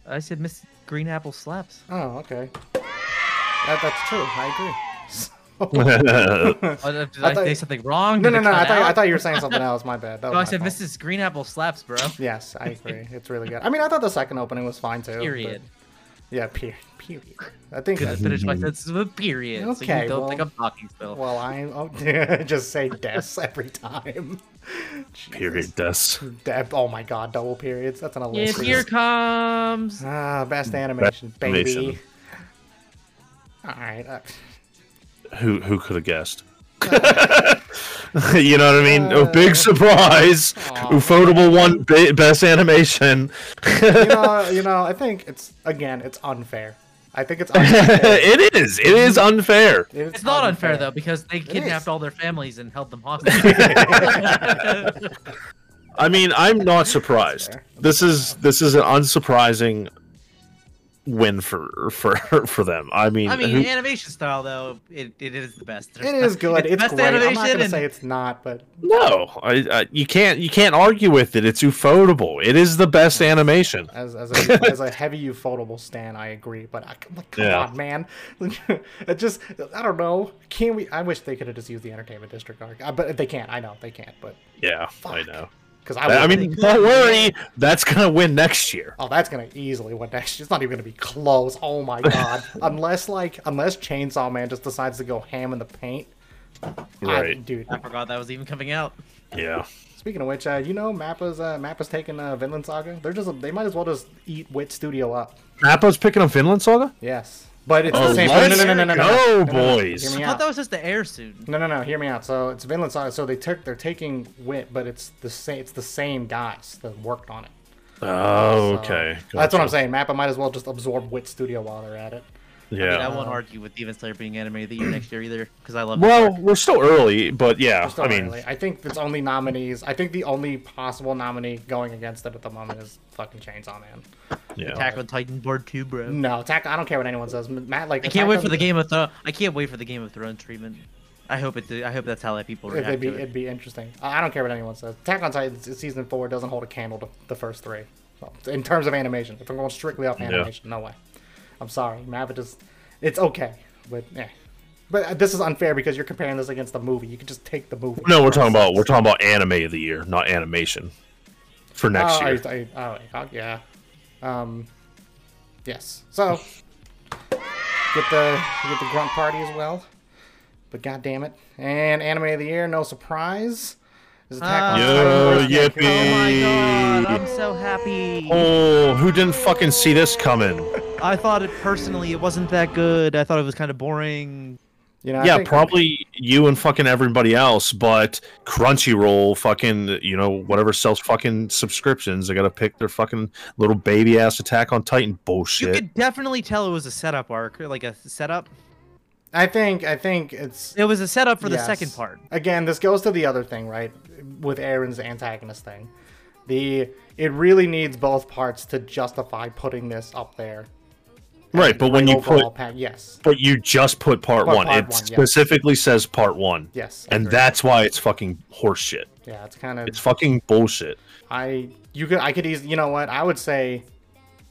I said Miss Green Apple slaps. Oh, okay. That, that's true. I agree. Oh, did I, I thought- say something wrong? no, Did no, it no. I thought, I thought you were saying something else. My bad. That was No, I said fault. Mrs. Green Apple slaps, bro. Yes, I agree. It's really good. I mean, I thought the second opening was fine too. but- Period. Yeah, period. Period. I think. Couldn't that- finish my sentences with period. so Okay, you don't well- think I'm talking still. Well, I oh, just say des every time. Period. Des. De- oh my god, double periods. That's an Yes, here comes. Ah, best animation, baby. animation. All right. Uh, Who who could have guessed? you know what I mean? oh, big surprise! Aw. Ufotable won ba- best animation. you know, you know. I think it's again, it's unfair. I think it's unfair. it is. It is unfair. It's not unfair though because they kidnapped all their families and held them hostage. I mean, I'm not surprised. This is this is an unsurprising win for for for them. I mean, I mean, who- animation style though, it, it is the best. It is good. It's, best great. I'm not gonna and- say it's not, but no, I, I, you can't you can't argue with it. It's ufotable. It is the best animation. as as a, as a heavy ufotable stan, I agree. But I, like, come Yeah. on, man. it just, I don't know. Can we? I wish they could have just used the entertainment district arc, but they can't. I know they can't. But Yeah, I know. Because I, I, would- mean, don't worry. That's gonna win next year. Oh, that's gonna easily win next. Year. It's not even gonna be close. Oh my god! unless like, unless Chainsaw Man just decides to go ham in the paint. I- Right. dude. I forgot that was even coming out. Yeah. Speaking of which, uh, you know, Mappa's uh, Mappa's taking uh, Vinland Saga. They're just they might as well just eat Wit Studio up. Appa's picking up Vinland Saga. Yes, but it's Oh, the same. let's no, no, no, no, no, no, go, oh, no, no, no, no. boys. I thought out. that was just the air suit. No, no, no. Hear me out. So it's Vinland Saga. So they took they're taking Wit, but it's the same. It's the same guys that worked on it. Oh, So okay. That's what I'm Gotcha. saying. Mappa might as well just absorb Wit Studio while they're at it. Yeah. I, mean, I won't argue with Demon Slayer being animated the year next year either because I love. well, the we're still early, but yeah. Still I mean, early. I think it's only nominees. I think the only possible nominee going against it at the moment is fucking Chainsaw Man. Yeah. Attack on Titan Board 2, bro. No, attack. I don't care what anyone says. Matt, like I can't wait for the Game of Thrones. I can't wait for the Game of Thrones treatment. I hope it. I hope that's how that people react It'd be to it. it'd be interesting. I I don't care what anyone says. Attack on Titan season four doesn't hold a candle to the first three. Well, in terms of animation, if I'm going strictly off animation, no way. I'm sorry, Mavic is. It's okay, but yeah. But uh, this is unfair because you're comparing this against the movie. You could just take the movie. No, we're talking about we're talking about anime of the year, not animation. For next oh, year. I, I, oh, yeah. Um, yes. So get the get the grunt party as well. But god damn it. And anime of the year, no surprise. Is Attack on. Titan Yo, yippee. Oh my god, I'm so happy. Oh, who didn't fucking see this coming? I thought it personally, it wasn't that good. I thought it was kind of boring. You know, I yeah, think- probably you and fucking everybody else, but Crunchyroll, fucking, you know, whatever sells fucking subscriptions, they gotta pick their fucking little baby ass Attack on Titan bullshit. You could definitely tell it was a setup arc, or like a setup. I think I think it's It was a setup for the second part. Again, this goes to the other thing, right? With Eren's antagonist thing. The it really needs both parts to justify putting this up there. Right, but when you put pack, yes, but you just put part Put one. part it one, yes. specifically says part one. yes, And agree. that's why it's fucking horseshit. yeah, it's kind of It's fucking bullshit. I you could I could easily you know what I would say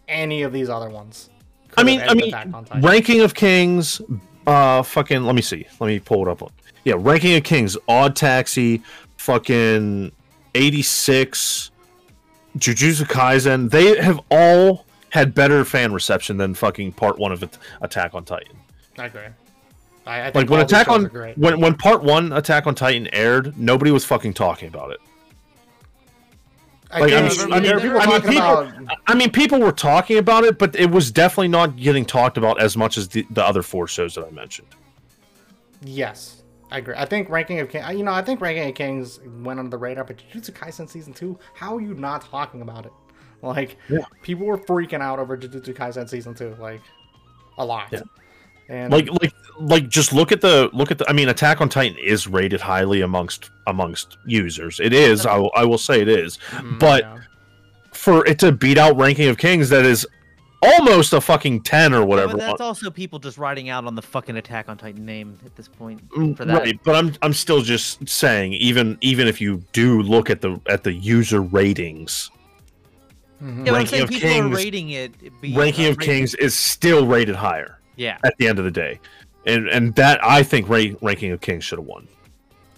any of these other ones. I mean, I mean, Attack on Titan. ranking of kings, uh, fucking. Let me see. Let me pull it up. Yeah, ranking of kings, Odd Taxi, fucking eighty six, Jujutsu Kaisen. They have all had better fan reception than fucking part one of Attack on Titan. I agree. I, I think Like when Attack on great. when when part one Attack on Titan aired, nobody was fucking talking about it. I like, I mean- I mean, people I mean, people- about I mean, people were talking about it, but it was definitely not getting talked about as much as the, the other four shows that I mentioned. Yes, I agree. I think Ranking of Kings, you know, I think Ranking of Kings went under the radar, but Jujutsu Kaisen season two, how are you not talking about it? Like, Yeah. people were freaking out over Jujutsu Kaisen season two, like, a lot. Yeah. And like like like just look at the look at the i mean attack on titan is rated highly amongst amongst users it is i will, I will say it is mm, but yeah. for it to beat out ranking of kings that is almost a fucking 10 or Yeah, whatever but that's also people just riding out on the fucking Attack on Titan name at this point. Mm, For that. right but i'm i'm still just saying even even if you do look at the at the user ratings Mhm. Yeah, Ranking saying of people Kings- are rating it. Be, ranking of rating- kings is still rated higher Yeah. at the end of the day and and that i think Ra- ranking of kings should have won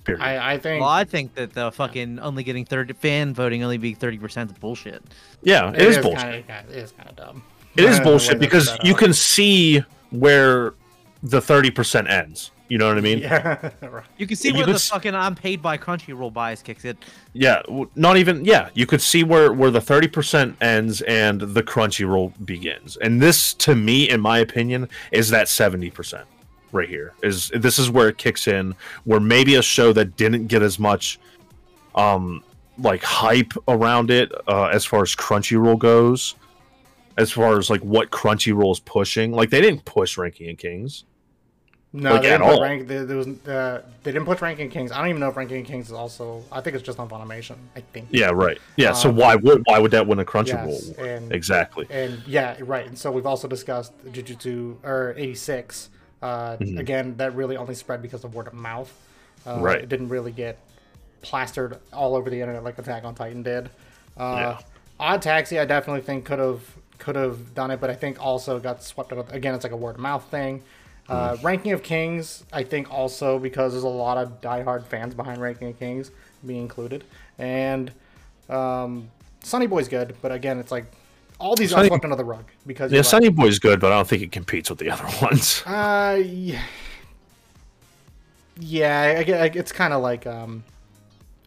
period I, I think Well, I think that the fucking only getting third fan voting only being thirty percent is bullshit. yeah it is bullshit Kinda, it is kind of dumb. It is The way bullshit because you up. can see where the thirty percent ends. You know what I mean? Yeah. Yeah, right. You can see You where could the s- fucking I'm paid by Crunchyroll bias kicks in. Yeah, not even. Yeah, you could see where where the thirty percent ends and the Crunchyroll begins. And this, to me, in my opinion, is that seventy percent right here. Is this is where it kicks in? Where maybe a show that didn't get as much, um, like hype around it uh, as far as Crunchyroll goes. As far as like what Crunchyroll is pushing, like they didn't push Ranking of Kings. No, Like, they didn't put rank. There, there was uh, they didn't put Ranking Kings. I don't even know if Ranking Kings is also. I think it's just on Funimation. I think. Yeah, right. Yeah, so Um, why would why would that win a Crunchyroll? Yes, and Exactly. and yeah, right. And so we've also discussed Jujutsu or 86. Uh, Mhm. Again, that really only spread because of word of mouth. Uh, Right. It didn't really get plastered all over the internet like Attack on Titan did. Uh, Yeah. Odd Taxi, I definitely think could have could have done it, but I think also got swept up. Again, it's like a word of mouth thing. Uh. Ranking of Kings, I think also because there's a lot of diehard fans behind Ranking of Kings, me included, and um, Sunny Boy's good, but again, it's like all these Sunny- are swept under the rug because Yeah, you're Sunny Boy's good, but I don't think it competes with the other ones. Uh, yeah, yeah, I it's kind of like um,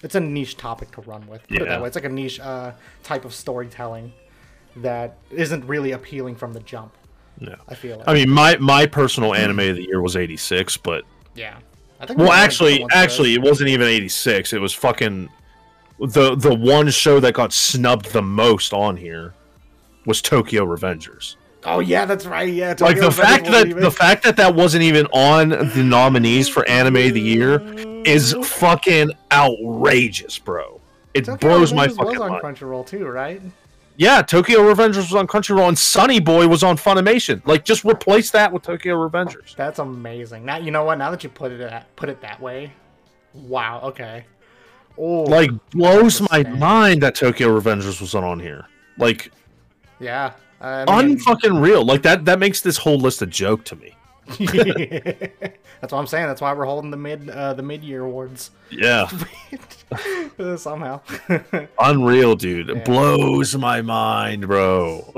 it's a niche topic to run with. Put it Yeah. that way. It's like a niche uh, type of storytelling that isn't really appealing from the jump. Yeah. I feel like. I mean, my my personal anime of the year was 86, but yeah. I think well, we actually, different ones for actually, this. it wasn't even 86. It was fucking the the one show that got snubbed the most on here was Tokyo Revengers. Oh yeah, that's right. Yeah, Like Tokyo the fact that wasn't the fact that that wasn't even on the nominees for anime of the year is fucking outrageous, bro. It Tokyo blows my fucking was on mind. Crunchyroll too, right? Yeah, Tokyo Revengers was on Crunchyroll, and Sunny Boy was on Funimation. Like, just replace that with Tokyo Revengers. That's amazing. Now you know what? Now that you put it at, put it that way, wow. Okay. Oh, Like, blows my mind that Tokyo Revengers was on here. Like, yeah. I mean, unfucking real. Like that. That makes this whole list a joke to me. that's what I'm saying. That's why we're holding the mid uh, the mid year awards Yeah, somehow. unreal, dude. Yeah. Blows my mind, bro.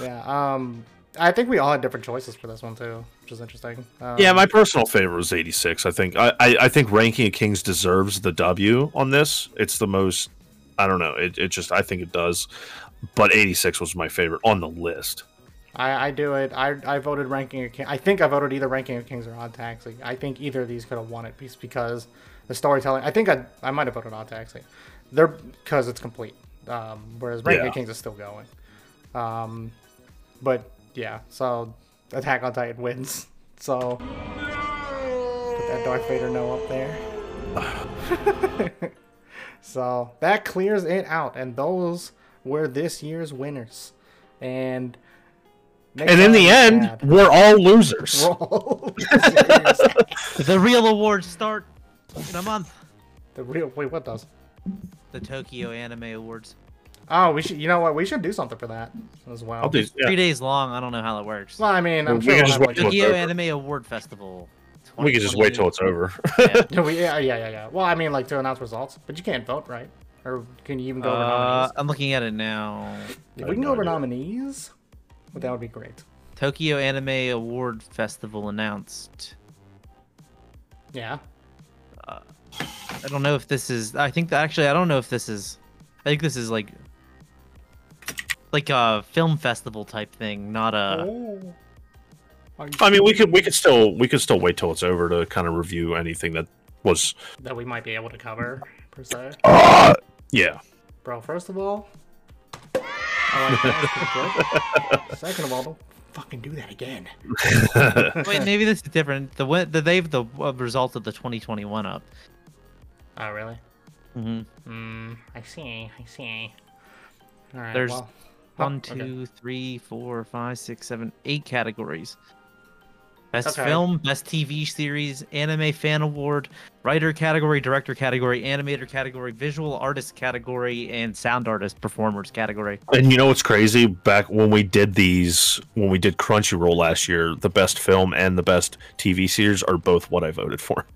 yeah. Um, I think we all had different choices for this one too, which is interesting. Um, yeah, my personal favorite was 86. I think I, I, I think Ranking of Kings deserves the W on this. It's the most I don't know. It, it just I think it does. But 86 was my favorite on the list. I, I do it. I, I voted ranking of king. I think I voted either ranking of kings or odd taxi. I think either of these could have won it piece because the storytelling. I think I I might have voted odd taxi. They're because it's complete. Um, whereas ranking Yeah. of kings is still going. Um, but yeah, so Attack on Titan wins. So put that Darth Vader no up there. so that clears it out, and those were this year's winners. And next And in the end, Chad. we're all losers. Roll. The real awards start in a month. the real wait, what does? The Tokyo Anime Awards. Oh, we should. You know what? We should do something for that as well. I'll do, yeah. Three days long. I don't know how that works. Well, I mean, I'm We sure can we'll just have, wait till like, it's Tokyo. Anime Award Festival. We can just wait till it's over. Yeah. yeah, yeah, yeah, yeah. Well, I mean, like to announce results, but you can't vote, right? Or can you even go over Uh, nominees? I'm looking at it now. If we can go over idea. nominees, well, that would be great. Tokyo Anime Award Festival announced. Yeah. I don't know if this is. I think that actually, I don't know if this is. I think this is like, like a film festival type thing, not a. oh. I mean, we could we could still we could still wait till it's over to kind of review anything that was. that we might be able to cover per se, Uh, yeah. bro. First of all, I like that. Pretty good. Second of all, don't fucking do that again. Wait, maybe this is different. The the they've the uh, results of the 2021 up. Oh, really? hmm Hmm. I see. I see. All right. There's well, One, oh, okay. two, three, four, five, six, seven, eight categories. Best Okay. film, best TV series, anime fan award, writer category, director category, animator category, visual artist category, and sound artist performers category. And you know what's crazy? Back when we did these, when we did Crunchyroll last year, the best film and the best TV series are both what I voted for.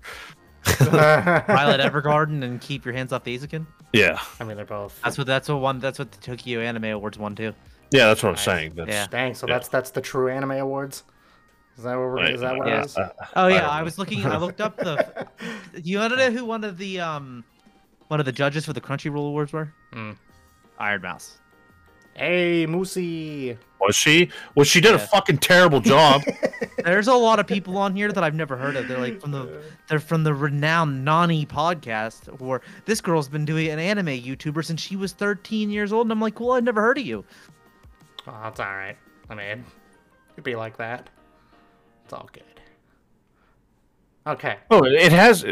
Violet Evergarden and Keep Your Hands Off the Eizouken. Yeah, I mean, they're both. That's what that's what one that's what the Tokyo Anime Awards won too. yeah, that's what I'm Nice. saying. That's, Yeah. Dang. So Yeah. that's that's the true anime awards. Is that what we're, is that what Yeah. it is? uh, Oh yeah, don't I, was looking. I looked up the. You want to know who one of the um, one of the judges for the Crunchyroll Awards were? Hmm. Ironmouse. Hey, Moosey. was she? Well, she did a fucking terrible job. There's a lot of people on here that I've never heard of. They're like from the they're from the renowned Nani podcast, Or this girl's been doing an anime YouTuber since she was 13 years old, and I'm like, cool, I've never heard of you. Oh, that's all right. I mean, it'd be like that. It's all good. Okay. oh, it has.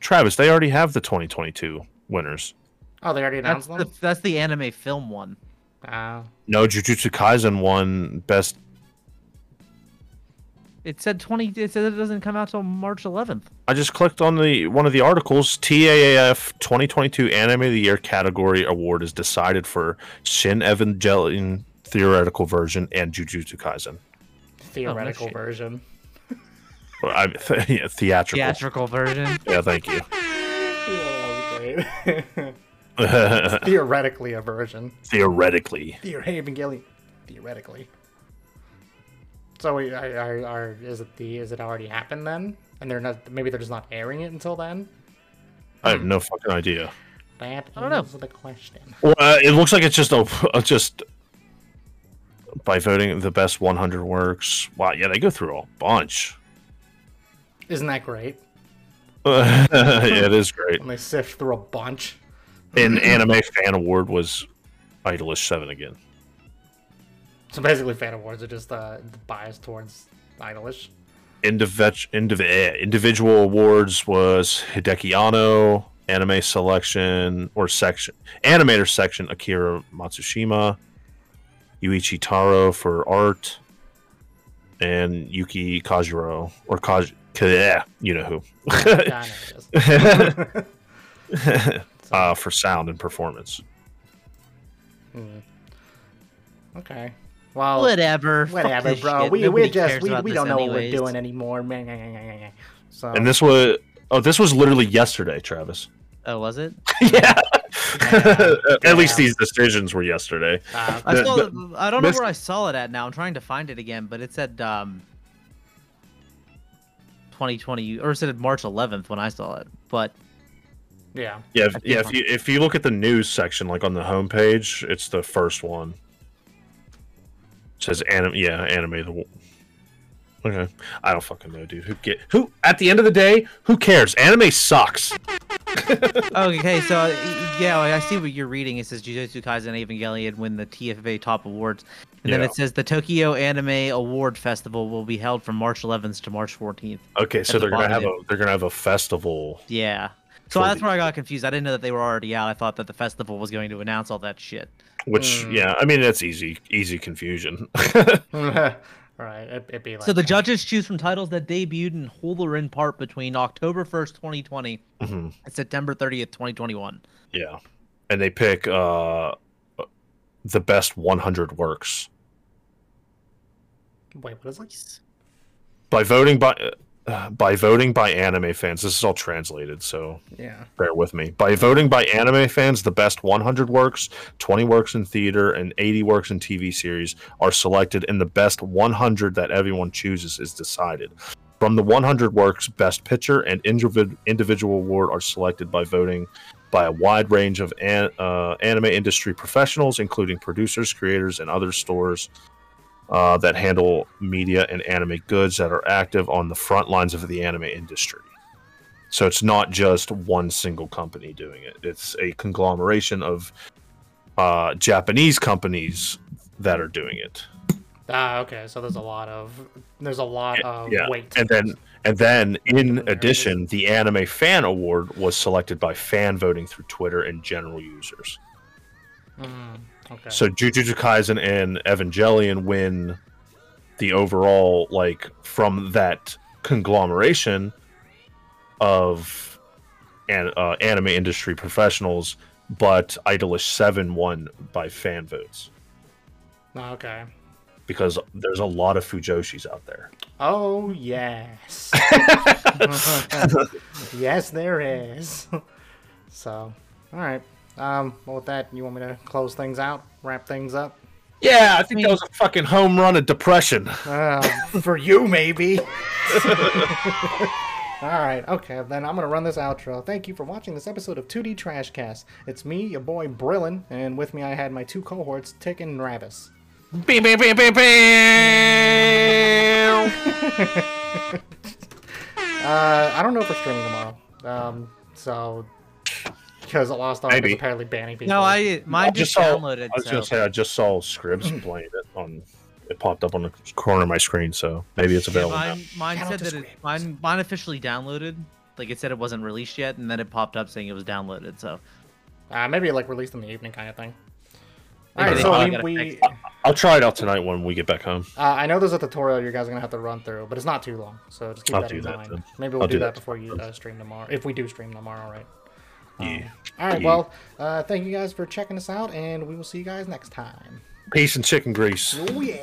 Travis, they already have the 2022 winners. Oh, they already That's announced the them. that's the anime film one. Uh, No, Jujutsu Kaisen won best. It said 20. It said it doesn't come out till March 11th. I just clicked on the one of the articles. TAAF 2022 Anime of the Year category award is decided for Shin Evangelion theoretical version and Jujutsu Kaisen. theoretical shit. version. Or, I, th- yeah, theatrical. Theatrical version. Yeah, thank you. Yeah, that was great. Theoretically, a version. Theoretically. Theo Evangelion. Theoretically. So, are, are, are, is it the is it already happened then? And they're not maybe they're just not airing it until then. I have no fucking idea. That I don't know. is the question. Well, uh, it looks like it's just a uh, just by voting the best 100 works. Wow, yeah, they go through a bunch. Isn't that great? yeah, it is great. When they sift through a bunch. And anime fan award was Idolish Seven again. So basically, fan awards are just uh, biased towards Idolish. Indiv- indiv- eh, individual awards was Hideaki Anno, anime selection or section, animator section, Akira Matsushima, Yuichi Taro for art, and Yuki Kajiura or Kaj, yeah, you know who, Yeah, know uh, for sound and performance. Okay. Well, Whatever. whatever, bro. shit. We Nobody we just we, we don't know what we're doing anymore. So And this was oh, this was literally yesterday, Travis. Oh, was it? yeah. At least these decisions were yesterday. uh, I saw. the- I don't know Mis- where I saw it at now. I'm trying to find it again, but it said um 2020 or it said March 11th when I saw it. But yeah. Yeah, if, yeah. If you if you look at the news section, like on the homepage, it's the first one. It says anime, Yeah, anime. The. Okay, I don't fucking know, dude. Who get who? At the end of the day, who cares? Anime sucks. Okay, so yeah, I see what you're reading. It says Jujutsu Kaisen Evangelion win the TFA Top Awards, and then it says the Tokyo Anime Award Festival will be held from March 11th to March 14th. Okay, so the they're gonna have a they're gonna have a festival. Yeah. So that's the- where I got confused. I didn't know that they were already out. I thought that the festival was going to announce all that shit. Which Hmm. yeah, I mean that's easy easy confusion. right. It, it'd be like So the judges choose from titles that debuted in whole or in part between October 1st, 2020 Mhm, and September 30th, 2021. Yeah, and they pick uh the best 100 works Wait, what is this? by voting by uh, by voting by anime fans. This is all translated, so Yeah. bear with me. By voting by anime fans, the best 100 works, 20 works in theater, and 80 works in TV series are selected, and the best 100 that everyone chooses is decided. From the 100 works, best picture and individ- individual award are selected by voting by a wide range of an- uh, anime industry professionals, including producers, creators, and other stores uh, that handle media and anime goods that are active on the front lines of the anime industry. So it's not just one single company doing it. It's a conglomeration of uh, Japanese companies that are doing it. Ah, okay. So there's a lot of there's a lot of yeah. weight. And then and then in addition, the Anime Fan Award was selected by fan voting through Twitter and general users. Mm, okay. So Jujutsu Kaisen and Evangelion win the overall like from that conglomeration of an, uh, anime industry professionals, but Idolish Seven won by fan votes Ah, okay. because there's a lot of Fujoshis out there. Oh yes. yes, there is. So, all right. Um, well, with that, you want me to close things out, wrap things up? Yeah, I think that was a fucking home run of depression. Uh, for you, maybe. All right, okay, then I'm gonna run this outro. Thank you for watching this episode of 2D Trashcast. It's me, your boy Brillin, and with me I had my two cohorts, Tick and Ravis. Beep, beep, beep, beep, beep. Uh, I don't know if we're streaming tomorrow. Um, so because Lost Ark Maybe. is apparently banning people. No, I mine I just, just saw. downloaded. I was so. gonna say I just saw Scribs playing it on. It popped up on the corner of my screen, so maybe it's Yeah, available. now. mine, mine said that it, mine, mine officially downloaded. Like it said it wasn't released yet, and then it popped up saying it was downloaded. So Uh, maybe like released in the evening kind of thing. All Maybe right, they so probably we, we I'll try it out tonight when we get back home. uh, I know there's a tutorial you guys are gonna have to run through, but it's not too long, so just keep I'll that in that mind. then. Maybe we'll I'll do, do that that before you uh, stream tomorrow, if we do stream tomorrow, right? Yeah. All right, Yeah. well, uh, thank you guys for checking us out, and we will see you guys next time. Peace and chicken grease. Oh yeah.